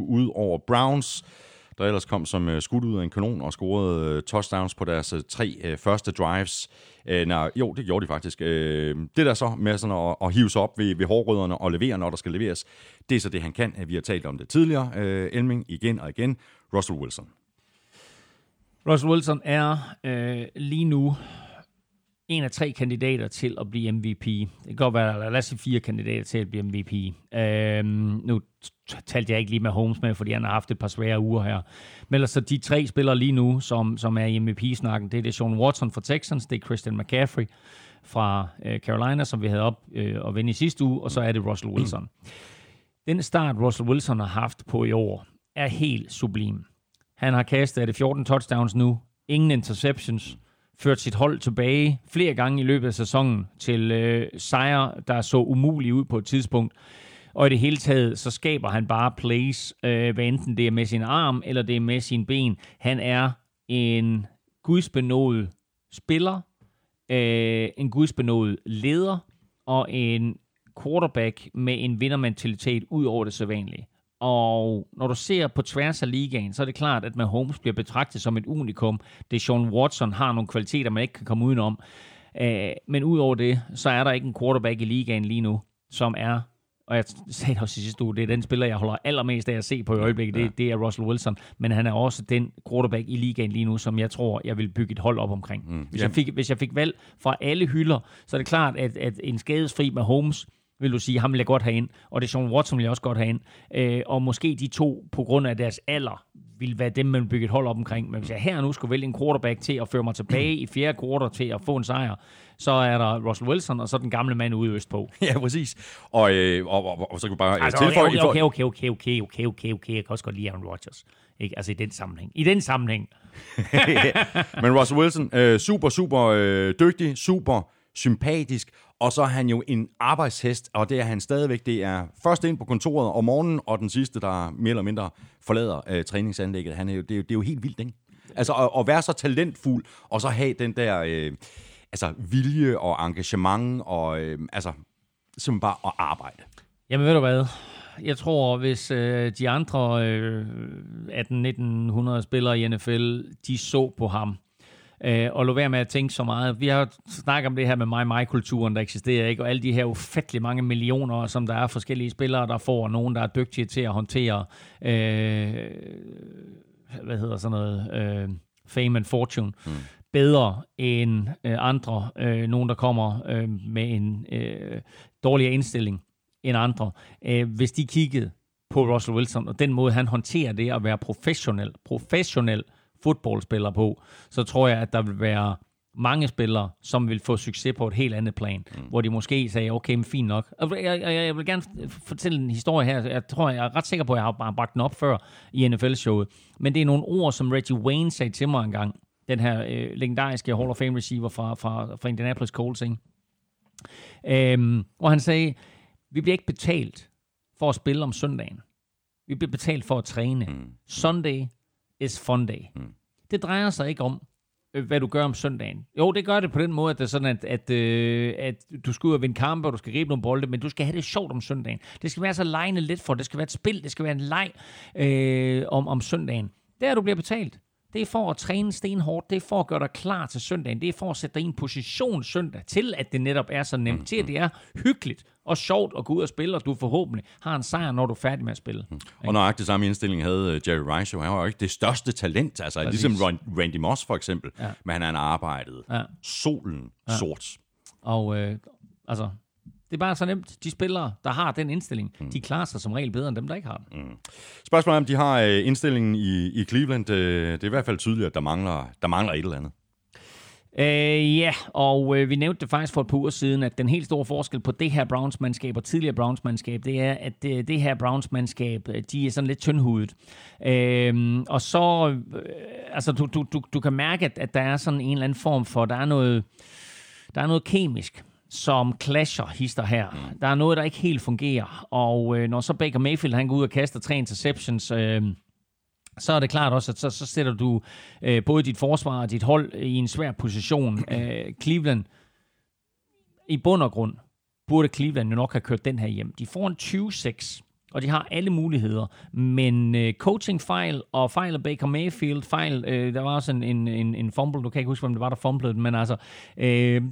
ud over Browns der ellers kom som øh, skudt ud af en kanon og scorede øh, touchdowns på deres øh, tre første drives. Uh, nej, jo, det gjorde de faktisk. Uh, det der så med sådan at, at hive sig op ved, ved hårrødderne og levere, når der skal leveres, det er så det, han kan. Vi har talt om det tidligere. Elming igen og igen. Russell Wilson. Russell Wilson er øh, lige nu en af tre kandidater til at blive MVP. Det kan godt være, lad os sige fire kandidater til at blive MVP. Øhm, nu talte jeg ikke lige med Holmes med, fordi han har haft et par svære uger her. Men altså de tre spillere lige nu, som, som er i MVP-snakken, det er det Sean Watson fra Texans, det er Christian McCaffrey fra øh, Carolina, som vi havde op øh, og vinde i sidste uge, og så er det Russell Wilson. Den start, Russell Wilson har haft på i år, er helt sublim. Han har kastet er det 14 touchdowns nu, ingen interceptions, ført sit hold tilbage flere gange i løbet af sæsonen til øh, sejre, der så umulige ud på et tidspunkt. Og i det hele taget, så skaber han bare plays, øh, hvad enten det er med sin arm, eller det er med sin ben. Han er en gudsbenået spiller, øh, en gudsbenået leder, og en quarterback med en vindermentalitet ud over det sædvanlige. Og når du ser på tværs af ligaen, så er det klart, at Mahomes bliver betragtet som et unikum. Det Sean Watson har nogle kvaliteter, man ikke kan komme udenom. Øh, men udover det, så er der ikke en quarterback i ligaen lige nu, som er og jeg sagde det også i sidste uge, det er den spiller, jeg holder allermest af at se på i øjeblikket, det, det er Russell Wilson, men han er også den quarterback i ligaen lige nu, som jeg tror, jeg vil bygge et hold op omkring. Mm, hvis, jeg fik, hvis jeg fik valg fra alle hylder, så er det klart, at, at en skadesfri med Holmes vil du sige, ham vil jeg godt have ind, og det er Sean Watson vil jeg også godt have ind. Øh, og måske de to, på grund af deres alder, vil være dem, man bygger et hold op omkring. Men hvis jeg her nu skulle vælge en quarterback til at føre mig tilbage i fjerde quarter til at få en sejr, så er der Russell Wilson, og så den gamle mand ude øst på. (laughs) Ja, præcis. Og, øh, og, og, og så kan vi bare altså, tilføje... Okay, okay, okay, okay, okay, okay, okay, jeg kan også godt lide Aaron Rodgers. Ikke? Altså i den sammenhæng. I den sammenhæng. (laughs) Men Russell Wilson, øh, super, super øh, dygtig, super sympatisk, og så er han jo en arbejdshest, og det er han stadigvæk. Det er først ind på kontoret om morgenen, og den sidste, der mere eller mindre forlader øh, træningsanlægget. Han er jo, det, er jo, det er jo helt vildt, ikke? Altså at, at være så talentfuld, og så have den der øh, altså, vilje og engagement, og øh, altså simpelthen bare at arbejde. Jamen ved du hvad? Jeg tror, hvis øh, de andre øh, 18-1900 spillere i NFL, de så på ham, øh, og lade være med at tænke så meget. Vi har snakket om det her med mig-mig-kulturen, der eksisterer, ikke? og alle de her ufattelig mange millioner, som der er forskellige spillere, der får, og nogen, der er dygtige til at håndtere, øh, hvad hedder sådan noget, øh, fame and fortune, mm. bedre end øh, andre. Øh, nogen, der kommer øh, med en øh, dårligere indstilling end andre. Øh, hvis de kiggede på Russell Wilson, og den måde, han håndterer det at være professionel, professionel fodboldspiller på, så tror jeg, at der vil være mange spillere, som vil få succes på et helt andet plan, mm. hvor de måske sagde, okay, men fint nok. Jeg, jeg, jeg vil gerne fortælle en historie her. Jeg tror, jeg er ret sikker på, at jeg har bragt den op før i NFL-showet. Men det er nogle ord, som Reggie Wayne sagde til mig engang. Den her øh, legendariske Hall of Fame receiver fra, fra, fra Indianapolis Colts. Ikke? Øhm, og han sagde, vi bliver ikke betalt for at spille om søndagen. Vi bliver betalt for at træne. Mm. Sunday is fun day. Mm. Det drejer sig ikke om, øh, hvad du gør om søndagen. Jo, det gør det på den måde, at det er sådan, at, at, øh, at du skal ud og vinde kampe, og du skal gribe nogle bolde, men du skal have det sjovt om søndagen. Det skal være så lejende lidt for, det skal være et spil, det skal være en leg øh, om, om søndagen. Der du bliver betalt. Det er for at træne stenhårdt. Det er for at gøre dig klar til søndagen. Det er for at sætte dig i en position søndag til, at det netop er så nemt. Til, at det er hyggeligt og sjovt at gå ud og spille, og du forhåbentlig har en sejr, når du er færdig med at spille. Og nøjagtigt samme indstilling havde øh, Jerry Rice. Han var jo ikke det største talent, altså Præcis. ligesom Randy Moss for eksempel. Ja. Men han har arbejdet Ja. solen sort. Og øh, altså, det er bare så nemt. De spillere, der har den indstilling, de klarer sig som regel bedre end dem, der ikke har den. Spørgsmålet er, om de har øh, indstillingen i, i Cleveland. Øh, det er i hvert fald tydeligt, at der mangler, der mangler et eller andet. Øh, ja, og øh, vi nævnte det faktisk for et par uger siden, at den helt store forskel på det her Browns-mandskab og tidligere Browns-mandskab, det er, at det, det her Browns-mandskab, øh, de er sådan lidt tyndhudet. Øh, og så, øh, altså du, du, du, du kan mærke, at, at der er sådan en eller anden form for, der er noget, der er noget kemisk, som clasher hister her. Mm. Der er noget, der ikke helt fungerer. Og øh, når så Baker Mayfield han går ud og kaster tre interceptions, øh, så er det klart også, at så, så sætter du øh, både dit forsvar og dit hold i en svær position. (clears throat) Øh, Cleveland, i bund og grund, burde Cleveland jo nok have kørt den her hjem. De får en 20-6, og de har alle muligheder, men øh, coaching-fejl og fejl af Baker Mayfield, fejl, øh, der var også en, en, en, fumble, du kan ikke huske, hvem det var, der fumblede den, men altså, øh,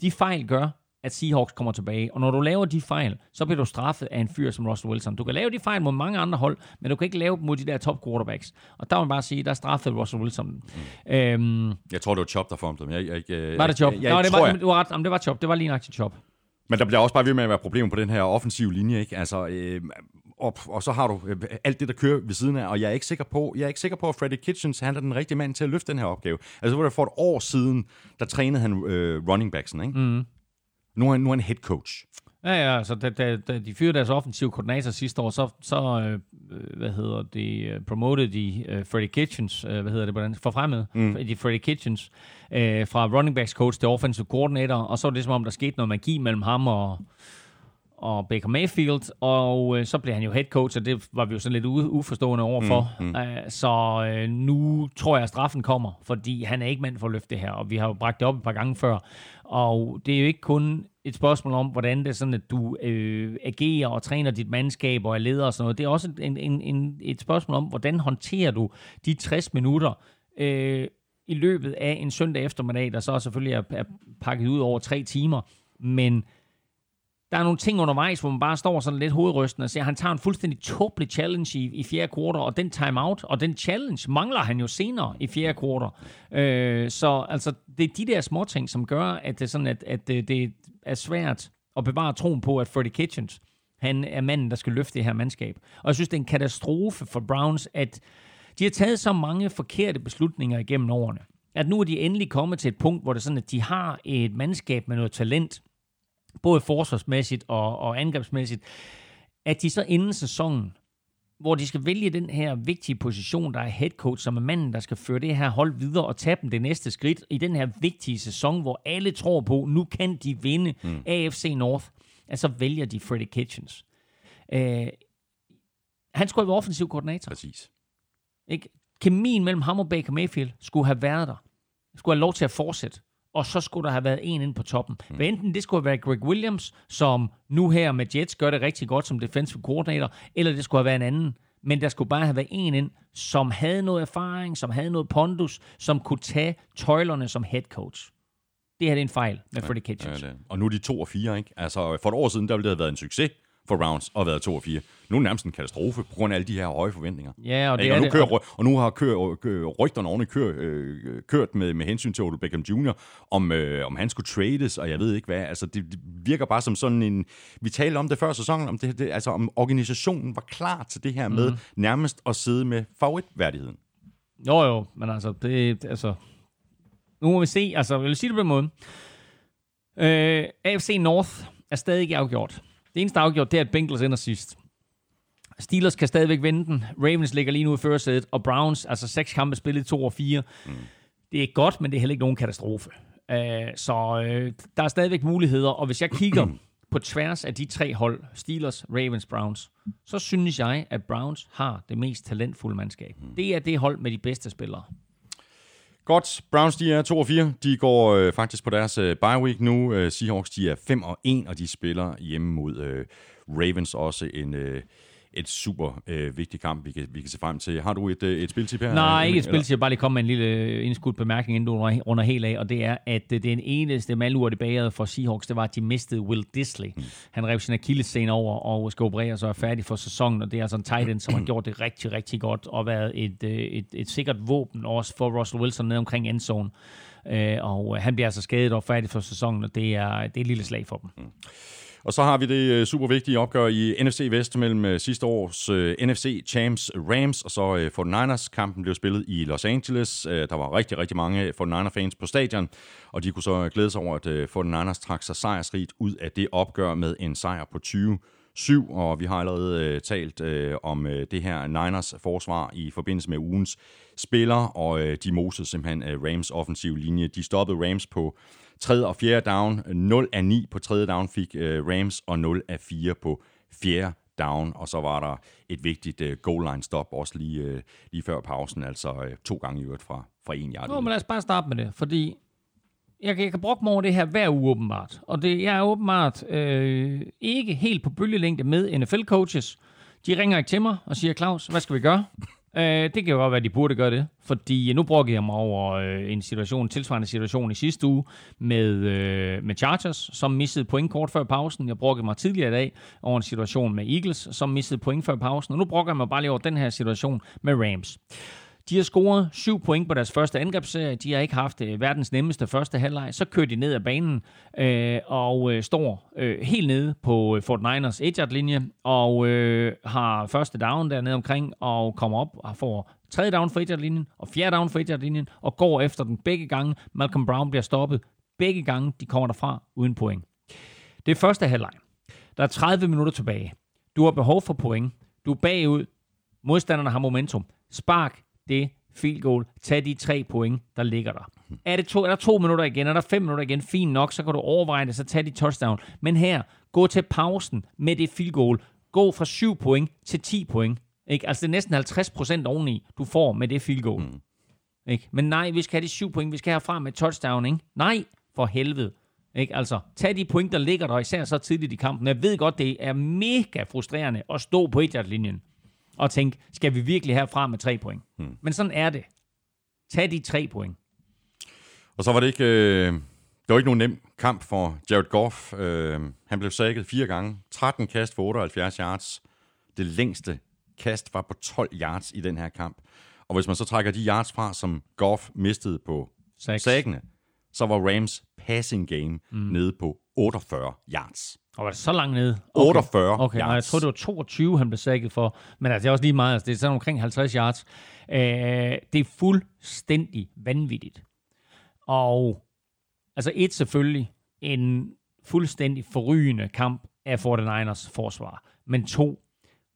de fejl gør, at Seahawks kommer tilbage. Og når du laver de fejl, så bliver du straffet af en fyr som Russell Wilson. Du kan lave de fejl mod mange andre hold, men du kan ikke lave dem mod de der top quarterbacks. Og der må man bare sige, der straffede Russell Wilson. Mm. Øhm, Jeg tror, det var Chop, der formede dem. Jeg, jeg, jeg, var det Chop? Jeg, Jeg, Nå, det var, jeg. du har ret. Jamen, det var Chop. Det var lige til Chop. Men der bliver også bare ved med at være problemer på den her offensive linje, ikke? Altså, øh, og, og så har du øh, alt det, der kører ved siden af, og jeg er ikke sikker på, jeg er ikke sikker på, at Freddie Kitchens han er den rigtige mand til at løfte den her opgave. Altså, hvor der for et år siden, der trænede han øh, running backsen, ikke? Mm. Nu er, han, nu er han head coach. Ja, ja, altså da, da, da de fyrede deres offensive koordinator sidste år, så, så øh, hvad hedder det, øh, promoted de øh, Freddie Kitchens, øh, hvad hedder det, hvordan, forfremmet mm. de Freddie Kitchens, øh, fra running backs coach til offensive coordinator, og så var det som om, der skete noget magi mellem ham og, og Baker Mayfield, og øh, så blev han jo head coach, og det var vi jo sådan lidt uforstående overfor. Mm, mm. Øh, så øh, nu tror jeg, at straffen kommer, fordi han er ikke mand for at løfte det her, og vi har jo bragt det op et par gange før. Og det er jo ikke kun et spørgsmål om, hvordan det er sådan, at du øh, agerer og træner dit mandskab og er leder og sådan noget. Det er også en, en, en, et spørgsmål om, hvordan håndterer du de 60 minutter øh, i løbet af en søndag eftermiddag, der så selvfølgelig er, er pakket ud over tre timer. Men der er nogle ting undervejs, hvor man bare står sådan lidt hovedrystende og siger, at han tager en fuldstændig tåbelig challenge i, i fjerde kvartal, og den timeout, og den challenge mangler han jo senere i fjerde kvartal. Øh, så altså, det er de der små ting, som gør, at det, sådan, at, at øh, det, er svært at bevare troen på, at Freddy Kitchens, han er manden, der skal løfte det her mandskab. Og jeg synes, det er en katastrofe for Browns, at de har taget så mange forkerte beslutninger igennem årene, at nu er de endelig kommet til et punkt, hvor det er sådan, at de har et mandskab med noget talent, både forsvarsmæssigt og, og angrebsmæssigt, at de så inden sæsonen, hvor de skal vælge den her vigtige position, der er head coach, som er manden, der skal føre det her hold videre og tage dem det næste skridt i den her vigtige sæson, hvor alle tror på, nu kan de vinde mm. AFC North, at så vælger de Freddie Kitchens. Øh, han skulle være offensiv koordinator. Præcis. Ikke? Kemien mellem ham og Baker Mayfield skulle have været der. Skulle have lov til at fortsætte. Og så skulle der have været en inde på toppen. Mm. Hvad enten det skulle have været Greg Williams, som nu her med Jets gør det rigtig godt som defensive coordinator, eller det skulle have været en anden. Men der skulle bare have været en ind, som havde noget erfaring, som havde noget pondus, som kunne tage tøjlerne som head coach. Det her det er en fejl med Freddie Kitchens. Ja, det. Og nu er de 2 og 4, ikke? Altså, for et år siden, der ville det have været en succes for Browns at være 2 og 4. Nu er det nærmest en katastrofe på grund af alle de her høje forventninger. Ja, og det er og, nu det. kører, og nu har kør, kør, rygterne oven i kør, øh, kørt med, med hensyn til Odell Beckham Jr., om, øh, om han skulle trades, og jeg ved ikke hvad. Altså, det, det virker bare som sådan en... Vi talte om det før sæsonen, om, det, det, altså, om organisationen var klar til det her med Mhm. nærmest at sidde med favoritværdigheden. Jo, jo, men altså, det, altså, nu må vi se, altså, jeg vil sige det på den måde. Øh, AFC North er stadig ikke afgjort. Det eneste afgjort, det er, at Bengals ender sidst. Steelers kan stadigvæk vinde den. Ravens ligger lige nu i førersædet, og Browns, altså seks kampe spillet, to og fire. Mm. Det er godt, men det er heller ikke nogen katastrofe. Øh, så øh, der er stadigvæk muligheder, og hvis jeg kigger (clears throat) på tværs af de tre hold, Steelers, Ravens, Browns, så synes jeg, at Browns har det mest talentfulde mandskab. Det er det hold med de bedste spillere. Godt, Browns de er 2 og 4. De går øh, faktisk på deres øh, bye week nu. Øh, Seahawks de er 5 og 1, og de spiller hjemme mod øh, Ravens også en, øh, et super øh, vigtig kamp, vi kan, vi kan se frem til. Har du et, øh, et spiltip her? Nej, ikke et Eller- spil, jeg bare lige komme med en lille øh, indskudt bemærkning, inden du runder- runder helt af, og det er, at øh, det er den eneste malur, det bagede for Seahawks, det var, at de mistede Will Disley. Mm. Han rev sin akillescene over og skal operere sig og er færdig for sæsonen, og det er altså en tight end, som har gjort det rigtig, rigtig godt, og været et, øh, et, et sikkert våben også for Russell Wilson ned omkring endzone. Øh, og øh, han bliver altså skadet og færdig for sæsonen, og det er, det er et lille slag for dem. Og så har vi det øh, super vigtige opgør i NFC Vest mellem øh, sidste års øh, uh, NFC Champs Rams og så uh, 49ers. Kampen blev spillet i Los Angeles. Uh, der var rigtig, rigtig mange 49er-fans på stadion, og de kunne så glæde sig over, at uh, 49ers trak sig sejrsrigt ud af det opgør med en sejr på 20 7, og vi har allerede øh, talt øh, om øh, det her Niners forsvar i forbindelse med ugens spiller, og øh, de mosede simpelthen øh, Rams offensiv linje. De stoppede Rams på tredje og fjerde down. 0 af 9 på tredje down fik øh, Rams, og 0 af 4 på fjerde down. Og så var der et vigtigt øh, goal line stop, også lige, øh, lige før pausen, altså øh, to gange i øvrigt fra, fra en yard. Nå, men lad os bare starte med det, fordi jeg, jeg kan brokke mig over det her hver uge åbenbart. Og det, jeg er åbenbart øh, ikke helt på bølgelængde med NFL-coaches. De ringer ikke til mig og siger, Claus, hvad skal vi gøre? Øh, det kan jo godt være, at de burde gøre det. Fordi nu brokkede jeg mig over øh, en situation, en tilsvarende situation i sidste uge med, øh, med Chargers, som missede point kort før pausen. Jeg brokkede mig tidligere i dag over en situation med Eagles, som missede point før pausen. Og nu brokker jeg mig bare lige over den her situation med Rams. De har scoret syv point på deres første angrebsserie. De har ikke haft øh, verdens nemmeste første halvleg. Så kører de ned ad banen øh, og øh, står øh, helt nede på øh, Fort Niners edge-linje og øh, har første down dernede omkring og kommer op og får tredje down for edge-linjen og fjerde down for edge-linjen og går efter den begge gange. Malcolm Brown bliver stoppet begge gange. De kommer derfra uden point. Det er første halvleg. Der er 30 minutter tilbage. Du har behov for point. Du er bagud. Modstanderne har momentum. Spark det field goal. Tag de tre point, der ligger der. Er, det to, er der to minutter igen? Er der fem minutter igen? Fint nok, så kan du overveje det, så tag de touchdown. Men her, gå til pausen med det field goal. Gå fra 7 point til 10 point. Ikke? Altså det er næsten 50 procent oveni, du får med det field goal. Mm. Ikke? Men nej, vi skal have de 7 point. Vi skal herfra med touchdown. Ikke? Nej, for helvede. Ikke? Altså, tag de point, der ligger der, især så tidligt i kampen. Jeg ved godt, det er mega frustrerende at stå på 1 linjen og tænke, skal vi virkelig herfra med tre point? Hmm. Men sådan er det. Tag de tre point. Og så var det ikke, øh, det var ikke nogen nem kamp for Jared Goff. Øh, han blev sækket fire gange. 13 kast for 78 yards. Det længste kast var på 12 yards i den her kamp. Og hvis man så trækker de yards fra, som Goff mistede på Seks. sækkene, så var Rams passing game mm. nede på 48 yards. Og var det så langt nede? 48 Okay, nej, jeg yards. tror det var 22, han blev sækket for. Men altså, det er også lige meget. Altså, det er sådan omkring 50 yards. Øh, det er fuldstændig vanvittigt. Og altså et selvfølgelig en fuldstændig forrygende kamp af 49ers forsvar. Men to,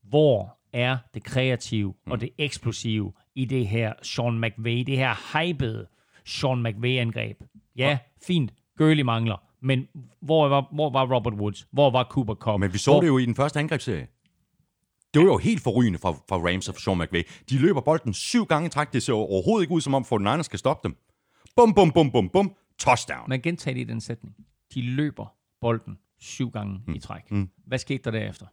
hvor er det kreative Mm. og det eksplosive i det her Sean McVay, det her hypede Sean McVay-angreb? Ja, fint. Gurley mangler. Men hvor var, hvor var Robert Woods? Hvor var Cooper Cup? Men vi så hvor, det jo i den første angrebsserie. Det var jo helt forrygende fra, fra Rams og Sean McVay. De løber bolden syv gange i træk. Det ser overhovedet ikke ud, som om 49ers skal stoppe dem. Bum, bum, bum, bum, bum. Touchdown. Men gentag lige den sætning. De løber bolden syv gange mm. i træk. Mm. Hvad skete der derefter?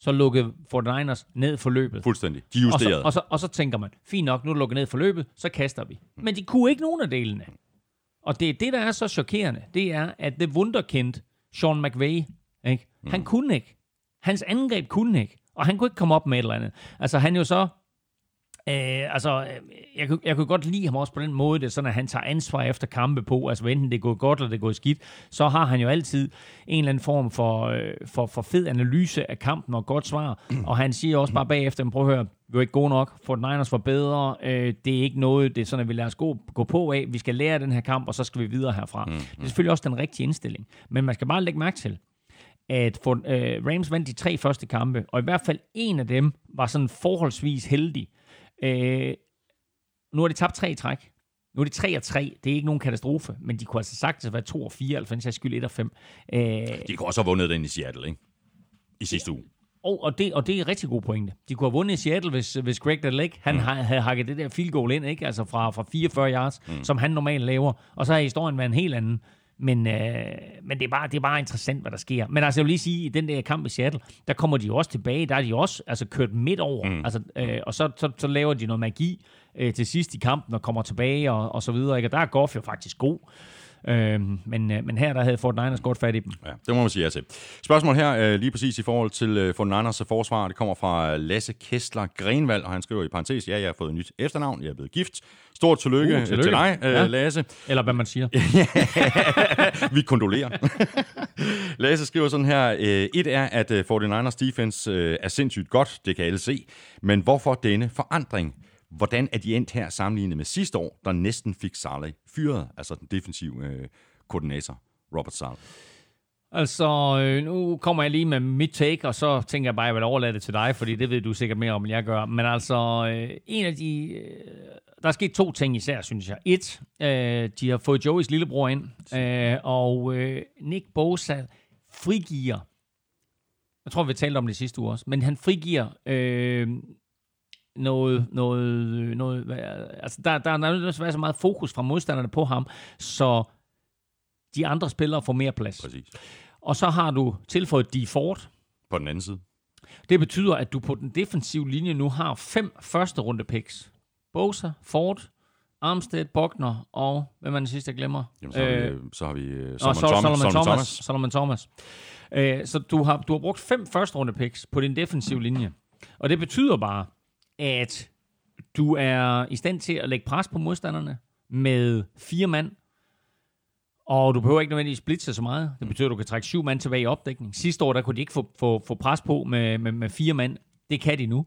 Så lukkede 49ers ned for løbet. Fuldstændig. De Og så, justerede. og, så, og så tænker man, fint nok, nu er det lukket ned for løbet, så kaster vi. Men de kunne ikke nogen af delene. Og det det, der er så chokerende, det er, at det wunderkind, Sean McVay, ikke? han kunne ikke. Hans angreb kunne ikke. Og han kunne ikke komme op med et eller andet. Altså han jo så... Øh, altså, øh, jeg, kunne- jeg kunne godt lide ham også på den måde, det sådan, at han tager ansvar efter kampe på, altså enten det er gået godt, eller det er gået skidt, så har han jo altid en eller anden form for, øh, for, for fed analyse af kampen og godt svar, (clears throat) og han siger også bare bagefter, prøv at høre, vi var ikke gode nok, for Niners var bedre, øh, det er ikke noget, det er sådan, at vi lader os gå, gå på af, vi skal lære den her kamp, og så skal vi videre herfra. Mm, mm. Det er selvfølgelig også den rigtige indstilling, men man skal bare lægge mærke til, at for, øh, Rams vandt de tre første kampe, og i hvert fald en af dem var sådan forholdsvis heldig. Øh, nu har de tabt tre i træk. Nu er de 3 og 3. Det er ikke nogen katastrofe, men de kunne altså sagtens være 2 og 4, eller for den skyld 1 og 5. Øh, De kunne også have vundet den i Seattle, ikke? I sidste uge. og, og, det, og det er rigtig god pointe. De kunne have vundet i Seattle, hvis, hvis Greg Lake, han mm. havde hakket det der field goal ind, ikke? altså fra, fra 44 yards, mm. som han normalt laver. Og så har historien været en helt anden. Men, øh, men det, er bare, det er bare interessant, hvad der sker. Men altså, jeg vil lige sige, i den der kamp i Seattle, der kommer de jo også tilbage. Der er de også altså, kørt midt over. Mm. Altså, øh, og så, så, så laver de noget magi øh, til sidst i kampen og kommer tilbage og, og så videre. Ikke? Og der er Goff jo faktisk god. Øh, men, øh, men her der havde Fort Niners godt fat i dem. Ja, det må man sige ja til. Spørgsmål her, øh, lige præcis i forhold til øh, Fort Niners forsvar, det kommer fra Lasse Kestler Grenvald, og han skriver i parentes, ja, jeg har fået et nyt efternavn, jeg er blevet gift. Stort tillykke, uh, tillykke. til dig, ja. Lasse. Eller hvad man siger. (laughs) Vi kondolerer. (laughs) Lasse skriver sådan her, et er, at 49ers defense er sindssygt godt, det kan alle se, men hvorfor denne forandring? Hvordan er de endt her sammenlignet med sidste år, der næsten fik Saleh fyret, altså den defensive øh, koordinator, Robert Saleh? Altså, øh, nu kommer jeg lige med mit take, og så tænker jeg bare, at jeg vil overlade det til dig, fordi det ved du sikkert mere om, end jeg gør. Men altså, øh, en af de... Øh, der er sket to ting især, synes jeg. Et, øh, de har fået Joeys lillebror ind, øh, og øh, Nick Bosa frigiver... Jeg tror, vi talte om det sidste uge også, men han frigiver øh, noget, noget, noget altså der, der er nødt til at være så meget fokus fra modstanderne på ham, så de andre spillere får mere plads. Præcis. Og så har du tilføjet D. Ford. På den anden side. Det betyder, at du på den defensive linje nu har fem første runde picks. Bosa, Ford, Armstead, Bogner og, hvem er den sidste, jeg glemmer? Jamen, så, har vi, øh, så har vi uh, Solomon, så, Thomas, Solomon, Solomon Thomas. Solomon Thomas. Uh, så du har, du har brugt fem første runde picks på din defensive linje. Og det betyder bare, at du er i stand til at lægge pres på modstanderne med fire mand, og du behøver ikke nødvendigvis splitte så meget. Det betyder, at du kan trække syv mand tilbage i opdækning. Sidste år, der kunne de ikke få, få, få pres på med, med, med fire mand. Det kan de nu.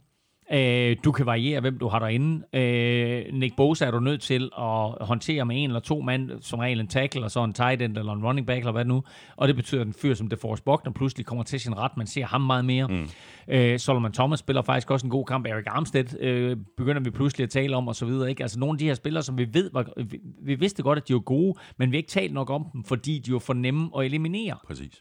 Øh, du kan variere, hvem du har derinde. Øh, Nick Bosa er du nødt til at håndtere med en eller to mand, som regel en tackle, og så en tight end eller en running back, eller hvad nu. Og det betyder, at en fyr som DeForest Buckner pludselig kommer til sin ret. Man ser ham meget mere. Mm. Øh, Solomon Thomas spiller faktisk også en god kamp. Eric Armstead øh, begynder vi pludselig at tale om, og så videre. Ikke? Altså nogle af de her spillere, som vi ved, var, vi, vi vidste godt, at de var gode, men vi har ikke talt nok om dem, fordi de var for nemme at eliminere. Præcis.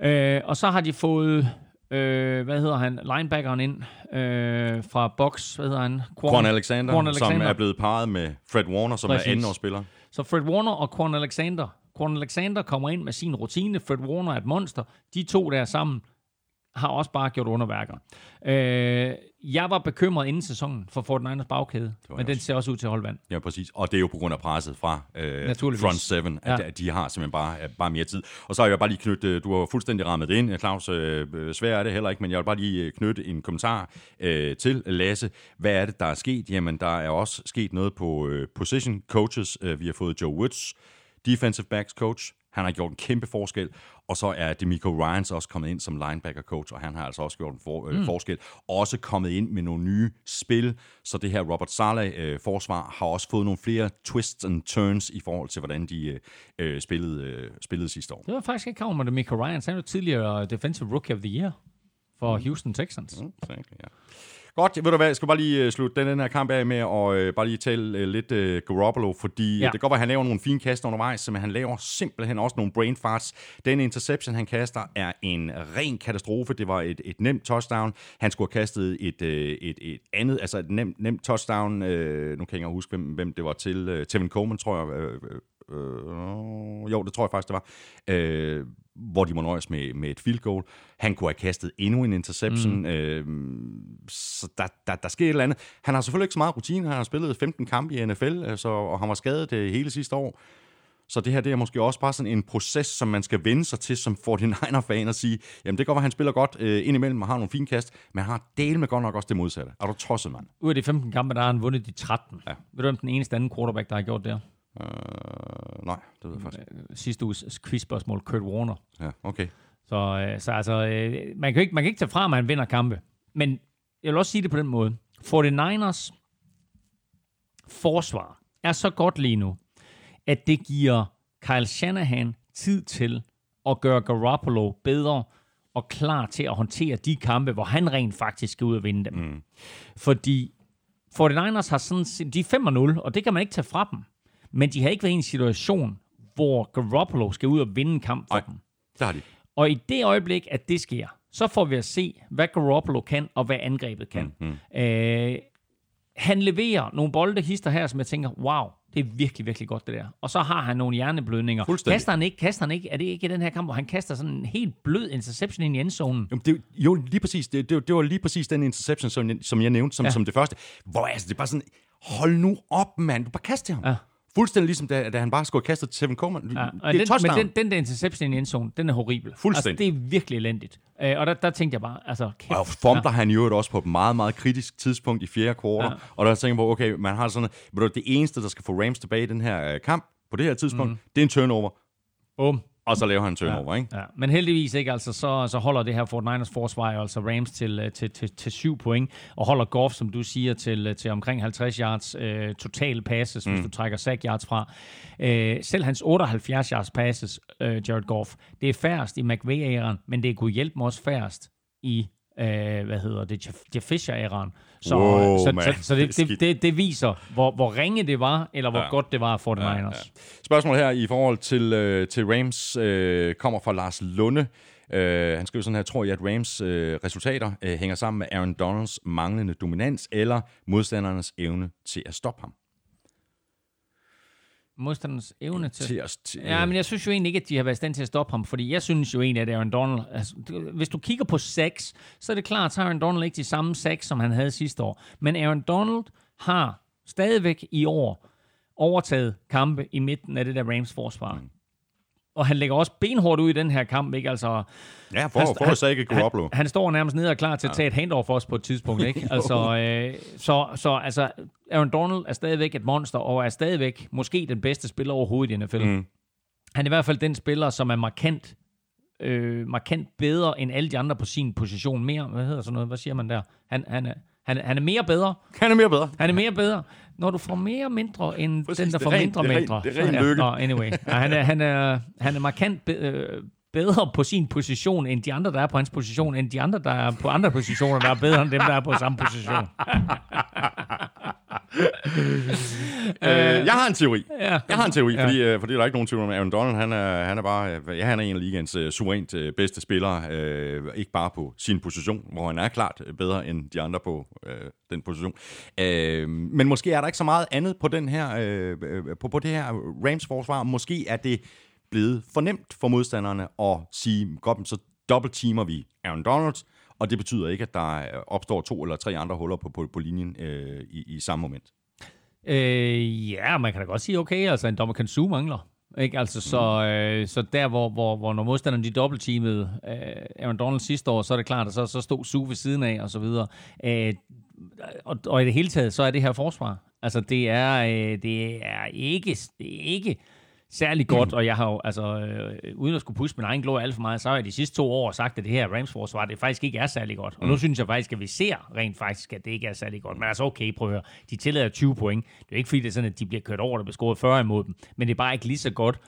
Øh, og så har de fået øh, hvad hedder han, linebackeren ind øh, fra box, hvad hedder han? Quan, Quan Alexander, Quan Alexander, som er blevet parret med Fred Warner, som Præcis. er andenårsspiller. Så Fred Warner og Quan Alexander. Quan Alexander kommer ind med sin rutine, Fred Warner er et monster. De to der sammen har også bare gjort underværker. Øh, jeg var bekymret inden sæsonen for Fort Niners bagkæde, men den ser også ud til at holde vand. Ja, præcis. Og det er jo på grund af presset fra øh, front seven, at, ja. at de har simpelthen bare, bare mere tid. Og så har jeg bare lige knyttet, øh, du har fuldstændig rammet det ind, Claus, øh, svær er det heller ikke, men jeg vil bare lige øh, knytte en kommentar øh, til Lasse. Hvad er det, der er sket? Jamen, der er også sket noget på øh, position coaches. Øh, vi har fået Joe Woods, defensive backs coach, han har gjort en kæmpe forskel. Og så er Demico Ryans også kommet ind som linebacker coach, og han har altså også gjort en for, øh, mm. forskel. Også kommet ind med nogle nye spil, så det her Robert Saleh øh, forsvar har også fået nogle flere twists and turns i forhold til, hvordan de øh, øh spillede, øh, spillede sidste år. Det var faktisk ikke med Demico Ryans. Han var tidligere Defensive Rookie of the Year for mm. Houston Texans. Mm, exactly, ja. Godt, ved du hvad, jeg skal bare lige uh, slutte den, den her kamp af med og uh, bare lige tale uh, lidt uh, Garoppolo, fordi ja. det kan godt være, at han laver nogle fine kast undervejs, men han laver simpelthen også nogle brain farts. Den interception, han kaster, er en ren katastrofe. Det var et, et nemt touchdown. Han skulle have kastet et, uh, et, et andet, altså et nemt, nemt touchdown. Uh, nu kan jeg ikke huske, hvem, hvem det var til. Uh, Tevin Coleman, tror jeg. Uh, uh, jo, det tror jeg faktisk, det var. Uh, hvor de må nøjes med, med et field goal. Han kunne have kastet endnu en interception. Mm. Øh, så der, der, der sker et eller andet. Han har selvfølgelig ikke så meget rutine. Han har spillet 15 kampe i NFL, altså, og han var skadet det hele sidste år. Så det her det er måske også bare sådan en proces, som man skal vende sig til som 49er-fan og sige, jamen det kan godt være, han spiller godt øh, indimellem og har nogle fine kast, men han har del med godt nok også det modsatte. Er du tosset, mand? Ud af de 15 kampe, der har han vundet de 13. Ja. Ved du, hvem den eneste anden quarterback, der har gjort det? Uh, nej, det ved jeg faktisk ikke. Sidste uges quizspørgsmål, Kurt Warner. Ja, okay. Så, øh, så altså, øh, man, kan ikke, man kan ikke tage fra, at man vinder kampe. Men jeg vil også sige det på den måde. 49ers forsvar er så godt lige nu, at det giver Kyle Shanahan tid til at gøre Garoppolo bedre og klar til at håndtere de kampe, hvor han rent faktisk skal ud og vinde dem. Mm. Fordi 49ers har sådan, de er 5-0, og det kan man ikke tage fra dem. Men de har ikke været i en situation, hvor Garoppolo skal ud og vinde en kamp for Ej, dem. det har de. Og i det øjeblik, at det sker, så får vi at se, hvad Garoppolo kan, og hvad angrebet kan. Mm, mm. Øh, han leverer nogle bolde hister her, som jeg tænker, wow, det er virkelig, virkelig godt det der. Og så har han nogle hjerneblødninger. Kaster han ikke, kaster han ikke, er det ikke i den her kamp, hvor han kaster sådan en helt blød interception ind i endzonen? Jo, det, jo lige præcis. Det, det, det var lige præcis den interception, som, jeg- som jeg nævnte som, ja. Ja. som det første. Hvor altså, det er bare sådan, hold nu op, mand. Du bare kast til ham. Ja. Fuldstændig ligesom, da, da han bare skulle kastet til Tevin Coleman. Ja, og det er den, men den, den der interception i endzonen, den er horribel. Fuldstændig. Altså, det er virkelig elendigt. Øh, og der, der tænkte jeg bare, altså, kæft. Og fumbler ja. han jo også på et meget, meget kritisk tidspunkt i fjerde kvartal. Ja. Ja. Og der tænker jeg på, okay, man har sådan, ved du, det eneste, der skal få Rams tilbage i den her øh, kamp, på det her tidspunkt, mm. det er en turnover. Bum. Og så laver han turnover, ja. ikke? Ja, men heldigvis ikke, altså, så, så holder det her Fort Niners forsvar altså Rams til, øh, til, til, til syv point, og holder Goff, som du siger, til, øh, til omkring 50 yards øh, total passes, mm. hvis du trækker sack yards fra. Øh, selv hans 78 yards passes, øh, Jared Goff, det er færrest i McVay-æren, men det kunne hjælpe mig også færrest i øh, hvad hedder det, Jeff, Fisher-æren. Så, Wow, så, man. så, så Det det, det, det, viser, hvor, hvor ringe det var, eller hvor Ja. ja. godt det var for 49ers. Spørgsmål her i forhold til, øh, til Rams øh, kommer fra Lars Lunde. Øh, han skriver sådan her, tror I, at Rams øh, resultater øh, hænger sammen med Aaron Donalds manglende dominans eller modstandernes evne til at stoppe ham? Modstandernes evne til... Til at, til, Ja, men jeg synes jo egentlig ikke, at de har været i stand til at stoppe ham, fordi jeg synes jo egentlig, at Aaron Donald... Altså, hvis du kigger på sex, så er det klart, at Aaron Donald ikke de samme sex, som han havde sidste år. Men Aaron Donald har stadigvæk i år overtaget kampe i midten af det der Rams forsvar. Mm. Og han lægger også benhårdt ud i den her kamp, ikke? Altså, ja, for, for at ikke Garoppolo. han, han står nærmest nede og klar til at tage et handoff for os på et tidspunkt, ikke? (laughs) altså, øh, så, så altså, Aaron Donald er stadigvæk et monster, og er stadigvæk måske den bedste spiller overhovedet i NFL. Mm. Han er i hvert fald den spiller, som er markant, øh, markant bedre end alle de andre på sin position. Mere, hvad hedder sådan noget? Hvad siger man der? Han, han, er, han, er- han er mere bedre. Han er mere bedre. Han er mere bedre. Når du får mere mindre end Præcis, den, der det er får ren- mindre det er ren- mindre. det er ren så- lykke. Nå, anyway. Ja, han, er, han, er, han er markant be, øh, bedre på sin position, end de andre, der er på hans position, end de andre, der er på andre positioner, der er bedre end dem, der er på samme position. (laughs) Øh, jeg har en teori. Ja. Jeg har en teori, Ja. fordi, øh, fordi der er ikke nogen tvivl om, at Aaron Donald, han er, han er bare, øh, ja, han er en af ligens øh, suverænt øh, bedste spillere, øh, ikke bare på sin position, hvor han er klart øh, bedre end de andre på øh, den position. Øh, men måske er der ikke så meget andet på den her, øh, øh, på, på det her Rams forsvar. Måske er det blevet for nemt for modstanderne at sige, godt, så dobbelt-teamer vi Aaron Donald, og det betyder ikke, at der opstår to eller tre andre huller på, på, på linjen øh, i, i samme moment. Øh, ja, man kan da godt sige, okay, altså en dommer kan suge mangler. Ikke? Altså, så, øh, så der, hvor, hvor, hvor når modstanderne de dobbeltteamede øh, Aaron Donald sidste år, så er det klart, at så, så stod Sue ved siden af, og så videre. Øh, og, og i det hele taget, så er det her forsvar. Altså, det er, øh, det er ikke, det er ikke særlig godt, og jeg har jo, altså, øh, uden at skulle puste min egen glorie alt for meget, så har jeg de sidste to år sagt, at det her Rams forsvar, det faktisk ikke er særlig godt. Og nu synes jeg faktisk, at vi ser rent faktisk, at det ikke er særlig godt. Men altså, okay, prøv at høre. De tillader 20 point. Det er jo ikke fordi, det er sådan, at de bliver kørt over, der bliver scoret 40 imod dem. Men det er bare ikke lige så godt,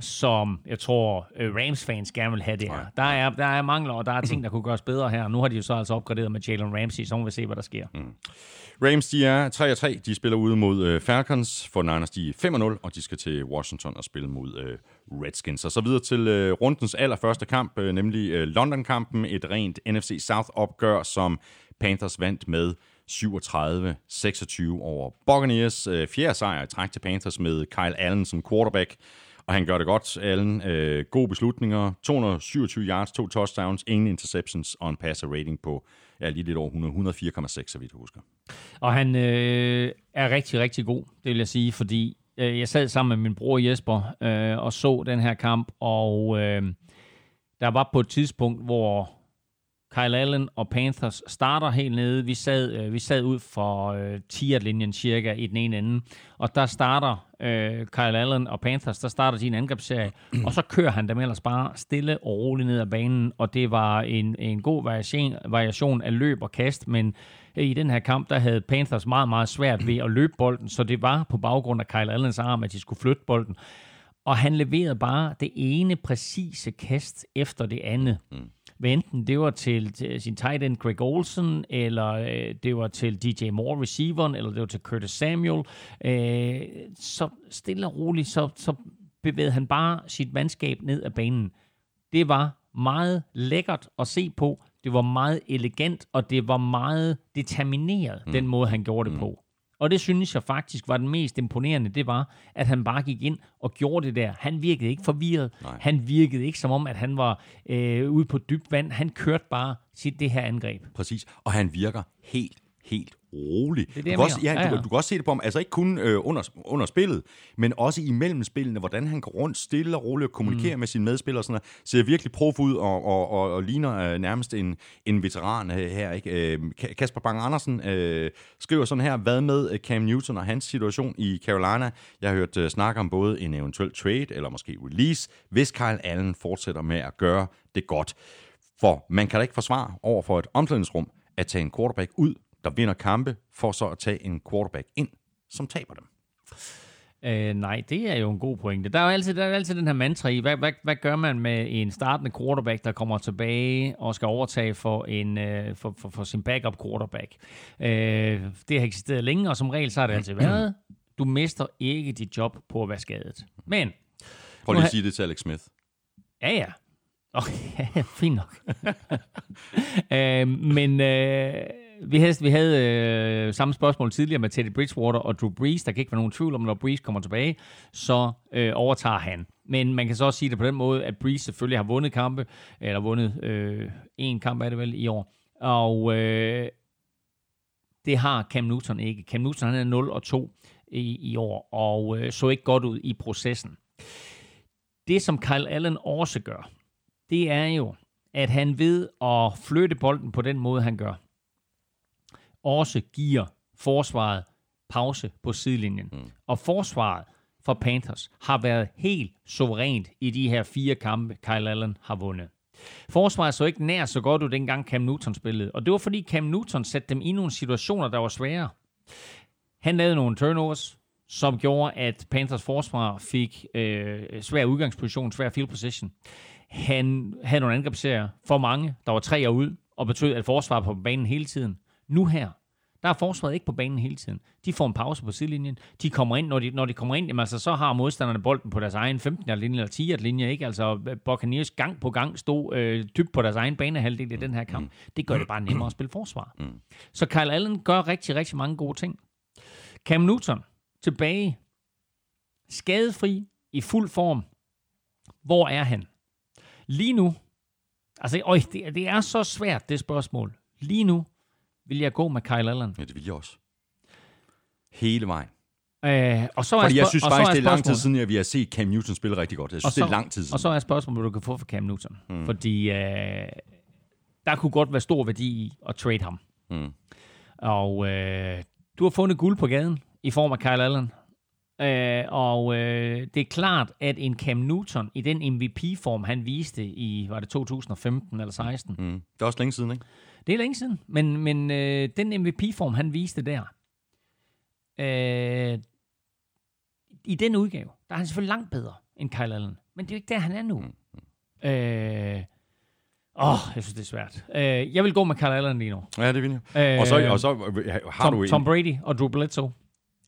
som jeg tror, øh, Rams-fans gerne vil have det her. Der er, der er mangler, og der er ting, der kunne gøres bedre her. Nu har de jo så altså opgraderet med Jalen Ramsey, så vi se, hvad der sker. Mm. Rams, de er 3-3. De spiller ude mod øh, Falcons. For Niners, de er 5-0, og de skal til Washington og spille mod øh, Redskins. Og så videre til øh, rundens allerførste kamp, øh, nemlig øh, London-kampen. Et rent NFC South-opgør, som Panthers vandt med 37-26 over Buccaneers. Øh, fjerde sejr i træk til Panthers med Kyle Allen som quarterback. Og han gør det godt, Allen. Øh, gode beslutninger. 227 yards, to touchdowns, ingen interceptions og en passer rating på ja, lige lidt over 100, 104,6, så vidt jeg husker. Og han øh, er rigtig, rigtig god, det vil jeg sige, fordi øh, jeg sad sammen med min bror Jesper øh, og så den her kamp, og øh, der var på et tidspunkt, hvor Kyle Allen og Panthers starter helt nede. Vi sad, øh, vi sad ud for øh, 10-linjen cirka i den ene ende, og der starter øh, Kyle Allen og Panthers, der starter de en angrebsserie, og så kører han dem ellers bare stille og roligt ned ad banen, og det var en, en god variation, variation af løb og kast, men øh, i den her kamp, der havde Panthers meget, meget svært ved at løbe bolden, så det var på baggrund af Kyle Allens arm, at de skulle flytte bolden. Og han leverede bare det ene præcise kast efter det andet. Mm. Hvad enten det var til, til sin tight end Greg Olsen, eller øh, det var til DJ Moore receiveren, eller det var til Curtis Samuel, øh, så stille og roligt, så, så bevægede han bare sit mandskab ned ad banen. Det var meget lækkert at se på. Det var meget elegant, og det var meget determineret, mm. den måde, han gjorde det mm. på. Og det synes jeg faktisk var den mest imponerende, det var, at han bare gik ind og gjorde det der. Han virkede ikke forvirret. Nej. Han virkede ikke som om, at han var øh, ude på dybt vand. Han kørte bare sit det her angreb. Præcis. Og han virker helt, helt rolig. Det er det, du, kan også, mener. ja, Ja, du, ja. du kan også se det på ham, altså ikke kun øh, under, under spillet, men også imellem spillene, hvordan han går rundt stille og roligt og kommunikerer mm. med sine medspillere. Sådan noget. Ser virkelig prof ud og, og, og, og ligner øh, nærmest en, en veteran øh, her. Ikke? Øh, Ka- Kasper Bang Andersen øh, skriver sådan her, hvad med øh, Cam Newton og hans situation i Carolina? Jeg har hørt øh, snakke om både en eventuel trade eller måske release, hvis Kyle Allen fortsætter med at gøre det godt. For man kan da ikke forsvare over for et omklædningsrum at tage en quarterback ud, der vinder kampe, for så at tage en quarterback ind, som taber dem. Øh, nej, det er jo en god pointe. Der er jo altid, der er altid den her mantra i, hvad, hvad, hvad gør man med en startende quarterback, der kommer tilbage og skal overtage for, en, øh, for, for, for sin backup quarterback. Øh, det har eksisteret længe, og som regel så har det altid været, (clears throat) du mister ikke dit job på at være skadet. Men, Prøv lige at sige det til Alex Smith. ja ja, oh, (laughs) ja, ja, fint nok. (laughs) øh, men øh, vi havde, vi havde øh, samme spørgsmål tidligere med Teddy Bridgewater og Drew Brees. Der kan ikke være nogen tvivl om, når Brees kommer tilbage, så øh, overtager han. Men man kan så også sige det på den måde, at Brees selvfølgelig har vundet kampe, eller vundet øh, en kamp er det vel i år. Og øh, det har Cam Newton ikke. Cam Newton han er 0 og 2 i, i år, og øh, så ikke godt ud i processen. Det, som Kyle Allen også gør, det er jo, at han ved at flytte bolden på den måde, han gør, også giver forsvaret pause på sidelinjen. Mm. Og forsvaret for Panthers har været helt suverænt i de her fire kampe, Kyle Allen har vundet. Forsvaret så ikke nær så godt ud, dengang Cam Newton spillede. Og det var, fordi Cam Newton satte dem i nogle situationer, der var svære. Han lavede nogle turnovers, som gjorde, at Panthers forsvar fik øh, svær udgangsposition, svær field position. Han havde nogle angrebsserier for mange, der var tre ud, og betød, at forsvaret var på banen hele tiden. Nu her, der er forsvaret ikke på banen hele tiden. De får en pause på sidelinjen. De kommer ind, når de, når de kommer ind, jamen, altså, så har modstanderne bolden på deres egen 15 linje eller 10 linje, ikke? Altså Buccaneers gang på gang stod øh, dybt på deres egen banehalvdel i den her kamp. Det gør det bare nemmere at spille forsvar. Så Kyle Allen gør rigtig, rigtig mange gode ting. Cam Newton tilbage, skadefri, i fuld form. Hvor er han? Lige nu, altså øj, det, det er så svært, det spørgsmål. Lige nu vil jeg gå med Kyle Allen. Ja, det vil jeg også. Hele vejen. Øh, og så er Fordi jeg synes faktisk, er det er lang tid siden, at vi har set Cam Newton spille rigtig godt. Jeg synes, og så, det er lang tid siden. Og så er spørgsmålet, hvad du kan få for Cam Newton. Mm. Fordi øh, der kunne godt være stor værdi i at trade ham. Mm. Og øh, du har fundet guld på gaden i form af Kyle Allen. Øh, og øh, det er klart, at en Cam Newton i den MVP-form, han viste i, var det 2015 eller 16? Mm. Det er også længe siden, ikke? Det er længe siden, men, men øh, den MVP-form, han viste der, øh, i den udgave, der er han selvfølgelig langt bedre end Kyle Allen. Men det er jo ikke der, han er nu. Øh, åh, jeg synes, det er svært. Øh, jeg vil gå med Kyle Allen lige nu. Ja, det vil jeg. Øh, Og så, og så øh, har Tom, du en... Tom Brady og Drew Bledsoe.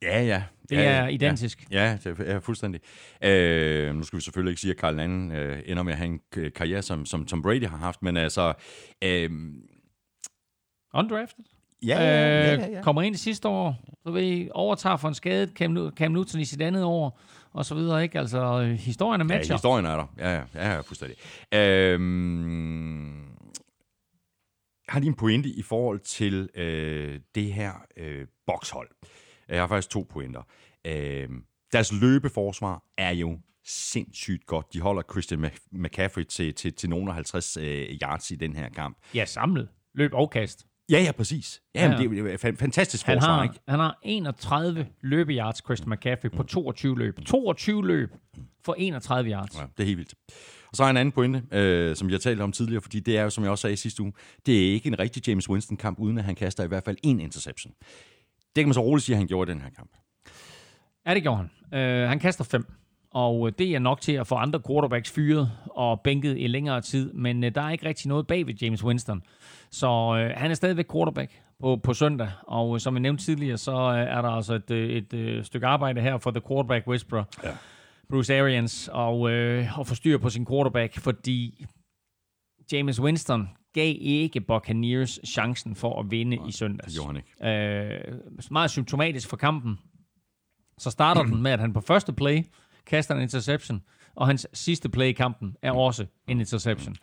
Ja, ja. Det ja, er ja, identisk. Ja, ja det er fuldstændig. Øh, nu skal vi selvfølgelig ikke sige, at Carl Anden øh, ender med at have en karriere, som, som Tom Brady har haft, men altså... Øh, Undrafted. ja, ja, ja, ja, Øh, ja. kommer ind i sidste år, så vi overtager for en skadet Cam, Nu- Cam Newton i sit andet år, og så videre, ikke? Altså, øh, historien er Ja, matcher. historien er der. Ja, ja, ja, ja fuldstændig. Øhm, har lige en pointe i forhold til øh, det her øh, bokshold. Jeg har faktisk to pointer. Øh, deres løbeforsvar er jo sindssygt godt. De holder Christian Mc- McCaffrey til, til, til nogle af 50 øh, yards i den her kamp. Ja, samlet. Løb og kast. Ja, ja, præcis. Ja, Ja. ja. Det er fantastisk Han forsvar, har, ikke? han har 31 løbeyards, Christian McCaffrey, på 22 løb. 22 løb for 31 yards. Ja, det er helt vildt. Og så har jeg en anden pointe, øh, som jeg talte om tidligere, fordi det er jo, som jeg også sagde i sidste uge, det er ikke en rigtig James Winston-kamp, uden at han kaster i hvert fald en interception. Det kan man så roligt sige, at han gjorde i den her kamp. Ja, det gjorde han. Øh, han kaster fem. Og øh, det er nok til at få andre quarterbacks fyret og bænket i længere tid, men øh, der er ikke rigtig noget bag ved James Winston. Så øh, han er stadigvæk quarterback på, på søndag, og øh, som jeg nævnte tidligere, så øh, er der altså et, øh, et, et stykke arbejde her for The Quarterback Whisperer, ja. Bruce Arians, og, øh, og få styr på sin quarterback, fordi James Winston gav ikke Buccaneers chancen for at vinde i søndags. Det gjorde han ikke. Øh, meget symptomatisk for kampen. Så starter den med, at han på første play kaster en interception, og hans sidste play i kampen er også en interception.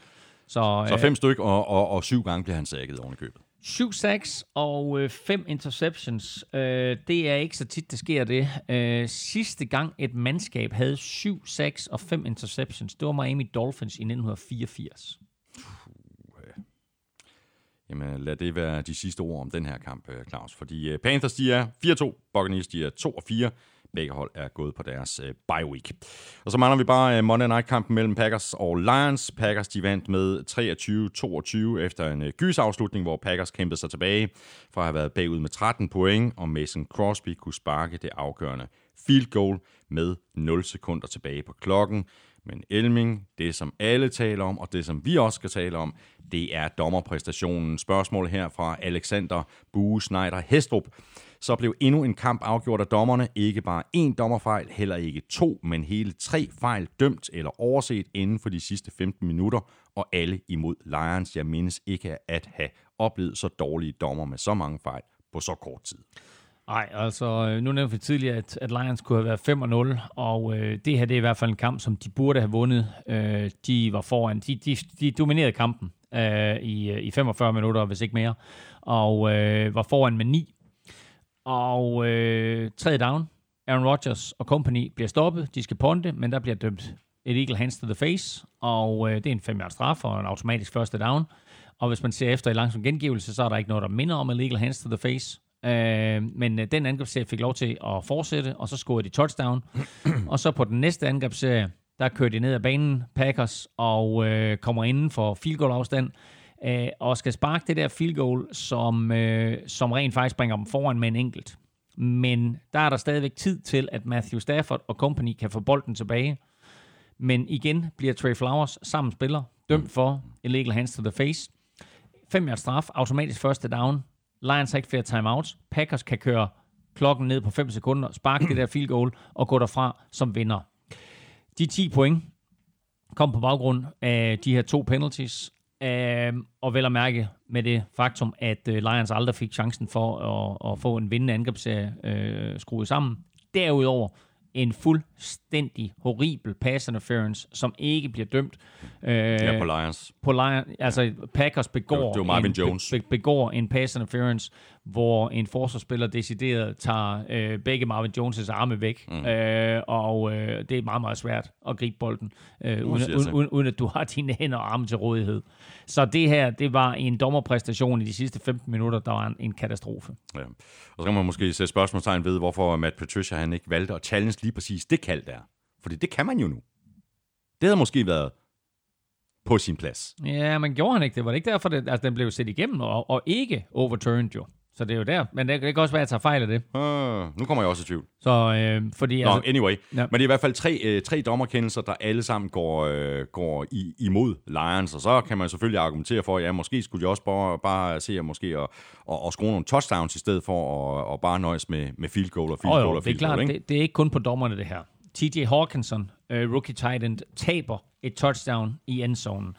Så, Så øh, fem styk, og, og, og syv gange bliver han sækket oven i købet. 7 sacks og øh, 5 interceptions. Øh, det er ikke så tit, det sker det. Øh, sidste gang et mandskab havde 7 sacks og 5 interceptions, det var Miami Dolphins i 1984. Jamen, lad det være de sidste ord om den her kamp, øh, Claus. Fordi øh, Panthers, de er 4-2, Buccaneers, de er 2-4. Begge hold er gået på deres øh, bye week. Og så mangler vi bare øh, Monday Night-kampen mellem Packers og Lions. Packers, de vandt med 23-22 efter en øh, gysafslutning, hvor Packers kæmpede sig tilbage fra at have været bagud med 13 point, og Mason Crosby kunne sparke det afgørende field goal med 0 sekunder tilbage på klokken. Men Elming, det som alle taler om, og det som vi også skal tale om, det er dommerpræstationen. Spørgsmål her fra Alexander Bue Schneider Hestrup. Så blev endnu en kamp afgjort af dommerne. Ikke bare én dommerfejl, heller ikke to, men hele tre fejl dømt eller overset inden for de sidste 15 minutter, og alle imod Lions. Jeg mindes ikke at have oplevet så dårlige dommer med så mange fejl på så kort tid. Nej, altså øh, nu nævnte vi tidligere, at, at Lions kunne have været 5-0, og øh, det her det er i hvert fald en kamp, som de burde have vundet. Øh, de var foran, de, de, de dominerede kampen øh, i, øh, i 45 minutter, hvis ikke mere, og øh, var foran med 9. Og øh, tredje down, Aaron Rodgers og company bliver stoppet, de skal ponte, men der bliver dømt et eagle hands to the face, og øh, det er en 5 straf og en automatisk første down. Og hvis man ser efter i langsom gengivelse, så er der ikke noget, der minder om illegal hands to the face. Øh, men øh, den angrebsserie fik lov til at fortsætte, og så scorede de touchdown. (clears throat) og så på den næste angrebsserie, der kører de ned ad banen, Packers, og øh, kommer inden for field goal afstand, øh, og skal sparke det der field goal, som, øh, som rent faktisk bringer dem foran med en enkelt. Men der er der stadigvæk tid til, at Matthew Stafford og company kan få bolden tilbage. Men igen bliver Trey Flowers sammen spiller, dømt for illegal hands to the face. 5 yards straf, automatisk første down. Lions har ikke flere timeouts. Packers kan køre klokken ned på 5 sekunder, sparke det der field goal og gå derfra som vinder. De 10 point kom på baggrund af de her to penalties, øh, og vel at mærke med det faktum, at øh, Lions aldrig fik chancen for at, at få en vindende angrebsserie øh, skruet sammen. Derudover en fuldstændig horribel pass interference, som ikke bliver dømt. Øh, Ja, på Lions. på Lion, altså Packers begår, Det var- det var Marvin en, Jones. Be, begår en pass interference, hvor en forsvarsspiller decideret tager øh, begge Marvin Jones' arme væk, mm. øh, og øh, det er meget, meget svært at gribe bolden, øh, uden, uden, uden, uden at du har dine hænder og arme til rådighed. Så det her, det var en dommerpræstation i de sidste 15 minutter, der var en, en katastrofe. Ja. Og så kan man måske sætte spørgsmålstegn ved, hvorfor Matt Patricia han ikke valgte at challenge lige præcis det kald der. Fordi det kan man jo nu. Det havde måske været på sin plads. Ja, men gjorde han ikke det? Var det ikke derfor, det, altså, den blev set igennem og, og ikke overturned jo? Så det er jo der. Men det, det kan også være, at jeg tager fejl af det. Uh, nu kommer jeg også i tvivl. Så øh, fordi... Nå, altså, anyway. Ja. Men det er i hvert fald tre, øh, tre dommerkendelser, der alle sammen går, øh, går i, imod Lions. Og så kan man selvfølgelig argumentere for, at ja, måske skulle de også bare, bare se at måske at, at, at skrue nogle touchdowns i stedet for at, at bare nøjes med, med field goal og field Oh, goal jo, og det er field klart, goal. Ikke? det, det er ikke kun på dommerne, det her. TJ Hawkinson, uh, rookie tight end, taber et touchdown i endzonen.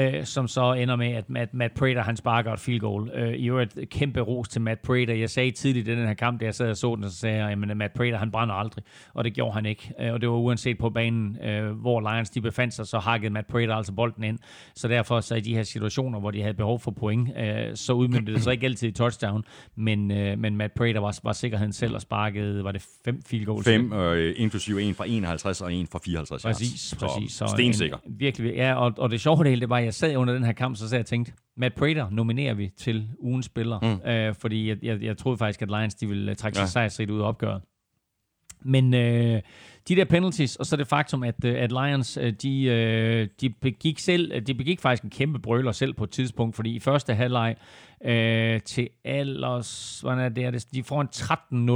Uh, som så ender med, at Matt, Matt Prater, han sparker et field goal. Uh, I øvrigt kæmpe ros til Matt Prater. Jeg sagde tidligt i den her kamp, da jeg sad og så den, så sagde jeg, at Matt Prater, han brænder aldrig. Og det gjorde han ikke. Uh, og det var uanset på banen, uh, hvor Lions de befandt sig, så hakkede Matt Prater altså bolden ind. Så derfor så i de her situationer, hvor de havde behov for point, uh, så udmyndte det sig ikke altid i touchdown. Men, uh, men Matt Prater var, var sikkerheden selv og sparkede, var det fem field goals? Fem, øh, inklusive en fra 51 og en fra 54 yards. Præcis, Så præcis. Så stensikker. En, virkelig, ja, og, og det sjove del, det var, jeg sad under den her kamp, så sad jeg og tænkte, Matt Prater nominerer vi til ugens spiller, mm. øh, fordi jeg, jeg, jeg troede faktisk, at Lions de ville øh, trække sig Ja. sejrsrigt ud af opgøret. Men øh, de der penalties, og så det faktum, at, øh, at Lions, øh, de, øh, de begik selv, de begik faktisk en kæmpe brøler selv på et tidspunkt, fordi i første halvleg øh, til allers, hvordan er det, er det, de får en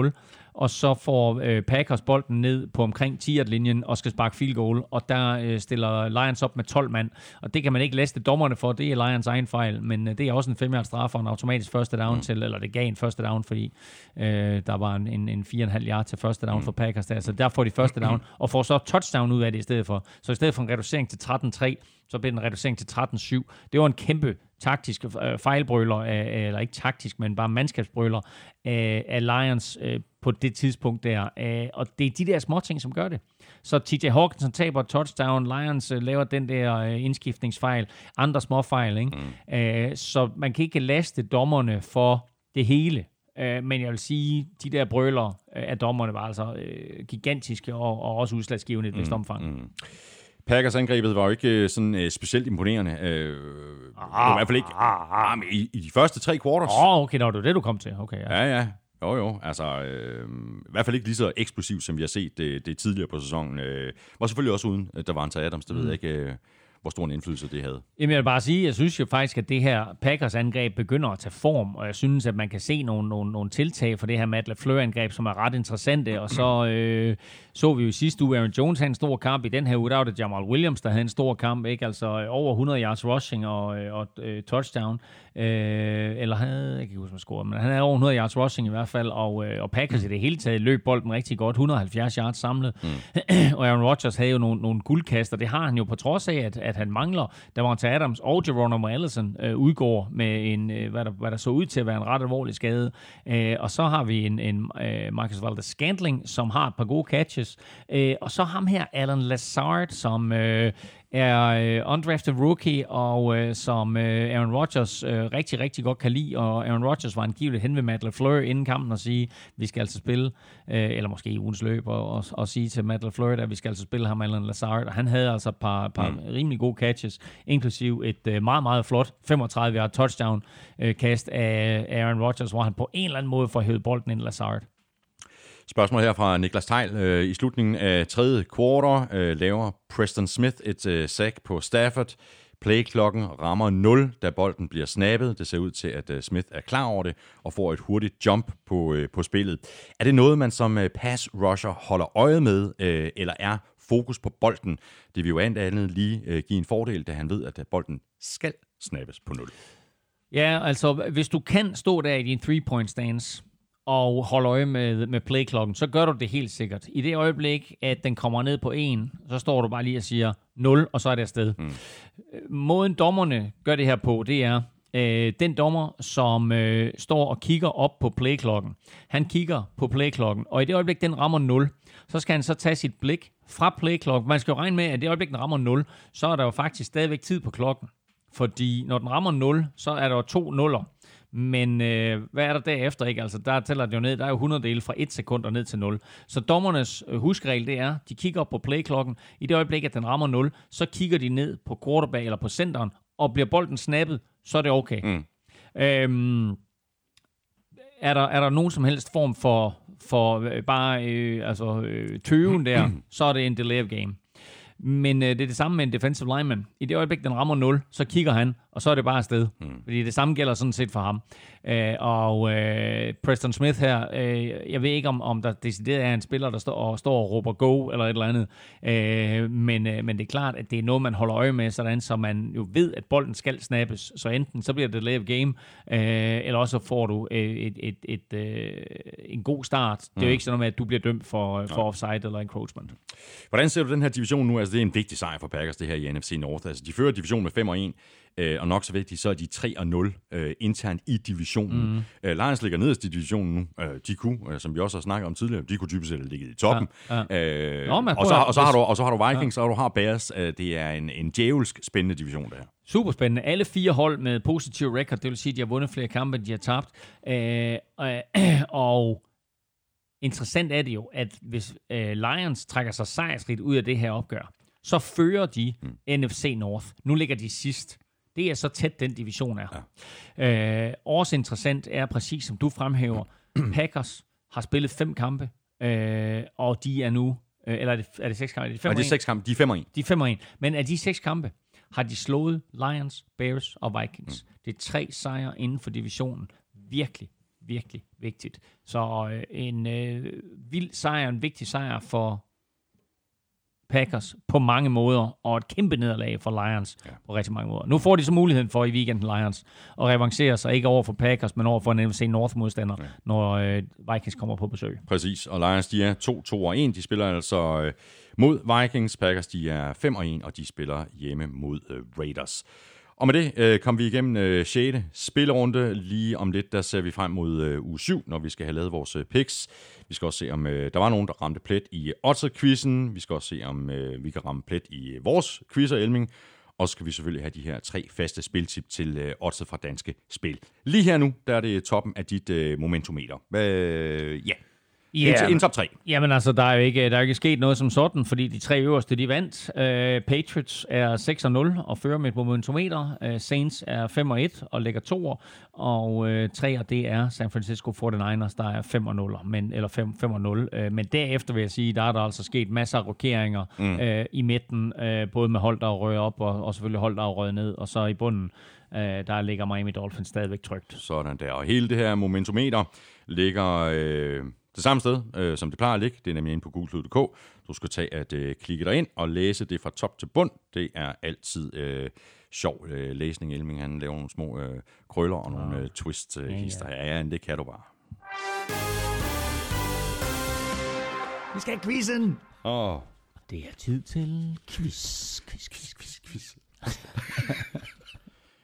13-0, og så får øh, Packers bolden ned på omkring 10-linjen og skal sparke field goal, og der øh, stiller Lions op med 12 mand, og det kan man ikke læste dommerne for, det er Lions egen fejl, men øh, det er også en 5 straf og en automatisk første down mm. til, eller det gav en første down, fordi øh, der var en, en, en 4,5 yard til første down mm. for Packers der, så der får de første down, (clears throat) og får så touchdown ud af det i stedet for. Så i stedet for en reducering til 13-3, så blev den en reducering til 13-7. Det var en kæmpe taktiske øh, fejlbrøler, af, eller ikke taktisk, men bare mandskabsbrøler af, af Lions øh, på det tidspunkt der. Øh, og det er de der små ting, som gør det. Så TJ Hawkinson taber touchdown, Lions øh, laver den der øh, indskiftningsfejl, andre små fejl. Ikke? Mm. Øh, så man kan ikke laste dommerne for det hele. Øh, men jeg vil sige, de der brøler øh, af dommerne var altså øh, gigantiske og, og også udslagsgivende i et vist mm, omfang. Mm. Packers angrebet var jo ikke øh, sådan uh, specielt imponerende. Uh, ah, I hvert fald ikke ah, ah, i, i de første tre quarters. Åh, oh, okay, det var det, du kom til. Okay, ja, ja. ja. Jo, jo. Altså, øh, i hvert fald ikke lige så eksplosivt, som vi har set det, det tidligere på sæsonen. Øh, var selvfølgelig også uden, der var en Adams, det mm. ved jeg ikke. Øh, hvor stor en indflydelse det havde. Jamen jeg vil bare sige, jeg synes jo faktisk, at det her Packers-angreb begynder at tage form, og jeg synes, at man kan se nogle, nogle, nogle tiltag for det her Matt LaFleur-angreb, som er ret interessante, og så øh, så vi jo sidste uge, Aaron Jones havde en stor kamp, i den her uge, der var det Jamal Williams, der havde en stor kamp, ikke? altså over 100 yards rushing og, øh, og uh, touchdown, øh, eller havde, jeg kan ikke huske, hvad scorede, men han havde over 100 yards rushing i hvert fald, og, øh, og Packers i det hele taget løb bolden rigtig godt, 170 yards samlet, mm. (clears throat) og Aaron Rodgers havde jo nogle, nogle guldkaster, det har han jo på trods af, at, at han mangler, der var til Adams og Geronimo Allison øh, udgår med en, øh, hvad, der, hvad der så ud til at være en ret alvorlig skade, øh, og så har vi en, en øh, Marcus Valdes Scantling, som har et par gode catches, øh, og så ham her, Alan Lazard, som øh, er øh, undrafted rookie, og øh, som øh, Aaron Rodgers øh, rigtig, rigtig godt kan lide, og Aaron Rodgers var angiveligt hen ved Matt LaFleur inden kampen og sige, vi skal altså spille, øh, eller måske i ugens løb, og, og, og sige til Matt LaFleur, at vi skal altså spille ham Alan Lazard, og han havde altså et par, par mm. rimelig gode catches, inklusiv et øh, meget, meget flot 35 yard touchdown øh, kast af Aaron Rodgers, hvor han på en eller anden måde får hævet bolden ind Lazard. Spørgsmål her fra Niklas Teil. Øh, I slutningen af tredje kvartal øh, laver Preston Smith et øh, sack på Stafford. Playklokken rammer 0, da bolden bliver snappet. Det ser ud til, at Smith er klar over det og får et hurtigt jump på, på spillet. Er det noget, man som pass rusher holder øje med, eller er fokus på bolden? Det vil jo andet lige give en fordel, da han ved, at bolden skal snappes på 0. Ja, altså hvis du kan stå der i din three-point stance, og holde øje med, med playklokken, så gør du det helt sikkert. I det øjeblik, at den kommer ned på 1, så står du bare lige og siger 0, og så er det afsted. Mm. Måden dommerne gør det her på, det er, øh, den dommer, som øh, står og kigger op på playklokken, han kigger på playklokken, og i det øjeblik, den rammer 0, så skal han så tage sit blik fra playklokken. Man skal jo regne med, at i det øjeblik, den rammer 0, så er der jo faktisk stadigvæk tid på klokken. Fordi når den rammer 0, så er der jo to nuller. Men øh, hvad er der derefter? Ikke? Altså, der tæller det jo ned. Der er jo 100 dele fra 1 sekund og ned til 0. Så dommernes øh, huskregel, det er, de kigger op på playklokken. I det øjeblik, at den rammer 0, så kigger de ned på quarterback eller på centeren, og bliver bolden snappet, så er det okay. Mm. Øhm, er, der, er der nogen som helst form for, for øh, bare øh, altså, øh, tøven der, så er det en delay of game. Men øh, det er det samme med en defensive lineman. I det øjeblik, den rammer 0, så kigger han, og så er det bare afsted. Mm. Fordi det samme gælder sådan set for ham. Øh, og øh, Preston Smith her, øh, jeg ved ikke, om, om der decideret er en spiller, der står og, står og råber go, eller et eller andet. Øh, men, øh, men det er klart, at det er noget, man holder øje med, sådan så man jo ved, at bolden skal snappes. Så enten så bliver det late game, øh, eller også får du øh, et, et, et, øh, en god start. Det er jo mm. ikke sådan noget med, at du bliver dømt for, for offside eller encroachment. Hvordan ser du den her division nu? Altså, det er en vigtig sejr for Packers, det her i NFC North. Altså, de fører divisionen med 5 og 1. Øh, og nok så vigtigt, så er de 3 og 0 øh, internt i divisionen. Mm. Øh, Lions ligger nederst i divisionen nu. Øh, de kunne, øh, som vi også har snakket om tidligere, de kunne typisk have ligget i toppen. Ja, ja. Øh, Nå, og, så, og, så har du, og så har du Vikings, ja. og du har Bears. Øh, det er en, en djævelsk spændende division, der. Super spændende. Alle fire hold med positiv record, det vil sige, at de har vundet flere kampe, end de har tabt. Øh, øh, (clears throat) og interessant er det jo, at hvis øh, Lions trækker sig sejrsrigt ud af det her opgør, så fører de mm. NFC North. Nu ligger de sidst. Det er så tæt, den division er. Ja. Øh, også interessant er præcis, som du fremhæver, (clears throat) Packers har spillet fem kampe, øh, og de er nu, øh, eller er det, er det seks kampe? Er det, fem ja, det er seks kampe, de er fem og en. De er fem og en. Men af de seks kampe, har de slået Lions, Bears og Vikings. Mm. Det er tre sejre inden for divisionen. Virkelig, virkelig vigtigt. Så øh, en øh, vild sejr, en vigtig sejr for Packers på mange måder, og et kæmpe nederlag for Lions ja. på rigtig mange måder. Nu får de så muligheden for i weekenden Lions at revancere sig ikke over for Packers, men over for en NFC North-modstander, ja. når øh, Vikings kommer på besøg. Præcis, og Lions de er 2-2 og 1. De spiller altså øh, mod Vikings. Packers de er 5 og 1, og de spiller hjemme mod øh, Raiders. Og med det øh, kom vi igennem øh, 6. spillerunde. Lige om lidt, der ser vi frem mod øh, uge 7, når vi skal have lavet vores øh, picks. Vi skal også se, om øh, der var nogen, der ramte plet i Otter-quizzen. Vi skal også se, om øh, vi kan ramme plet i øh, vores quizzer, Elming. Og så skal vi selvfølgelig have de her tre faste spiltip til øh, oddset fra Danske Spil. Lige her nu, der er det toppen af dit øh, momentometer. Øh, ja, Ja, en, en top 3. Jamen altså, der er jo ikke, der er ikke sket noget som sådan, fordi de tre øverste, de vandt. Uh, Patriots er 6 0 og fører med et momentometer. Uh, Saints er 5 1 og ligger 2 og uh, 3'er, det er San Francisco 49ers, der er 5 0 men, eller 5, 5 0 uh, Men derefter vil jeg sige, der er der altså sket masser af rokeringer mm. uh, i midten, uh, både med hold, der rører op, og, og selvfølgelig hold, der rører ned, og så i bunden, uh, der ligger Miami Dolphins stadigvæk trygt. Sådan der. Og hele det her momentometer ligger... Øh det samme sted, øh, som det plejer at ligge. Det er nemlig inde på google.dk. Du skal tage at øh, klikke dig ind og læse det fra top til bund. Det er altid øh, sjov øh, læsning. Elming han laver nogle små øh, krøller og nogle øh, twist øh, hister. Ja, ja, det kan du bare. Vi skal have quizzen! Åh, oh, Det er tid til quiz, quiz, quiz, quiz, quiz.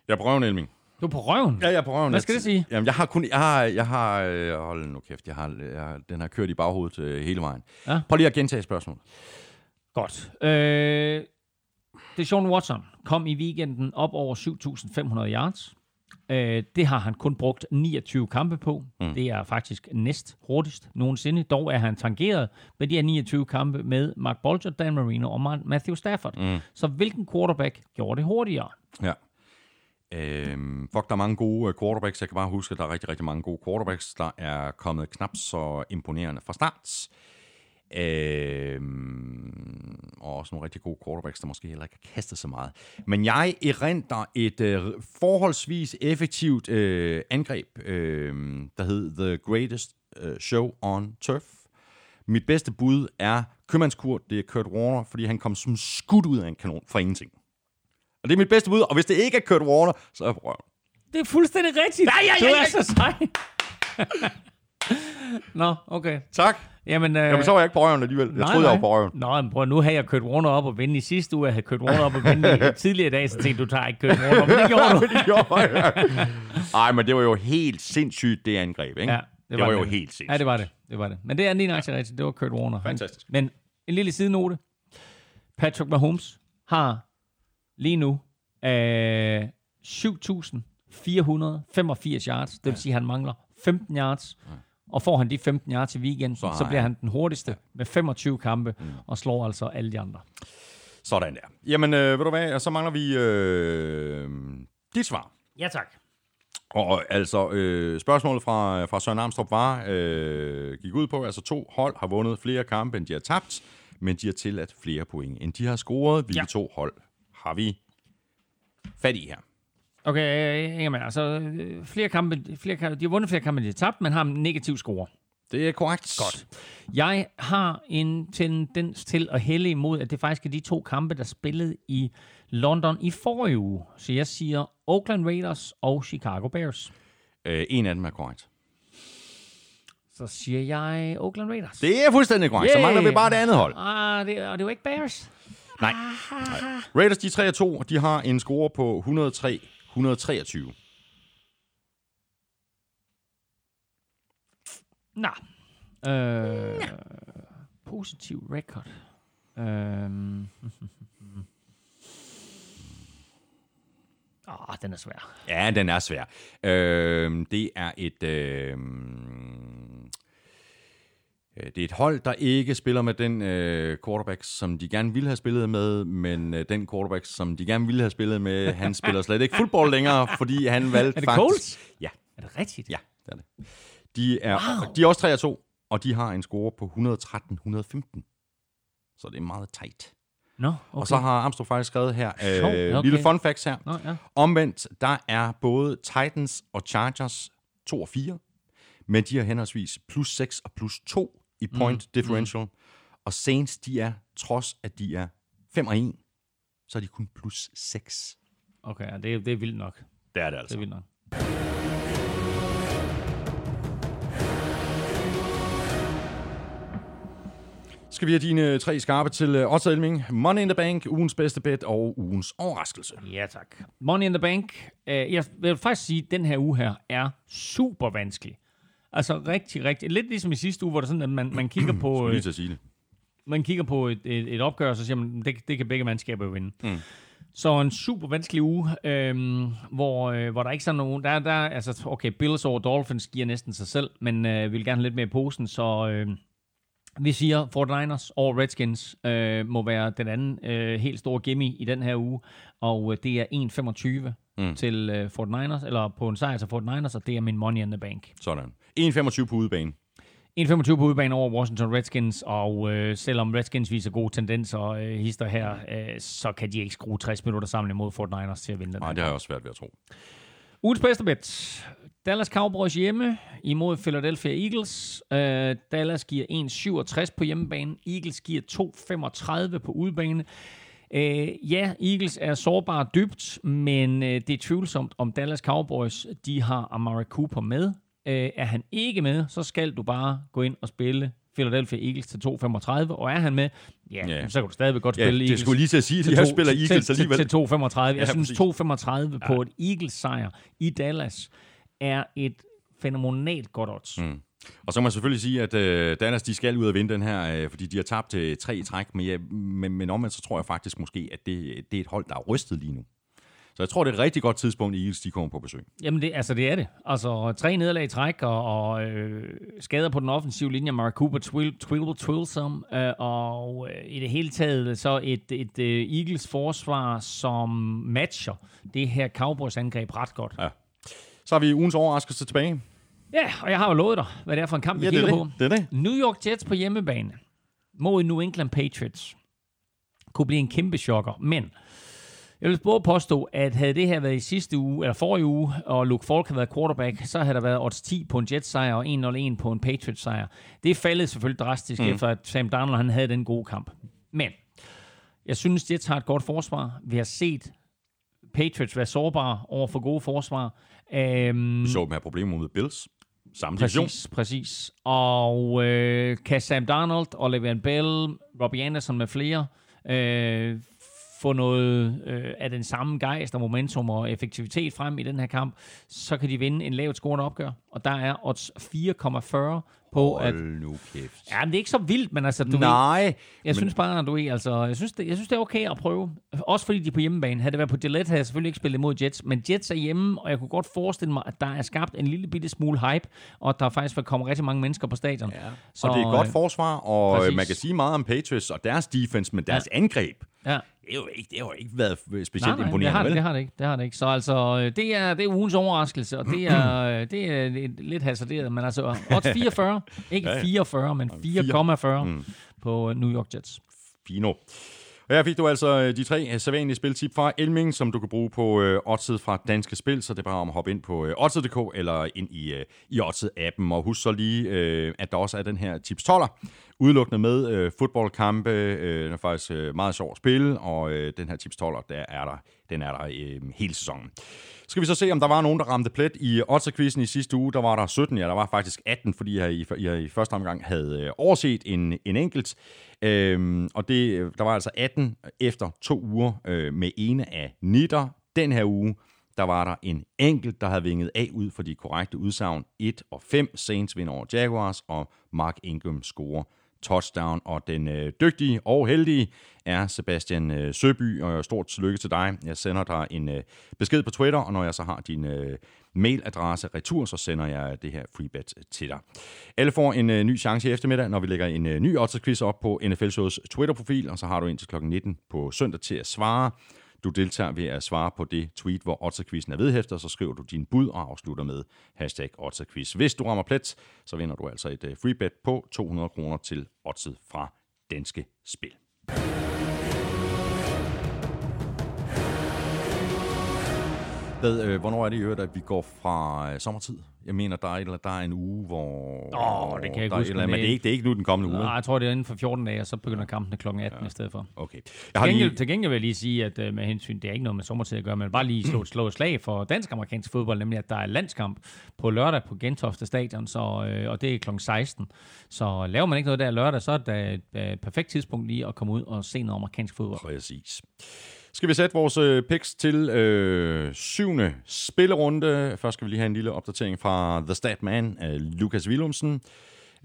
jeg prøver en Elming. Du er på røven? Ja, jeg er på røven. Hvad skal det sige? Jamen, jeg har kun... Jeg har... Jeg har øh, hold nu kæft, jeg har, jeg, har- den har kørt i baghovedet øh, hele vejen. Ja. Prøv lige at gentage spørgsmålet. Godt. Øh, det Sean Watson kom i weekenden op over 7.500 yards. Øh, det har han kun brugt 29 kampe på. Mm. Det er faktisk næst hurtigst nogensinde. Dog er han tangeret med de her 29 kampe med Mark Bolger, Dan Marino og Ma- Matthew Stafford. Mm. Så hvilken quarterback gjorde det hurtigere? Ja. Øhm, fuck, der er mange gode øh, quarterbacks. Jeg kan bare huske, at der er rigtig, rigtig mange gode quarterbacks, der er kommet knap så imponerende fra start. Øhm, og også nogle rigtig gode quarterbacks, der måske heller ikke har kastet så meget. Men jeg erindrer et øh, forholdsvis effektivt øh, angreb, øh, der hed The Greatest øh, Show on Turf. Mit bedste bud er købmandskurt, det er Kurt Warner, fordi han kom som skudt ud af en kanon fra ingenting. Og det er mit bedste bud, og hvis det ikke er Kurt Warner, så er jeg røven. Det er fuldstændig rigtigt. Ja, ja, ja, Du ja. er så sej. (laughs) Nå, okay. Tak. Jamen, øh, Jamen, så var jeg ikke på røven alligevel. Jeg nej, troede, jeg var nej. på røven. Nå, men prøv, nu har jeg kørt Warner op og vinde i sidste uge. Jeg havde kørt Warner op og vinde i (laughs) tidligere dag, så tænkte du, tager ikke kørt Warner op. Men det gjorde du. (laughs) det gjorde jeg. Ej, men det var jo helt sindssygt, det angreb, ikke? Ja, det, var, jo helt sindssygt. Ja, det var det. det, var det. Men det er lige nok rigtigt. Det var Kurt Warner. Fantastisk. Men en lille sidenote. Patrick Mahomes har lige nu øh, 7.485 yards. Det vil sige, at han mangler 15 yards. Og får han de 15 yards i weekenden, så, så bliver han- den hurtigste med 25 kampe og slår altså alle de andre. Sådan der. Jamen, øh, ved du hvad, så mangler vi øh, dit svar. Ja, tak. Og altså, øh, spørgsmålet fra, fra Søren Armstrong var, øh, gik ud på, at altså to hold har vundet flere kampe, end de har tabt, men de har tilladt flere point, end de har scoret. Hvilke Ja. to hold har vi fat i her? Okay, øh, jamen, altså, øh, flere kampe, flere kampe, de har vundet flere kampe, de har tabt, men har en negativ score. Det er korrekt. Godt. Jeg har en tendens til at hælde imod, at det faktisk er de to kampe, der spillede i London i forrige uge. Så jeg siger Oakland Raiders og Chicago Bears. Øh, en af dem er korrekt. Så siger jeg Oakland Raiders. Det er fuldstændig korrekt. Så Yay! mangler vi bare det andet hold. Ah, det, og det var ikke Bears. Nej. Nej. Raiders, de er 3 og 2, og de har en score på 103-123. Nå. Øh, positiv record. Øhm. (laughs) Ah, den er svær. Ja, den er svær. Øh, det er et... Øh, det er et hold, der ikke spiller med den øh, quarterback, som de gerne ville have spillet med, men øh, den quarterback, som de gerne ville have spillet med, (laughs) han spiller slet ikke fodbold længere, fordi han valgte Er det faktisk... Ja, Er det rigtigt? ja, det er det. De er, Wow. de er også 3 og 2, og de har en score på 113-115. Så det er meget tight. Nå, okay. Og så har Armstrong faktisk skrevet her, øh, okay. lille fun facts her. Nå, ja. Omvendt, der er både Titans og Chargers 2 og 4, men de har henholdsvis plus 6 og plus 2 i point mm. differential. Mm. Og Saints, de er, trods at de er 5 og 1, så er de kun plus 6. Okay, ja, det, er- det er vildt nok. Det er det Det altså. er vildt nok. skal vi have dine tre skarpe til uh, Otto Elming. Money in the Bank, ugens bedste bet og ugens overraskelse. Ja, tak. Money in the Bank. Uh, jeg vil faktisk sige, at den her uge her er super vanskelig. Altså rigtig, rigtig... Lidt ligesom i sidste uge, hvor det sådan, at man, man kigger på... (clears throat) Lige øh, til at sige det. man kigger på et, et, et opgør, og så siger man, det, det kan begge mandskaber jo vinde. Mm. Så en super vanskelig uge, øhm, hvor, øh, hvor der ikke er nogen... Der, der, altså, okay, Bills over Dolphins giver næsten sig selv, men øh, vi vil gerne have lidt mere i posen, så øh, vi siger 49ers over Redskins øh, må være den anden øh, helt store gimme i den her uge, og øh, det er 1,25 mm. til øh, 49ers, eller på en sejr til 49ers, og det er min money in the bank. Sådan. 1,25 på udebane. 1,25 på udebane over Washington Redskins, og øh, selvom Redskins viser gode tendenser og øh, hister her, øh, så kan de ikke skrue 60 minutter sammen imod 49ers til at vinde den. Nej, det har jeg også svært ved at tro. Ugens bedste bet. Dallas Cowboys hjemme imod Philadelphia Eagles. Uh, Dallas giver 1,67 på hjemmebane. Eagles giver 2,35 på udebane. Uh, ja, Eagles er sårbare dybt, men uh, det er tvivlsomt, om Dallas Cowboys de har Amari Cooper med. Uh, er han ikke med, så skal du bare gå ind og spille Philadelphia Eagles til 2,35, og er han med, ja, Ja. så kan du stadigvæk godt Ja, spille det Eagles skulle lige til at sige, at her spiller Eagles til, alligevel. Til, til 2,35. Jeg Ja, synes, præcis. 2,35 på et Eagles-sejr i Dallas er et fænomenalt godt odds. Mm. Og så må jeg selvfølgelig sige, at øh, Dallas de skal ud og vinde den her, øh, fordi de har tabt til tre i træk, men, jeg, men, men omvendt så tror jeg faktisk måske, at det, det er et hold, der er rystet lige nu. Så jeg tror, det er et rigtig godt tidspunkt, Eagles de kommer på besøg. Jamen, det, altså, det er det. Altså, tre nederlag i træk, og, og øh, skader på den offensive linje. Mark Cooper, twill, twill, twillsome, øh, og øh, i det hele taget så et, et øh, Eagles forsvar, som matcher det her Cowboys angreb ret godt. Ja. Så har vi ugens overraskelse tilbage. Ja, og jeg har jo lovet dig, hvad det er for en kamp, vi Ja, er kigger det. på. Det er det. New York Jets på hjemmebane mod New England Patriots kunne blive en kæmpe chokker, men jeg vil både påstå, at havde det her været i sidste uge, eller forrige uge, og Luke Falk havde været quarterback, så havde der været odds 10 på en Jets sejr og 1-0-1 på en Patriots sejr. Det faldet selvfølgelig drastisk, mm. efter at Sam Darnold han havde den gode kamp. Men jeg synes, Jets har et godt forsvar. Vi har set Patriots være sårbare over for gode forsvar. Øhm, Vi så dem have problemer med Bills. Samme division. Præcis, præcis. Og øh, kan Sam Darnold og Le'Veon Bell, Robbie Anderson med flere, øh, få noget øh, af den samme gejst og momentum og effektivitet frem i den her kamp, så kan de vinde en lavt scorende opgør. Og der er odds 4,40 på, at... Hold nu kæft. Ja, men det er ikke så vildt, men altså, du ved, Nej. jeg men- synes bare, at du ved, altså, jeg synes, det, jeg synes, det er okay at prøve. Også fordi de er på hjemmebane. Havde det været på Gillette, havde jeg selvfølgelig ikke spillet imod Jets. Men Jets er hjemme, og jeg kunne godt forestille mig, at der er skabt en lille bitte smule hype, og at der faktisk vil komme rigtig mange mennesker på stadion. Ja. Så, og det er et godt forsvar, og præcis. præcis. man kan sige meget om Patriots og deres defense, men deres ja. angreb, Ja. det har jo ikke, det har jo ikke været specielt Nej, nej, det imponerende, har, det, vel? det har det ikke. Det har det ikke. Så altså, øh, det er, det er ugens overraskelse, og det er, (clears throat) det er lidt, hasarderet, men altså, odds (laughs) 44, ikke Ja, ja. 44, men 4,40 mm. på øh, New York Jets. Fino. Og her fik du altså øh, de tre øh, sædvanlige spiltip fra Elming, som du kan bruge på øh, Odset fra Danske Spil, så det er bare om at hoppe ind på øh, Odset.dk eller ind i, øh, i Odset-appen. Og husk så lige, øh, at der også er den her tips 12'er, udelukkende med øh, fodboldkampe. Øh, den er faktisk øh, meget sjov at spille, og øh, den her tips 12'er, der er der, den er der øh, hele sæsonen. Skal vi så se, om der var nogen, der ramte plet i Oddset-quizzen i sidste uge. Der var der 17, ja, der var faktisk 18, fordi jeg i, jeg i første omgang havde øh, overset en, en enkelt. Øhm, og det, øh, der var altså 18 efter to uger øh, med ene af nitter. Den her uge, der var der en enkelt, der havde vinget af ud for de korrekte udsagn. 1 og 5 Saints vinder over Jaguars, og Mark Ingram scorer touchdown. Og den øh, dygtige og heldige er Sebastian øh, Søby, og øh, stort tillykke til dig. Jeg sender dig en øh, besked på Twitter, og når jeg så har din øh, mailadresse retur, så sender jeg det her freebet til dig. Alle får en øh, ny chance i eftermiddag, når vi lægger en øh, ny odds op på NFL Shows Twitter-profil, og så har du indtil kl. 19 på søndag til at svare. Du deltager ved at svare på det tweet, hvor Otterquizzen er vedhæftet, så skriver du din bud og afslutter med hashtag Otterquiz. Hvis du rammer plet, så vinder du altså et øh, free freebet på 200 kroner til Oddset fra Danske Spil. Hvad, øh, hvornår er det i øvrigt, at vi går fra øh, sommertid jeg mener, der er, eller, der er en uge, hvor... Åh, det kan jeg ikke huske, eller, men det- er, ikke, det er ikke nu den kommende uge. Nej, jeg tror, det er inden for 14 dage, og så begynder kampene kl. 18 ja. i stedet for. Okay. Jeg Til har gengæld, lige... til gengæld vil jeg lige sige, at uh, med hensyn, det er ikke noget med sommertid at gøre, men bare lige slå, (clears throat) slå et slag for dansk-amerikansk fodbold, nemlig at der er landskamp på lørdag på Gentofte Stadion, så, øh, og det er kl. 16. Så laver man ikke noget der lørdag, så er det et uh, perfekt tidspunkt lige at komme ud og se noget amerikansk fodbold. Præcis. Skal vi sætte vores øh, picks til øh, syvende spillerunde. Først skal vi lige have en lille opdatering fra The Statman, øh, Lukas Willumsen.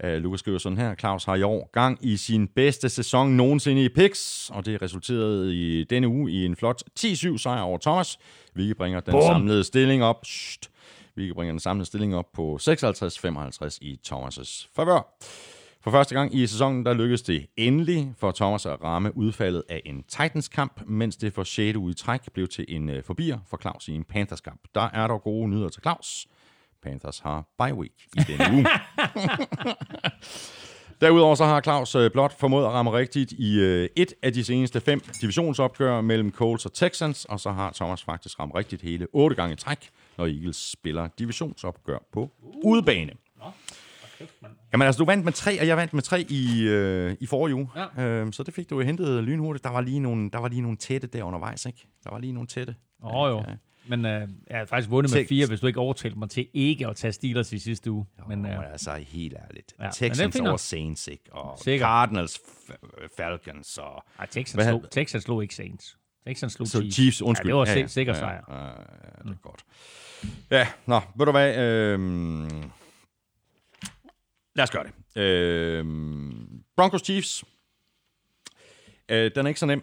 Øh, Lukas skriver sådan her, Claus har i år gang i sin bedste sæson nogensinde i picks, og det resulterede i denne uge i en flot 10-7 sejr over Thomas, hvilket bringer den Bum. samlede stilling op, Shht, hvilket bringer den samlede stilling op på 56-55 i Thomas' favør. For første gang i sæsonen, der lykkedes det endelig for Thomas at ramme udfaldet af en Titans-kamp, mens det for 6. uge i træk blev til en uh, forbier for Claus i en Panthers-kamp. Der er dog gode nyheder til Claus. Panthers har bye week i denne uge. (laughs) Derudover så har Claus øh, blot formået at ramme rigtigt i øh, et af de seneste fem divisionsopgør mellem Colts og Texans, og så har Thomas faktisk ramt rigtigt hele otte gange i træk, når Eagles spiller divisionsopgør på udebane. Jamen altså, du vandt med tre, og jeg vandt med tre i, øh, i forrige uge. Ja. Øh, så det fik du jo hentet lynhurtigt. Der var lige nogle, der var lige nogle tætte der undervejs, ikke? Der var lige nogle tætte. Åh oh, jo. Ja. Men øh, jeg har faktisk vundet med Tex- fire, hvis du ikke overtalte mig til ikke at tage Steelers i sidste uge. Men Men øh, altså, helt ærligt. Ja, men Texans over Saints, ikke? Og Sikkert. Cardinals, Falcons og... ej, Texans, slog, Texans slog ikke Saints. Texans slog Så Chiefs. Chiefs, undskyld. Ja, det var ja, ja, sikker sejr. Ja, ja, ja, det er godt. Ja, nå, ved du hvad? Øhm, lad os gøre det. Øhm, Broncos Chiefs. Øh, den er ikke så nem.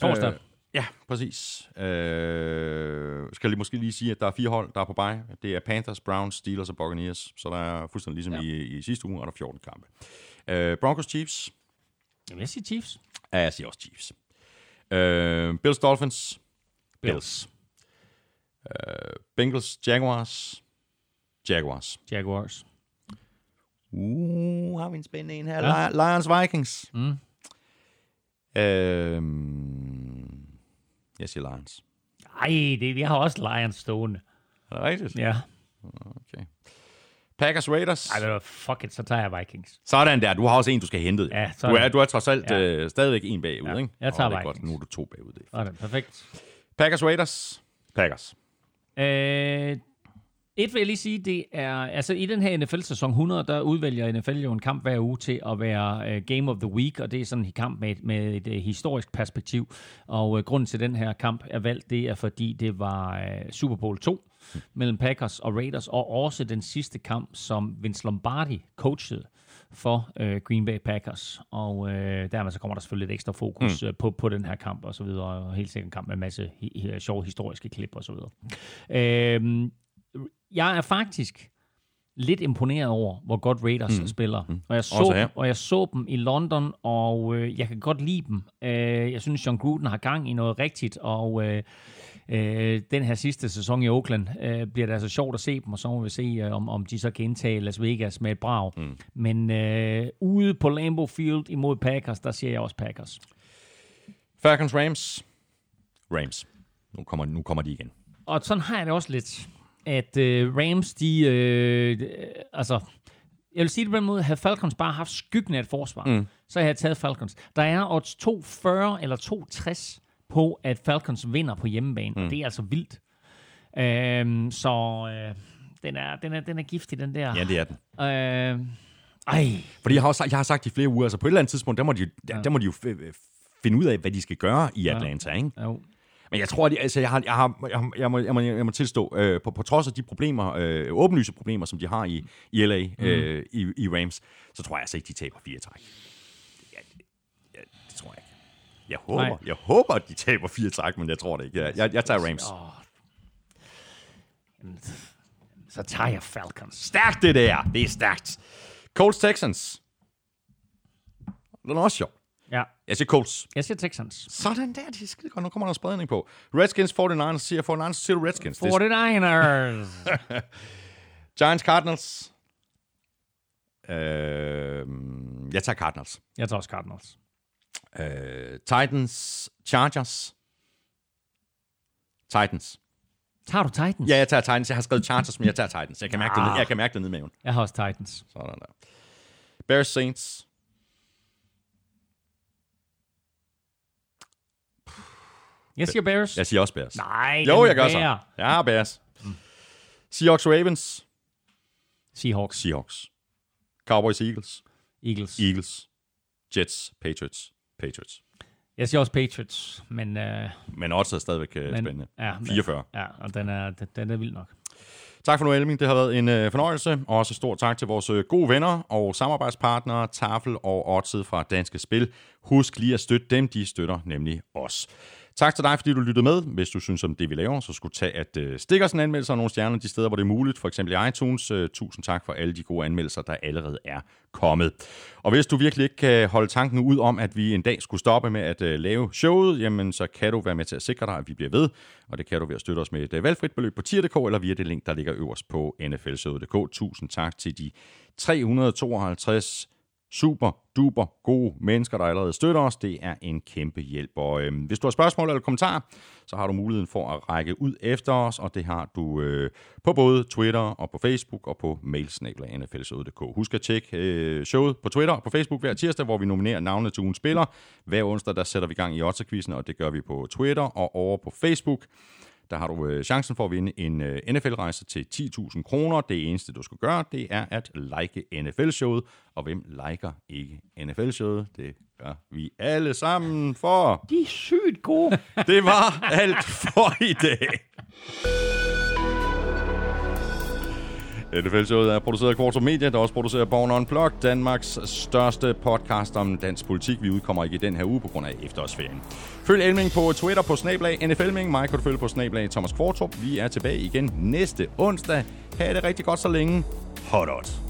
Torsdag. Øh, ja, præcis. Øh, skal jeg måske lige sige, at der er fire hold, der er på bye. Det er Panthers, Browns, Steelers og Buccaneers. Så der er fuldstændig ligesom ja. i, i sidste uge, og der er 14 kampe. Øh, Broncos Chiefs. Jamen, jeg siger Chiefs. Ja, jeg siger også Chiefs. Øh, Bills Dolphins. Bills. Bills. Øh, Bengals Jaguars. Jaguars. Jaguars. Uh, har vi en spændende en her. Ja. Lions Vikings. Mm. Øh, jeg siger Lions. Ej, det, vi har også Lions stående. Er det rigtigt? Ja. Okay. Packers Raiders. Ej, du, fuck it, så tager jeg Vikings. Sådan der. Du har også en, du skal hente. Ja, du, sådan. er, du er trods alt Ja. øh, stadigvæk en bagud, Ja, ikke? jeg tager det er godt. Vikings. Nu er du to bagud. Det. er Sådan, perfekt. Packers Raiders. Packers. Øh, et vil jeg lige sige, det er, altså i den her NFL-sæson 100, der udvælger NFL jo en kamp hver uge til at være uh, Game of the Week, og det er sådan en kamp med, et- med et uh, historisk perspektiv. Og uh, grunden til den her kamp er valgt, det er fordi det var uh, Super Bowl 2 mellem Packers og Raiders, og også den sidste kamp, som Vince Lombardi coachede for øh, Green Bay Packers. Og øh, dermed så kommer der selvfølgelig lidt ekstra fokus mm. på, på den her kamp og så videre, og helt sikkert en kamp med en masse hi- hi- sjove historiske klip og så videre. Øh, jeg er faktisk lidt imponeret over, hvor godt Raiders mm. spiller. Mm. Og, jeg så Også her. dem, og jeg så dem i London, og øh, jeg kan godt lide dem. Øh, jeg synes, John Gruden har gang i noget rigtigt, og øh, øh, den her sidste sæson i Oakland øh, bliver det altså sjovt at se dem, og så må vi se, øh, om, om de så kan indtage Las Vegas med et brag. Mm. Men øh, ude på Lambeau Field imod Packers, der siger jeg også Packers. Falcons Rams. Rams. Nu kommer, nu kommer de igen. Og sådan har jeg det også lidt, at øh, Rams, de, øh, øh, altså, jeg vil sige det på den måde, havde Falcons bare haft skyggen af et forsvar, mm. så havde jeg taget Falcons. Der er odds 240 eller 260 på, at Falcons vinder på hjemmebane, mm. og det er altså vildt. Øhm, så øh, den, er, den, er, den er giftig, den der. Ja, det er den. Øh, ej, Fordi jeg har, også, sagt- jeg har sagt i flere uger, altså på et eller andet tidspunkt, der må de, der, der må de jo finde ud af, hvad de skal gøre i Atlanta, ikke? jo. Men jeg tror, at altså, jeg, har, jeg, har, jeg, har, jeg, må, jeg, må, jeg må tilstå, øh, på, på trods af de problemer, øh, åbenlyse problemer, som de har i, i LA, øh, i, i Rams, så tror jeg altså ikke, de taber fire træk. Ja, det, tror jeg ikke. Jeg håber, Nej. jeg håber, at de taber fire træk, men jeg tror det ikke. Jeg, jeg, jeg tager Rams. Åh. Så tager jeg Falcons. Stærkt det der. Det er stærkt. Colts Texans. Den er også sjov. Ja, Jeg siger Colts. jeg siger Texans. Sådan der, det er skide godt. Nu kommer der en spredning på. Redskins 49ers siger 49ers, siger du Redskins. Det er 49ers. (laughs) Giants Cardinals. Øh, jeg tager Cardinals. jeg tager også Cardinals. Øh, Titans Chargers. Titans. Tager du Titans? Ja, jeg tager Titans. Jeg har skrevet Chargers, men jeg tager Titans. Jeg kan mærke, ah. det, jeg kan mærke det ned i maven. Jeg har også Titans. Sådan der. Bears Saints. Jeg siger Bears. Jeg siger også Bears. Nej, Jo, jeg gør så. har Bears. Seahawks Ravens. Seahawks. Seahawks. Cowboys Eagles. Eagles. Eagles. Jets. Patriots. Patriots. Jeg siger også Patriots, men... Øh, Men også er stadigvæk øh, men spændende. Ja, men- 44. Ja, og den er, den, den er vild nok. Tak for nu, Elming. Det har været en øh, fornøjelse. Og også stor tak til vores øh, gode venner og samarbejdspartnere, Tafel og Odset fra Danske Spil. Husk lige at støtte dem. De støtter nemlig os. Tak til dig, fordi du lyttede med. Hvis du synes om det, vi laver, så skulle tage at øh, stikke os en anmeldelse og nogle stjerner de steder, hvor det er muligt. For eksempel i iTunes. Øh, tusind tak for alle de gode anmeldelser, der allerede er kommet. Og hvis du virkelig ikke kan holde tanken ud om, at vi en dag skulle stoppe med at øh, lave showet, jamen så kan du være med til at sikre dig, at vi bliver ved. Og det kan du ved at støtte os med et øh, valgfrit beløb på tier.dk eller via det link, der ligger øverst på nflshowet.dk. Tusind tak til de 352 super duper gode mennesker, der allerede støtter os. Det er en kæmpe hjælp. Og øh, hvis du har spørgsmål eller kommentarer, så har du muligheden for at række ud efter os, og det har du øh, på både Twitter og på Facebook og på mailsnabla.nflshowet.dk. Husk at tjekke øh, showet på Twitter og på Facebook hver tirsdag, hvor vi nominerer navne til ugens spiller. Hver onsdag, der sætter vi gang i Otterquizzen, og det gør vi på Twitter og over på Facebook. Der har du øh, chancen for at vinde en øh, NFL-rejse til 10.000 kroner. Det eneste, du skal gøre, det er at like NFL-showet. Og hvem liker ikke NFL-showet? Det gør vi alle sammen for. De er sygt gode. (laughs) Det var alt for i dag. NFL-showet er produceret af Kvartrup Media, der også producerer Born Unplugged, Danmarks største podcast om dansk politik. Vi udkommer ikke i den her uge på grund af efterårsferien. Følg Elming på Twitter på snablag NFLming. Mig kan du følge på snablag Thomas Kvartrup. Vi er tilbage igen næste onsdag. Ha' det rigtig godt så længe. Hot, hot.